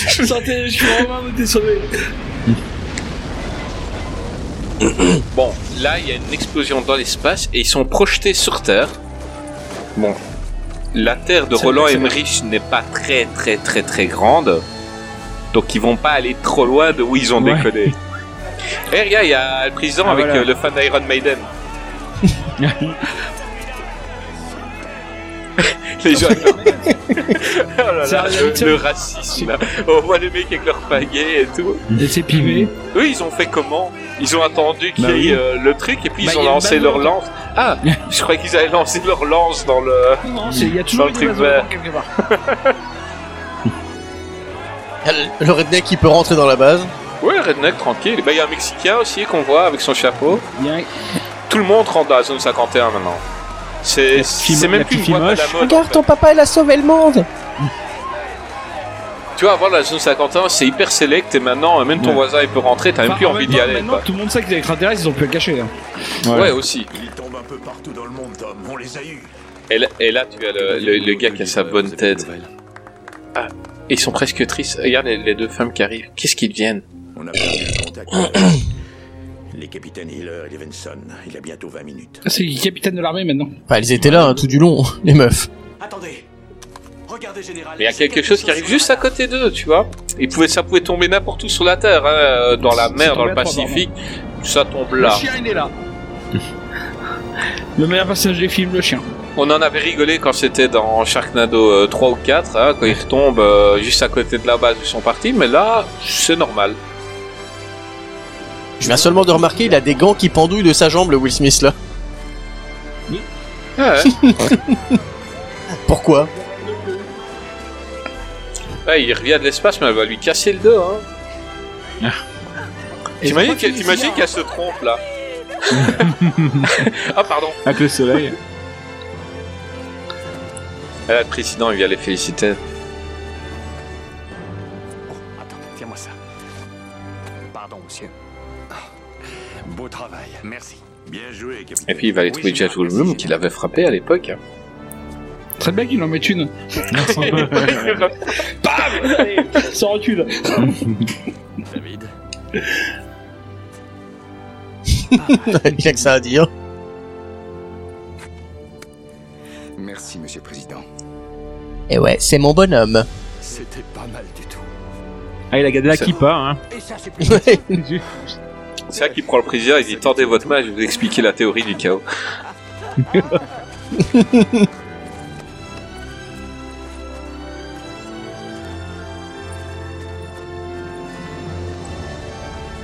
Speaker 6: Je sentais romains, on était sauvés.
Speaker 1: Bon, là, il y a une explosion dans l'espace et ils sont projetés sur Terre. Bon, la Terre de Roland Emmerich n'est pas très très très très grande, donc ils vont pas aller trop loin de où ils ont
Speaker 5: Ouais.
Speaker 1: déconné. Eh regarde, il y a le président
Speaker 5: Ah,
Speaker 1: avec
Speaker 5: voilà.
Speaker 1: euh, le fan d'Iron Maiden. Les gens. oh là là, le, racisme. là. On voit les mecs avec leurs pagaies et tout.
Speaker 5: Pivé.
Speaker 1: Eux, ils ont fait comment? Ils ont attendu qu'il
Speaker 5: Bah
Speaker 1: y ait
Speaker 5: oui.
Speaker 1: euh, le truc et puis
Speaker 6: Bah,
Speaker 1: ils ont
Speaker 6: a une
Speaker 1: lancé leur lance. Ah, je croyais qu'ils avaient lancé leur lance dans le.
Speaker 6: Non, c'est- il y a toujours
Speaker 1: dans le truc vert.
Speaker 6: quelque part.
Speaker 2: Le redneck qui peut rentrer dans la base.
Speaker 1: Ouais, redneck tranquille. Bah, il y a un Mexicain aussi qu'on voit avec son chapeau. Tout le monde rentre dans la zone 51 maintenant. C'est même plus une
Speaker 5: petite
Speaker 1: boîte à la
Speaker 5: moche.
Speaker 1: mode.
Speaker 2: Regarde, ton papa, il a sauvé le monde.
Speaker 1: Tu vois, avant la zone 51, c'est hyper select et maintenant, même ton
Speaker 5: Ouais.
Speaker 1: voisin il peut rentrer, t'as même plus
Speaker 6: en
Speaker 1: envie d'y aller.
Speaker 6: Maintenant,
Speaker 1: quoi.
Speaker 6: tout le monde sait que les extraterrestres, ils ont pu le cacher. hein.
Speaker 1: Ouais, aussi.
Speaker 15: Ils tombent un peu partout dans le monde, Tom. On les a eus.
Speaker 1: Et là, et là, tu as le, le- le gars qui a sa bonne tête. Ah, ils sont presque tristes. Regarde les, les deux femmes qui arrivent. Qu'est-ce qu'ils deviennent
Speaker 15: On a perdu le contact. Les capitaines Hiller et Levinson. Il a bientôt 20 minutes.
Speaker 6: C'est le capitaine de l'armée maintenant.
Speaker 2: Enfin, elles étaient là hein, tout du long, les meufs.
Speaker 14: Attendez. Regardez, général.
Speaker 1: Mais il y a quelque chose qui arrive juste à côté d'eux, tu vois. Ils pouvaient, ça pouvait tomber n'importe où sur la Terre, hein, euh, dans la mer, dans le Pacifique. Ça tombe
Speaker 6: Le
Speaker 1: là.
Speaker 6: chien, il est là. le meilleur passage des films, le chien.
Speaker 1: On en avait rigolé quand c'était dans Sharknado euh, 3 ou 4, hein, quand ils retombent euh, juste à côté de la base où ils sont partis, mais là, c'est normal.
Speaker 2: Je viens seulement de remarquer, il a des gants qui pendouillent de sa jambe, le Will Smith là.
Speaker 1: Ah ouais.
Speaker 2: Pourquoi
Speaker 1: Ouais, il revient de l'espace, mais elle va lui casser le dos. Hein. T'imagines qu'elle t'imagines qu'elle se trompe là Ah, pardon.
Speaker 5: Avec le soleil.
Speaker 1: Ah, le président, il vient les féliciter.
Speaker 15: Travail.
Speaker 29: Merci.
Speaker 15: Bien joué, capitaine.
Speaker 1: Et puis il va aller trouver Jeff Goldblum qui l'avait frappé à l'époque.
Speaker 6: Très bien qu'il en mette une. Bam Sans recul.
Speaker 15: David.
Speaker 2: Il a que ça à dire.
Speaker 30: Merci, monsieur le président.
Speaker 2: Et ouais, c'est mon bonhomme.
Speaker 15: C'était pas mal du tout.
Speaker 5: Ah, il a gardé la kippa, hein.
Speaker 14: Et ça, c'est plus.
Speaker 1: C'est ça qui prend le président, il dit tendez votre main, je vais vous expliquer la théorie du chaos.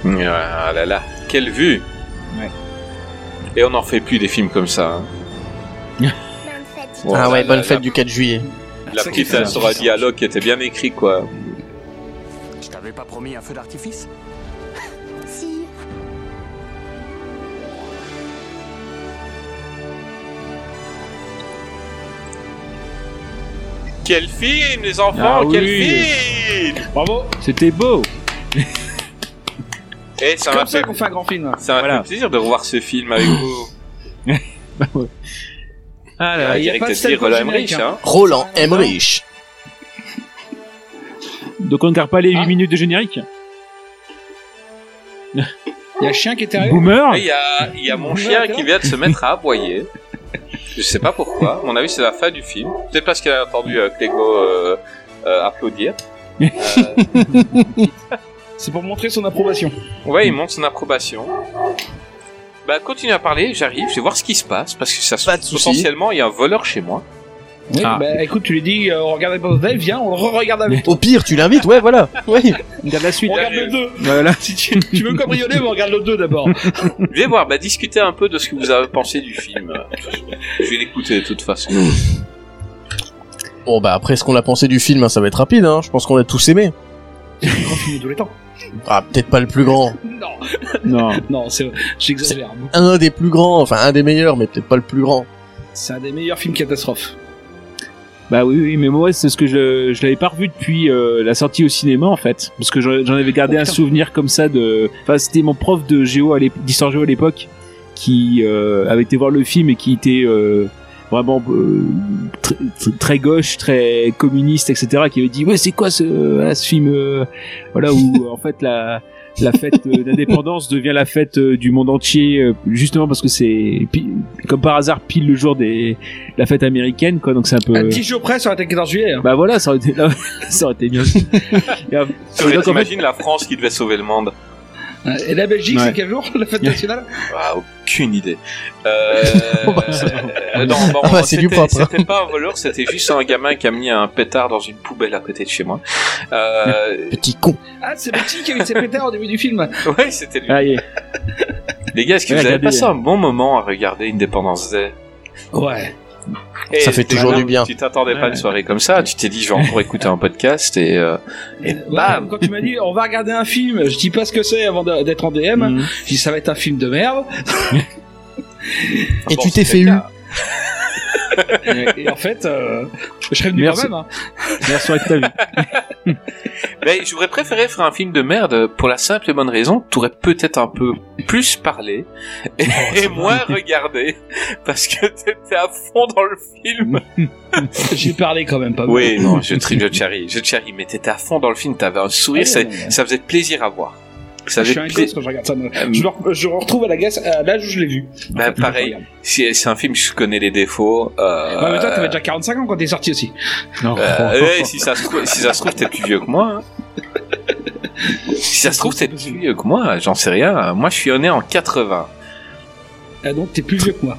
Speaker 1: Ah là là, quelle vue
Speaker 5: Ouais.
Speaker 1: Et on n'en fait plus des films comme ça. hein.
Speaker 2: Ah
Speaker 1: la-
Speaker 2: ouais, bonne
Speaker 1: la-
Speaker 2: fête
Speaker 1: la-
Speaker 2: du 4 juillet.
Speaker 1: La petite sur un dialogue qui était bien écrit quoi.
Speaker 29: Je t'avais pas promis un feu d'artifice?
Speaker 1: Quel film les enfants,
Speaker 5: Ah
Speaker 1: quel
Speaker 5: oui.
Speaker 1: film
Speaker 6: Bravo.
Speaker 5: C'était beau.
Speaker 1: Et ça m'a
Speaker 6: ça
Speaker 1: fait,
Speaker 6: qu'on fait un grand film.
Speaker 1: ça m'a
Speaker 5: Voilà.
Speaker 1: fait plaisir de revoir ce film avec vous.
Speaker 5: Ah
Speaker 1: Ah,
Speaker 5: là,
Speaker 6: il y a pas de
Speaker 1: Roland Emmerich,
Speaker 6: hein.
Speaker 2: Roland Emmerich.
Speaker 5: Donc on ne garde pas les 8
Speaker 6: Ah.
Speaker 5: minutes de générique
Speaker 6: Il y a un chien qui est arrivé.
Speaker 5: Boomer
Speaker 1: Il y a, il y a mon chien qui vient de se mettre à aboyer. Je sais pas pourquoi. À mon avis, c'est la fin du film. Peut-être parce qu'il a entendu euh, Clégo euh, euh, applaudir. Euh,
Speaker 6: C'est pour montrer son approbation.
Speaker 1: ouais, il montre son approbation. Bah, continue à parler, j'arrive, je vais voir ce qui se passe, parce que ça se
Speaker 2: Pas de souci.
Speaker 1: potentiellement, il y a un voleur chez moi.
Speaker 6: Oui,
Speaker 5: Ah.
Speaker 6: bah écoute, tu lui dis, euh, on regarde pas d'elle, viens, on le re-regarde avec.
Speaker 2: Au pire, tu l'invites, ouais, voilà. Oui.
Speaker 5: on garde la suite.
Speaker 6: On regarde le 2.
Speaker 5: Voilà.
Speaker 6: Si tu, tu veux cambrioler, on regarde le 2 d'abord.
Speaker 1: Viens voir, bah, discutez un peu de ce que vous avez pensé du film. Je vais l'écouter de toute façon.
Speaker 2: Bon, bah après ce qu'on a pensé du film, hein, ça va être rapide, hein. Je pense qu'on a tous aimé.
Speaker 6: C'est le grand film de tous les temps.
Speaker 2: Ah, peut-être pas le plus grand.
Speaker 6: Non,
Speaker 5: Non.
Speaker 6: non, c'est, j'exagère.
Speaker 2: Un des plus grands, enfin un des meilleurs, mais peut-être pas le plus grand.
Speaker 6: C'est un des meilleurs films catastrophes.
Speaker 5: Bah oui, oui, mais moi c'est ce que je je l'avais pas revu depuis euh, la sortie au cinéma en fait, parce que j'en avais gardé un souvenir comme ça de. Enfin, c'était mon prof de géo d'histoire géo à l'époque qui euh, avait été voir le film et qui était euh, vraiment euh, très, très gauche, très communiste, etc. Qui avait dit ouais c'est quoi ce, ce film euh, voilà où en fait la la fête euh, d'indépendance devient la fête euh, du monde entier euh, justement parce que c'est comme par hasard pile le jour des la fête américaine quoi donc c'est un peu
Speaker 6: Un petit jour près, ça aurait été 14 juillet. hein.
Speaker 5: bah voilà ça aurait été ça aurait été bien en fait-
Speaker 1: T'imagines la France qui devait sauver le monde
Speaker 6: Et la Belgique,
Speaker 1: Ouais.
Speaker 6: c'est quel jour, la fête nationale
Speaker 1: Ah, aucune idée. Euh, euh, non, bon,
Speaker 2: Ah bah, c'est du
Speaker 1: c'était-
Speaker 2: propre, hein.
Speaker 1: C'était pas un voleur, c'était juste un gamin qui a mis un pétard dans une poubelle à côté de chez moi. Euh,
Speaker 2: Petit con.
Speaker 6: Ah, c'est petit qui a eu ses pétards au début du film.
Speaker 1: ouais, c'était lui.
Speaker 5: Ah.
Speaker 1: Les gars, est-ce que
Speaker 5: Ouais,
Speaker 1: vous avez
Speaker 5: regardez.
Speaker 1: passé un bon moment à regarder Independence Day?
Speaker 6: Ouais.
Speaker 1: Et
Speaker 2: Ça fait toujours du bien.
Speaker 1: Tu t'attendais pas à
Speaker 6: Ouais.
Speaker 1: une soirée comme ça, tu t'es dit je vais encore écouter un podcast et, euh, et
Speaker 6: Ouais,
Speaker 1: bam
Speaker 6: quand tu m'as dit on va regarder un film, je dis pas ce que c'est avant d'être en DM.
Speaker 5: Mhm.
Speaker 6: Je dis ça va être un film de merde.
Speaker 2: Et
Speaker 1: Bon,
Speaker 2: tu t'es fait eu.
Speaker 6: et, et en fait, euh, je serais venu quand même. Hein.
Speaker 5: Merci avec ta vie.
Speaker 1: Mais j'aurais préféré faire un film de merde pour la simple et bonne raison que t'aurais peut-être un peu plus parlé et, et moins regardé parce que t'étais à fond dans le film.
Speaker 6: J'ai parlé quand même pas mal.
Speaker 1: Oui, non, je, je charrie, je charrie, mais t'étais à fond dans le film, t'avais un sourire,
Speaker 6: Ah
Speaker 1: ça,
Speaker 6: ouais, ouais.
Speaker 1: ça faisait plaisir à voir. Ça
Speaker 6: Je suis un
Speaker 1: pla-
Speaker 6: gosse quand je regarde ça. Je, le- je retrouve à la gasse à l'âge où je l'ai vu.
Speaker 1: Bah,
Speaker 6: fait,
Speaker 1: pareil, c'est un film, je connais les défauts. Euh,
Speaker 6: Ouais, mais toi, t'avais déjà 45 ans quand t'es sorti aussi.
Speaker 5: Non.
Speaker 1: euh, ouais, si ça se trouve, si ça se trouve, t'es plus vieux que moi. hein. Si ça se trouve, t'es plus vieux que moi, j'en sais rien. Moi, je suis né en 80.
Speaker 6: Ah, donc t'es plus vieux que moi.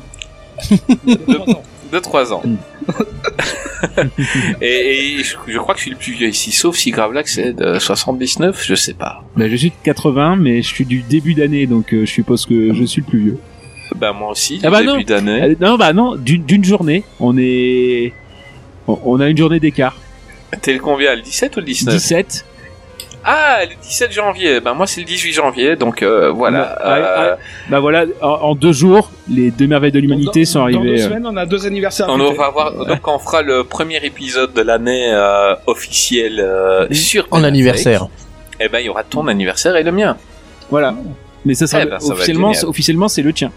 Speaker 1: De 3 ans.
Speaker 5: Mm.
Speaker 1: et et je, je crois que je suis le plus vieux ici, sauf si Gravelax c'est de 79, je sais pas.
Speaker 5: Bah, je suis de 80 mais je suis du début d'année donc euh, je suppose que je suis le plus vieux.
Speaker 1: Bah, moi aussi,
Speaker 5: Ah bah
Speaker 1: début d'année.
Speaker 5: Euh, Non bah non d'une journée on est on a une journée d'écart.
Speaker 1: T'es le combien, le 17 ou le 19
Speaker 5: 17.
Speaker 1: Ah, le 17 janvier. Ben moi c'est le 18 janvier, donc euh, voilà. Euh,
Speaker 5: ouais, Bah voilà en, en deux jours les deux merveilles de l'humanité sont
Speaker 6: Dans deux
Speaker 5: arrivées. euh,
Speaker 6: semaines, on a deux anniversaires.
Speaker 1: on
Speaker 6: fêter.
Speaker 1: va avoir donc on fera le premier épisode de l'année euh, officielle euh, sur
Speaker 2: En
Speaker 1: Ben
Speaker 2: anniversaire.
Speaker 1: Affleck. Eh ben il y aura ton anniversaire et le mien.
Speaker 5: Voilà. Mais ça sera
Speaker 1: Eh ben,
Speaker 5: officiellement officiellement c'est le tien.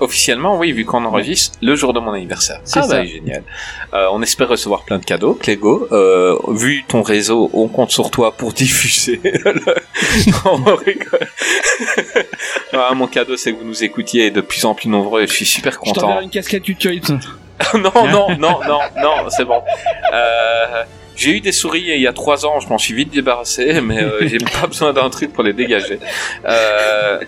Speaker 1: Officiellement, oui, vu qu'on enregistre le jour de mon anniversaire.
Speaker 5: C'est
Speaker 1: ah
Speaker 5: ça.
Speaker 1: bah génial. Euh, on espère recevoir plein de cadeaux, Clégo. Euh, vu ton réseau, on compte sur toi pour diffuser. le- on rigole. Ah, mon cadeau, c'est que vous nous écoutiez de plus en plus nombreux et je suis super
Speaker 6: Je
Speaker 1: content.
Speaker 6: t'enverrai une casquette YouTube.
Speaker 1: non, non, non, non, non, c'est bon. Euh, j'ai eu des souris il y a trois ans, je m'en suis vite débarrassé, mais euh, j'ai pas besoin d'un truc pour les dégager. Euh,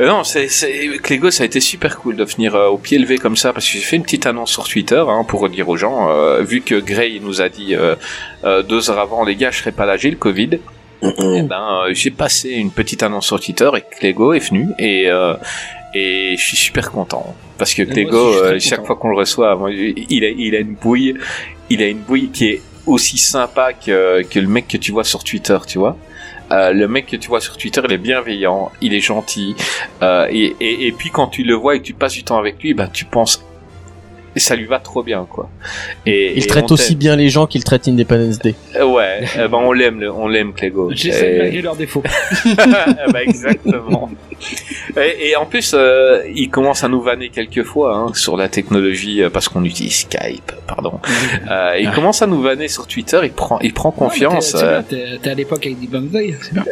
Speaker 1: euh, non, c'est, c'est, Clégo, ça a été super cool de venir euh, au pied levé comme ça, parce que j'ai fait une petite annonce sur Twitter hein, pour dire aux gens, euh, vu que Gray nous a dit euh, euh, deux heures avant, les gars, je serai pas là, j'ai le Covid. Eh ben, euh, j'ai passé une petite annonce sur Twitter et Clégo est venu et euh, et je suis super content parce que Clégo, euh, chaque fois qu'on le reçoit, moi, il a il a une bouille, il a une bouille qui est aussi sympa que que le mec que tu vois sur Twitter, tu vois. Euh, le mec que tu vois sur Twitter, il est bienveillant, il est gentil, euh, et, et, puis quand tu le vois et que tu passes du temps avec lui, ben tu penses, et ça lui va trop bien, quoi. Et,
Speaker 2: Il
Speaker 1: et
Speaker 2: traite aussi bien les gens qu'il traite Independence Day.
Speaker 1: Euh, Ouais, eh ben on l'aime, on l'aime Clégo.
Speaker 6: J'essaie
Speaker 1: Et-
Speaker 6: malgré leurs défauts.
Speaker 1: Eh ben, exactement. Et, et en plus, euh, il commence à nous vanner quelques fois hein, sur la technologie euh, parce qu'on utilise Skype, pardon. Euh, il commence à nous vanner sur Twitter. Il prend, il prend confiance.
Speaker 6: Ouais,
Speaker 1: euh,
Speaker 6: t'es- à l'époque avec Bang Day, c'est bien.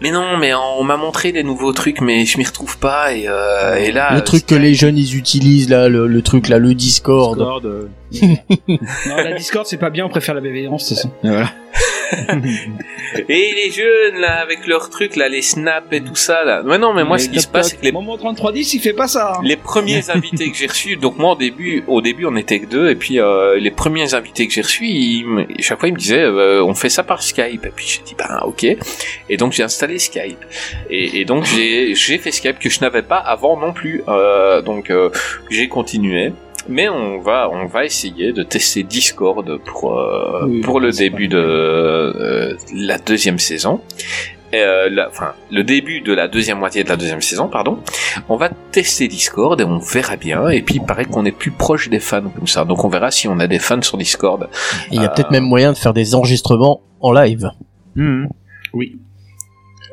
Speaker 1: Mais non, mais on m'a montré des nouveaux trucs, mais je m'y retrouve pas. Et, euh, et là,
Speaker 2: le truc que les jeunes ils utilisent là, le, le truc là, le Discord.
Speaker 5: Discord, euh,
Speaker 6: Non, la Discord, c'est pas bien, on préfère la bienveillance, de toute façon.
Speaker 5: voilà.
Speaker 1: et les jeunes là, avec leurs trucs là, les snaps et tout ça là. Mais non, mais moi, ce qui se passe, c'est que les
Speaker 6: Moment 3310, il fait pas ça. hein.
Speaker 1: les premiers invités que j'ai reçus, donc moi au début, au début on était que deux, et puis euh, les premiers invités que j'ai reçus, ils chaque fois ils me disaient euh, on fait ça par Skype, et puis j'ai dit ben ok, et donc j'ai installé Skype, et, et donc j'ai j'ai fait Skype que je n'avais pas avant non plus, euh, donc euh, j'ai continué. Mais on va on va essayer de tester Discord pour euh,
Speaker 6: Oui,
Speaker 1: pour le début de euh, la deuxième saison. euh, la, enfin, le début de la deuxième moitié de la deuxième saison, pardon, on va tester Discord et on verra bien. Et puis, il paraît qu'on est plus proche des fans comme ça. Donc, on verra si on a des fans sur Discord.
Speaker 2: Il y a
Speaker 1: Euh,
Speaker 2: peut-être même moyen de faire des enregistrements en live.
Speaker 6: Oui.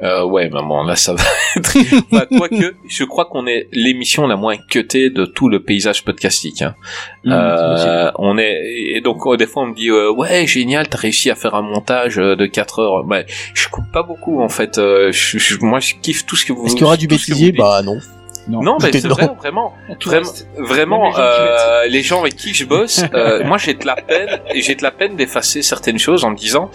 Speaker 1: Euh, ouais, mais bon, là, ça va être... Enfin, quoique, je crois qu'on est l'émission la moins cutée de tout le paysage podcastique. Hein.
Speaker 6: Mmh,
Speaker 1: Euh, on est... Et donc, euh, des fois, on me dit, euh, ouais, génial, t'as réussi à faire un montage euh, de 4 heures. Ouais, je coupe pas beaucoup, en fait. Euh, je, je- moi, je kiffe tout ce que vous...
Speaker 2: Est-ce qu'il y aura du bêtisier. Bah non.
Speaker 1: Non, mais
Speaker 2: Tout est
Speaker 1: c'est vrai, vraiment, vraiment, vraiment,
Speaker 2: les gens
Speaker 1: euh, les gens avec qui je bosse, euh, moi j'ai de la peine, et j'ai de la peine d'effacer certaines choses en me disant,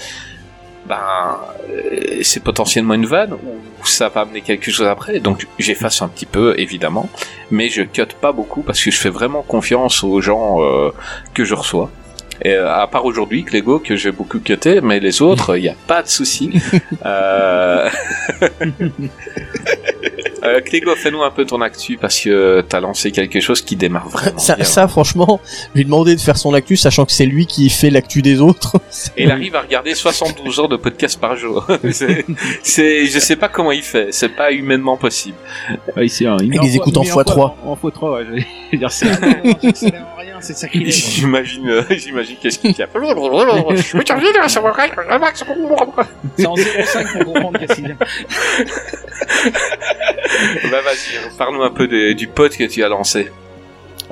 Speaker 1: ben, euh, c'est potentiellement une vanne ou ça va amener quelque chose après, donc j'efface un petit peu évidemment, mais je cut pas beaucoup parce que je fais vraiment confiance aux gens euh, que je reçois. Et euh, à part aujourd'hui, Clégo, que j'ai beaucoup cuté, mais les autres, il n'y a pas de souci. euh... euh, Clégo, fais-nous un peu ton actu parce que t'as lancé quelque chose qui démarre vraiment
Speaker 2: Ça,
Speaker 1: bien.
Speaker 2: ça, franchement, lui demander de faire son actu, sachant que c'est lui qui fait l'actu des autres.
Speaker 1: Et il arrive à regarder 72 heures de podcast par jour. c'est, c'est- je sais pas comment il fait. C'est pas humainement possible.
Speaker 5: Ah, il,
Speaker 2: Il les écoute en x3.
Speaker 5: En x3, ouais, je vais dire ça.
Speaker 6: C'est sacrilège.
Speaker 1: J'imagine, euh, j'imagine qu'est-ce qu'il y a.
Speaker 6: C'est en 0,5 pour comprendre qu'est-ce qu'il y a.
Speaker 1: bah vas-y, parle-nous un peu de- du pote que tu as lancé.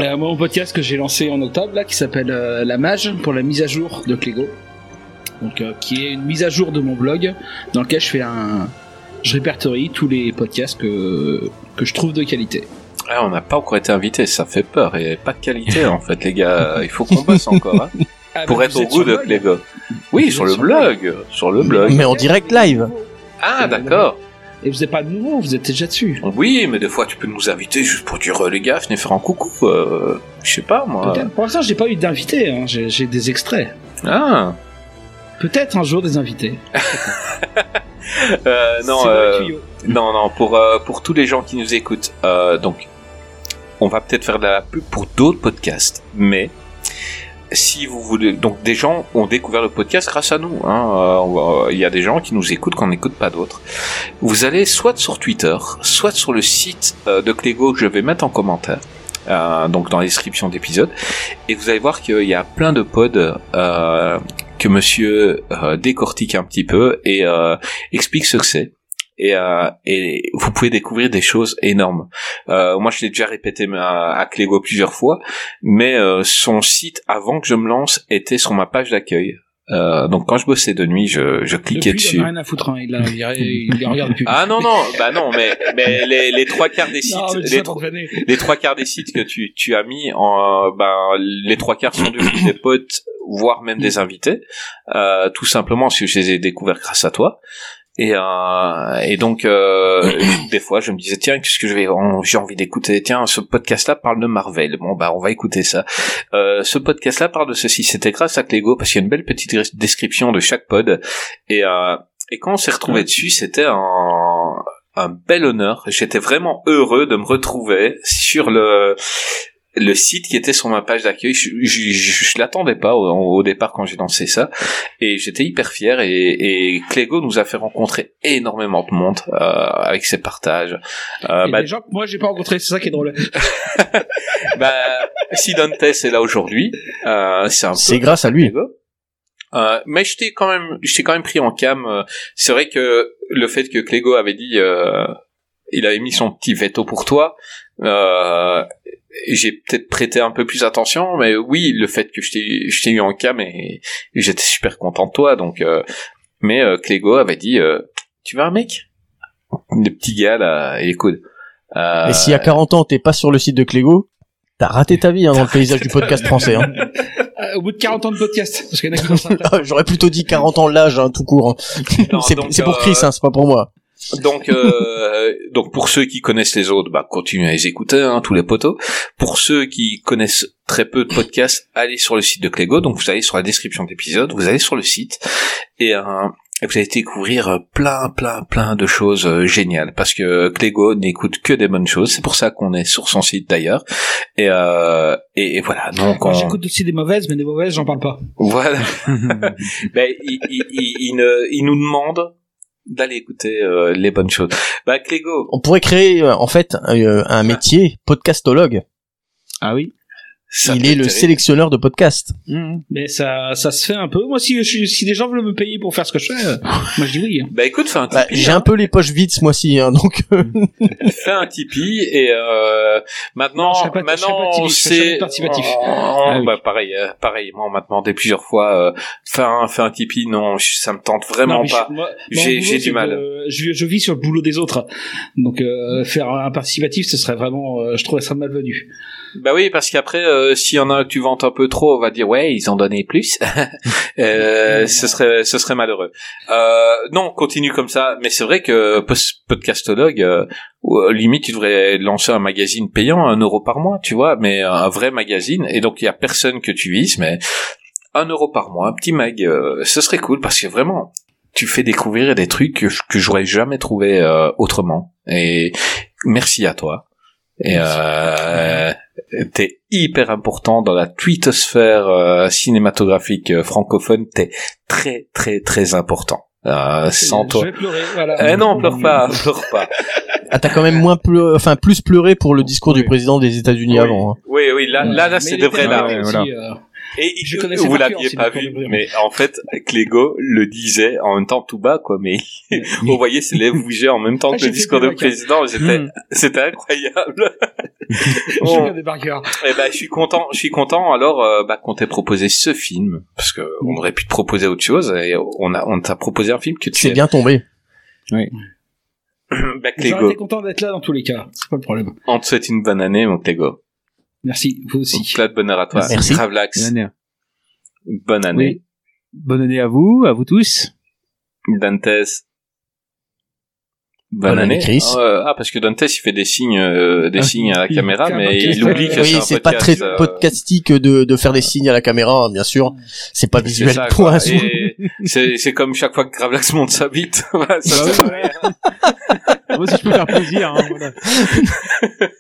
Speaker 6: Euh, mon podcast que j'ai lancé en octobre, là, qui s'appelle euh, La Mage, pour la mise à jour de Clégo. Donc, euh, qui est une mise à jour de mon blog, dans lequel je fais un. Je répertorie tous les podcasts que, que je trouve de qualité.
Speaker 1: Ah, on n'a pas encore été invité, ça fait peur et pas de qualité en fait, les gars. Il faut qu'on bosse encore hein,
Speaker 6: Ah,
Speaker 1: pour
Speaker 6: bah,
Speaker 1: être au goût de
Speaker 6: le blog
Speaker 1: Clégo. Oui, sur le
Speaker 6: sur le
Speaker 1: blog, sur le blog.
Speaker 2: Mais en direct live.
Speaker 1: Ah, d'accord.
Speaker 6: Et vous n'êtes pas nouveau, vous êtes déjà dessus.
Speaker 1: Oui, mais des fois tu peux nous inviter juste pour dire les gars, venez faire un coucou. euh, je sais pas moi.
Speaker 6: Pour l'instant, j'ai pas eu d'invités, hein. j'ai j'ai des extraits.
Speaker 1: Ah.
Speaker 6: Peut-être un jour des invités.
Speaker 1: Euh, non,
Speaker 6: les
Speaker 1: euh, non, non, pour euh, pour tous les gens qui nous écoutent, euh, donc on va peut-être faire de la pub pour d'autres podcasts, mais si vous voulez, donc des gens ont découvert le podcast grâce à nous. hein, euh, Il y a des gens qui nous écoutent qu'on n'écoute pas d'autres. Vous allez soit sur Twitter, soit sur le site euh, de Clégo que je vais mettre en commentaire. euh, donc dans la description d'épisode et vous allez voir qu'il y a plein de pods que monsieur décortique un petit peu et explique ce que c'est et, euh, et vous pouvez découvrir des choses énormes. Euh, moi, je l'ai déjà répété à, à Clégo plusieurs fois, mais euh, son site avant que je me lance était sur ma page d'accueil. Euh, donc quand je bossais de nuit, je, je cliquais
Speaker 6: Depuis,
Speaker 1: dessus.
Speaker 6: il en a rien à foutre, hein. il, a, il, il les regarde plus.
Speaker 1: Ah non non, bah non, mais mais les, les trois quarts des sites,
Speaker 6: Non,
Speaker 1: les trois quarts des sites que tu tu as mis en, ben les trois quarts sont devenus des potes, voire même des invités, euh, tout simplement parce que je les ai découverts grâce à toi. Et, euh, et donc euh, des fois je me disais tiens qu'est-ce que je vais j'ai envie d'écouter. Tiens ce podcast là parle de Marvel. Bon bah on va écouter ça. Euh, ce podcast là parle de ceci. C'était grâce à Clégo parce qu'il y a une belle petite description de chaque pod. Et euh, et quand on s'est retrouvé dessus c'était un un bel honneur. J'étais vraiment heureux de me retrouver sur le le site qui était sur ma page d'accueil, je, je, je, je l'attendais pas au, au départ quand j'ai lancé ça, et j'étais hyper fier. Et, et Clégo nous a fait rencontrer énormément de monde euh, avec ses partages. Euh, bah,
Speaker 6: des gens que moi j'ai pas rencontrés, c'est ça qui est drôle.
Speaker 1: bah, si Dantes est là aujourd'hui, euh, c'est un peu
Speaker 2: C'est grâce à lui.
Speaker 1: Clégo. Euh, mais je t'ai quand même, je quand même pris en cam. euh, C'est vrai que le fait que Clégo avait dit, euh, il avait mis son petit veto pour toi. Euh, j'ai peut-être prêté un peu plus attention, mais oui, le fait que je t'ai, je t'ai eu en cam et, et j'étais super content de toi. Donc, euh, mais euh, Clégo avait dit, euh, tu veux un mec? Le petit gars là, il est cool. Euh,
Speaker 2: Et si à 40 ans t'es pas sur le site de Clégo, t'as raté ta vie hein, dans le paysage du podcast français. Hein.
Speaker 6: Euh, au bout de 40 ans de podcast, parce qu'il y en a qui.
Speaker 2: Ah, J'aurais plutôt dit 40 ans l'âge, hein, tout court. hein. C'est pour
Speaker 1: euh,
Speaker 2: Chris, hein, c'est pas pour moi.
Speaker 1: Donc, euh, donc pour ceux qui connaissent les autres, bah continuez à les écouter, hein, tous les poteaux. Pour ceux qui connaissent très peu de podcasts, allez sur le site de Clégo. Donc vous allez sur la description de l'épisode, vous allez sur le site et, euh, et vous allez découvrir euh, plein, plein, plein de choses euh, géniales parce que Clégo n'écoute que des bonnes choses. C'est pour ça qu'on est sur son site d'ailleurs. Et, euh, et, et voilà. Donc on...
Speaker 6: J'écoute aussi des mauvaises, mais des mauvaises, j'en parle pas.
Speaker 1: Voilà. ben, il, il, il, il ne- il nous demande d'aller écouter euh, les bonnes choses. Bah Clégo,
Speaker 2: On pourrait créer euh, en fait un, un métier podcastologue.
Speaker 5: Ah oui.
Speaker 1: Ça
Speaker 2: Il est le
Speaker 1: terrible.
Speaker 2: sélectionneur de podcasts.
Speaker 6: Mais ça, ça se fait un peu. Moi, si, je- si des gens veulent me payer pour faire ce que je fais, euh, moi je dis oui. hein.
Speaker 1: Bah écoute, fais un
Speaker 2: Bah,
Speaker 1: Tipeee.
Speaker 2: J'ai
Speaker 1: hein.
Speaker 2: un peu les poches vides ce mois-ci, hein, donc euh,
Speaker 1: Fais un Tipeee et euh, maintenant,
Speaker 6: Non, pas-
Speaker 1: maintenant sait.
Speaker 6: participatif.
Speaker 1: Oh,
Speaker 6: Ah oui.
Speaker 1: bah pareil, euh, pareil. Moi, on m'a demandé plusieurs fois, euh, fais un, fais un Tipeee. Non, je- ça me tente vraiment
Speaker 6: Non,
Speaker 1: pas. J'ai- du
Speaker 6: c'est
Speaker 1: mal.
Speaker 6: que Je, je vis sur le boulot des autres. Donc, euh, faire un participatif, ce serait vraiment. euh, je trouverais ça malvenu.
Speaker 1: Bah oui, parce qu'après, euh, s'il y en a que tu vantes un peu trop, on va dire ouais, ils ont donné plus. euh, ce serait, ce serait malheureux. Euh, non, continue comme ça. Mais c'est vrai que podcastologue, euh, limite, tu devrais lancer un magazine payant, un euro par mois, tu vois, mais un vrai magazine. Et donc il y a personne que tu vises, mais un euro par mois, un petit mag, euh, ce serait cool parce que vraiment, tu fais découvrir des trucs que, je- que j'aurais jamais trouvé euh, autrement. Et merci à toi. Et euh, t'es hyper important dans la twittosphère euh, cinématographique euh, francophone. T'es très très très important. Euh, sans
Speaker 6: je
Speaker 1: toi.
Speaker 6: vais pleurer. Voilà.
Speaker 1: Eh non, pleure pas, pleure pas.
Speaker 2: ah, t'as quand même moins pleu- enfin plus pleuré pour le discours du président des États-Unis avant. hein.
Speaker 1: Oui, oui, là, là, là, c'est de
Speaker 6: marré
Speaker 1: larmes.
Speaker 6: aussi, euh,
Speaker 1: Et
Speaker 6: Je connaissais
Speaker 1: vous l'aviez pas vu, mais en fait, Clégo le disait en même temps tout bas, quoi. Mais vous voyez ses lèvres bouger en même temps
Speaker 6: Ah,
Speaker 1: que le discours du président. J'étais,
Speaker 6: Hmm.
Speaker 1: c'était incroyable.
Speaker 6: Je
Speaker 1: Bon.
Speaker 6: des.
Speaker 1: Eh ben, je suis content, je suis content. Alors, euh, bah, qu'on t'ait proposé ce film, parce que on aurait pu te proposer autre chose, et on a, on t'a proposé un film que tu
Speaker 2: C'est bien tombé.
Speaker 5: Oui.
Speaker 1: bah,
Speaker 6: J'aurais
Speaker 1: Clégo,
Speaker 6: été content d'être là dans tous les cas. C'est pas le problème.
Speaker 1: on te souhaite une bonne année, mon Clégo.
Speaker 6: Merci. Vous aussi.
Speaker 1: Plein de bonheur à toi.
Speaker 2: Merci.
Speaker 1: Gravelax,
Speaker 5: Bonne année.
Speaker 1: bonne année.
Speaker 5: Oui. Bonne année à vous, à vous tous.
Speaker 1: Dantes. Bonne,
Speaker 2: Bonne année,
Speaker 1: année.
Speaker 2: Chris.
Speaker 1: Euh, ah, parce que Dantes, il fait des signes, euh, des
Speaker 5: Ah,
Speaker 1: signes à la
Speaker 5: oui.
Speaker 1: caméra, mais il oublie que
Speaker 2: Oui,
Speaker 1: c'est un
Speaker 2: c'est pas très
Speaker 1: euh,
Speaker 2: podcastique de, de faire des signes à la caméra, bien sûr. C'est pas
Speaker 1: c'est
Speaker 2: visuel
Speaker 1: ça,
Speaker 2: pour
Speaker 1: quoi.
Speaker 2: un
Speaker 1: c'est, c'est comme chaque fois que Gravelax monte sa bite. Ça,
Speaker 5: Bah. Moi, si je peux faire plaisir. Hein, voilà.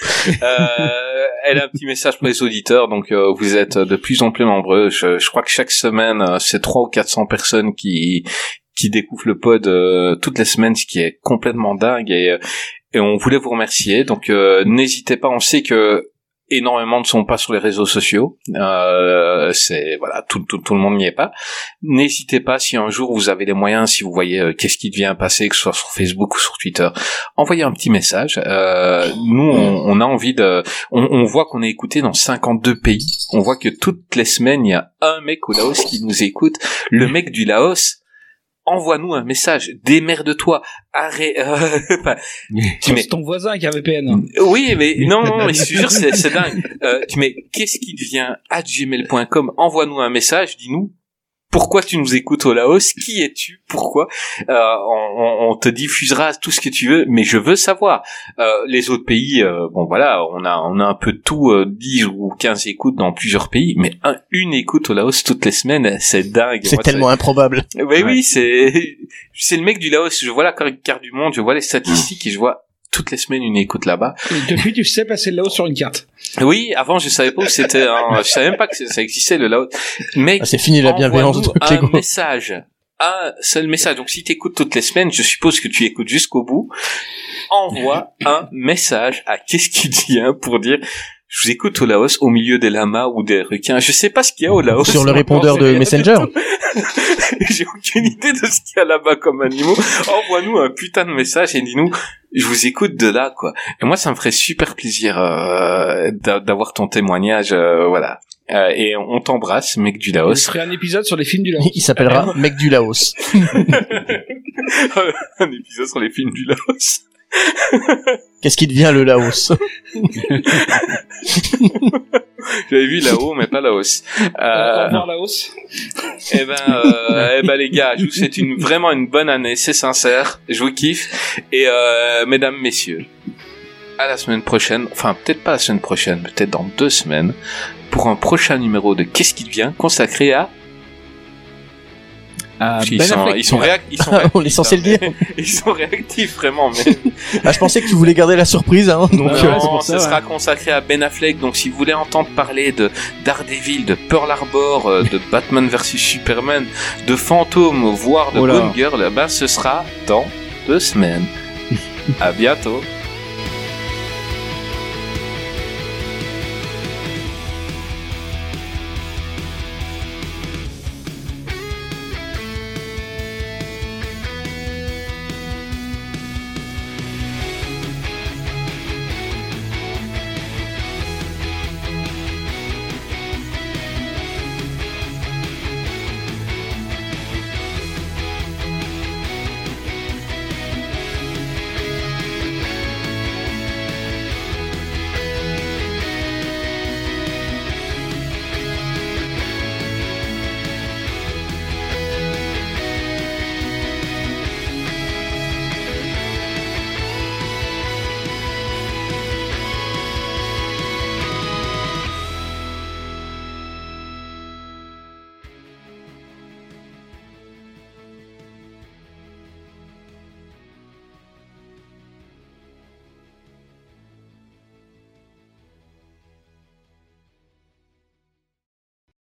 Speaker 1: Euh, elle a un petit message pour les auditeurs, donc euh, vous êtes de plus en plus nombreux. Je, je crois que chaque semaine, euh, c'est 300 ou 400 personnes qui qui découvrent le pod toutes les semaines, ce qui est complètement dingue. Et, et on voulait vous remercier. Donc n'hésitez pas. On sait que énormément ne sont pas sur les réseaux sociaux. Euh, c'est voilà, tout, tout, tout le monde n'y est pas. N'hésitez pas si un jour vous avez les moyens, si vous voyez euh, qu'est-ce qui devient passer, que ce soit sur Facebook ou sur Twitter, envoyez un petit message. Euh, nous, on, on a envie de, on, on voit qu'on est écouté dans 52 pays. On voit que toutes les semaines, il y a un mec au Laos qui nous écoute. Le mec du Laos. Envoie-nous un message, démerde-toi, arrête, euh, enfin, tu mets,
Speaker 6: C'est ton voisin qui a VPN.
Speaker 1: oui, mais non, non, mais je te jure, c'est, c'est dingue. Euh, tu mets qu'est-ce qui devient à gmail.com, envoie-nous un message, dis-nous pourquoi tu nous écoutes au Laos, qui es-tu, pourquoi? Euh, on, on- on te diffusera tout ce que tu veux, mais je veux savoir. Euh, les autres pays, euh, bon voilà, on a on a un peu tout, euh, 10 ou 15 écoutes dans plusieurs pays, mais un- une écoute au Laos toutes les semaines, c'est dingue.
Speaker 2: C'est tellement improbable.
Speaker 1: oui, oui, c'est c'est le mec du Laos. Je vois la carte du monde, je vois les statistiques et je vois toutes les semaines une écoute là-bas.
Speaker 6: Depuis, tu sais passer le Laos sur une carte.
Speaker 1: Oui, avant je savais pas où c'était. hein. Je savais même pas que ça existait le Laos. Mec,
Speaker 2: Ah, c'est fini la bienveillance de.
Speaker 1: Un message, un seul message. Donc si t'écoutes toutes les semaines, je suppose que tu écoutes jusqu'au bout. Envoie un message à qu'est-ce qui vient pour dire. Je vous écoute au Laos, au milieu des lamas ou des requins. Je sais pas ce qu'il y a au Laos.
Speaker 2: Sur le répondeur de Messenger.
Speaker 1: J'ai aucune idée de ce qu'il y a là-bas comme animaux. Envoie-nous un putain de message et dis-nous, je vous écoute de là, quoi. Et moi, ça me ferait super plaisir euh, d'a- d'avoir ton témoignage, euh, voilà. Euh, et on t'embrasse, mec du
Speaker 6: Je
Speaker 1: Laos.
Speaker 6: ferai un épisode sur les films du Laos.
Speaker 2: Il s'appellera Mec du Laos.
Speaker 1: un épisode sur les films du Laos.
Speaker 2: Qu'est-ce qui devient le Laos?
Speaker 1: J'avais vu là-haut, mais pas Laos.
Speaker 6: Au
Speaker 1: Euh,
Speaker 6: revoir Laos.
Speaker 1: Eh ben, euh, eh ben les gars, je vous souhaite une, vraiment une bonne année, c'est sincère, je vous kiffe. Et euh, mesdames, messieurs, à la semaine prochaine, enfin peut-être pas la semaine prochaine, peut-être dans deux semaines, pour un prochain numéro de Qu'est-ce qui devient consacré à Ils
Speaker 5: Ben
Speaker 1: sont,
Speaker 5: Affleck.
Speaker 1: ils sont, réac- ils sont
Speaker 2: On est censé le dire.
Speaker 1: Ils sont réactifs vraiment, mais
Speaker 2: Ah, je pensais que tu voulais garder la surprise, hein, donc.
Speaker 1: non,
Speaker 2: euh,
Speaker 1: ce sera consacré à Ben Affleck. Donc, si vous voulez entendre parler de Daredevil, de Pearl Harbor, euh, de Batman vs Superman, de Fantôme, voire de
Speaker 5: Oh.
Speaker 1: Gone Girl, eh ben, ce sera dans deux semaines. à bientôt.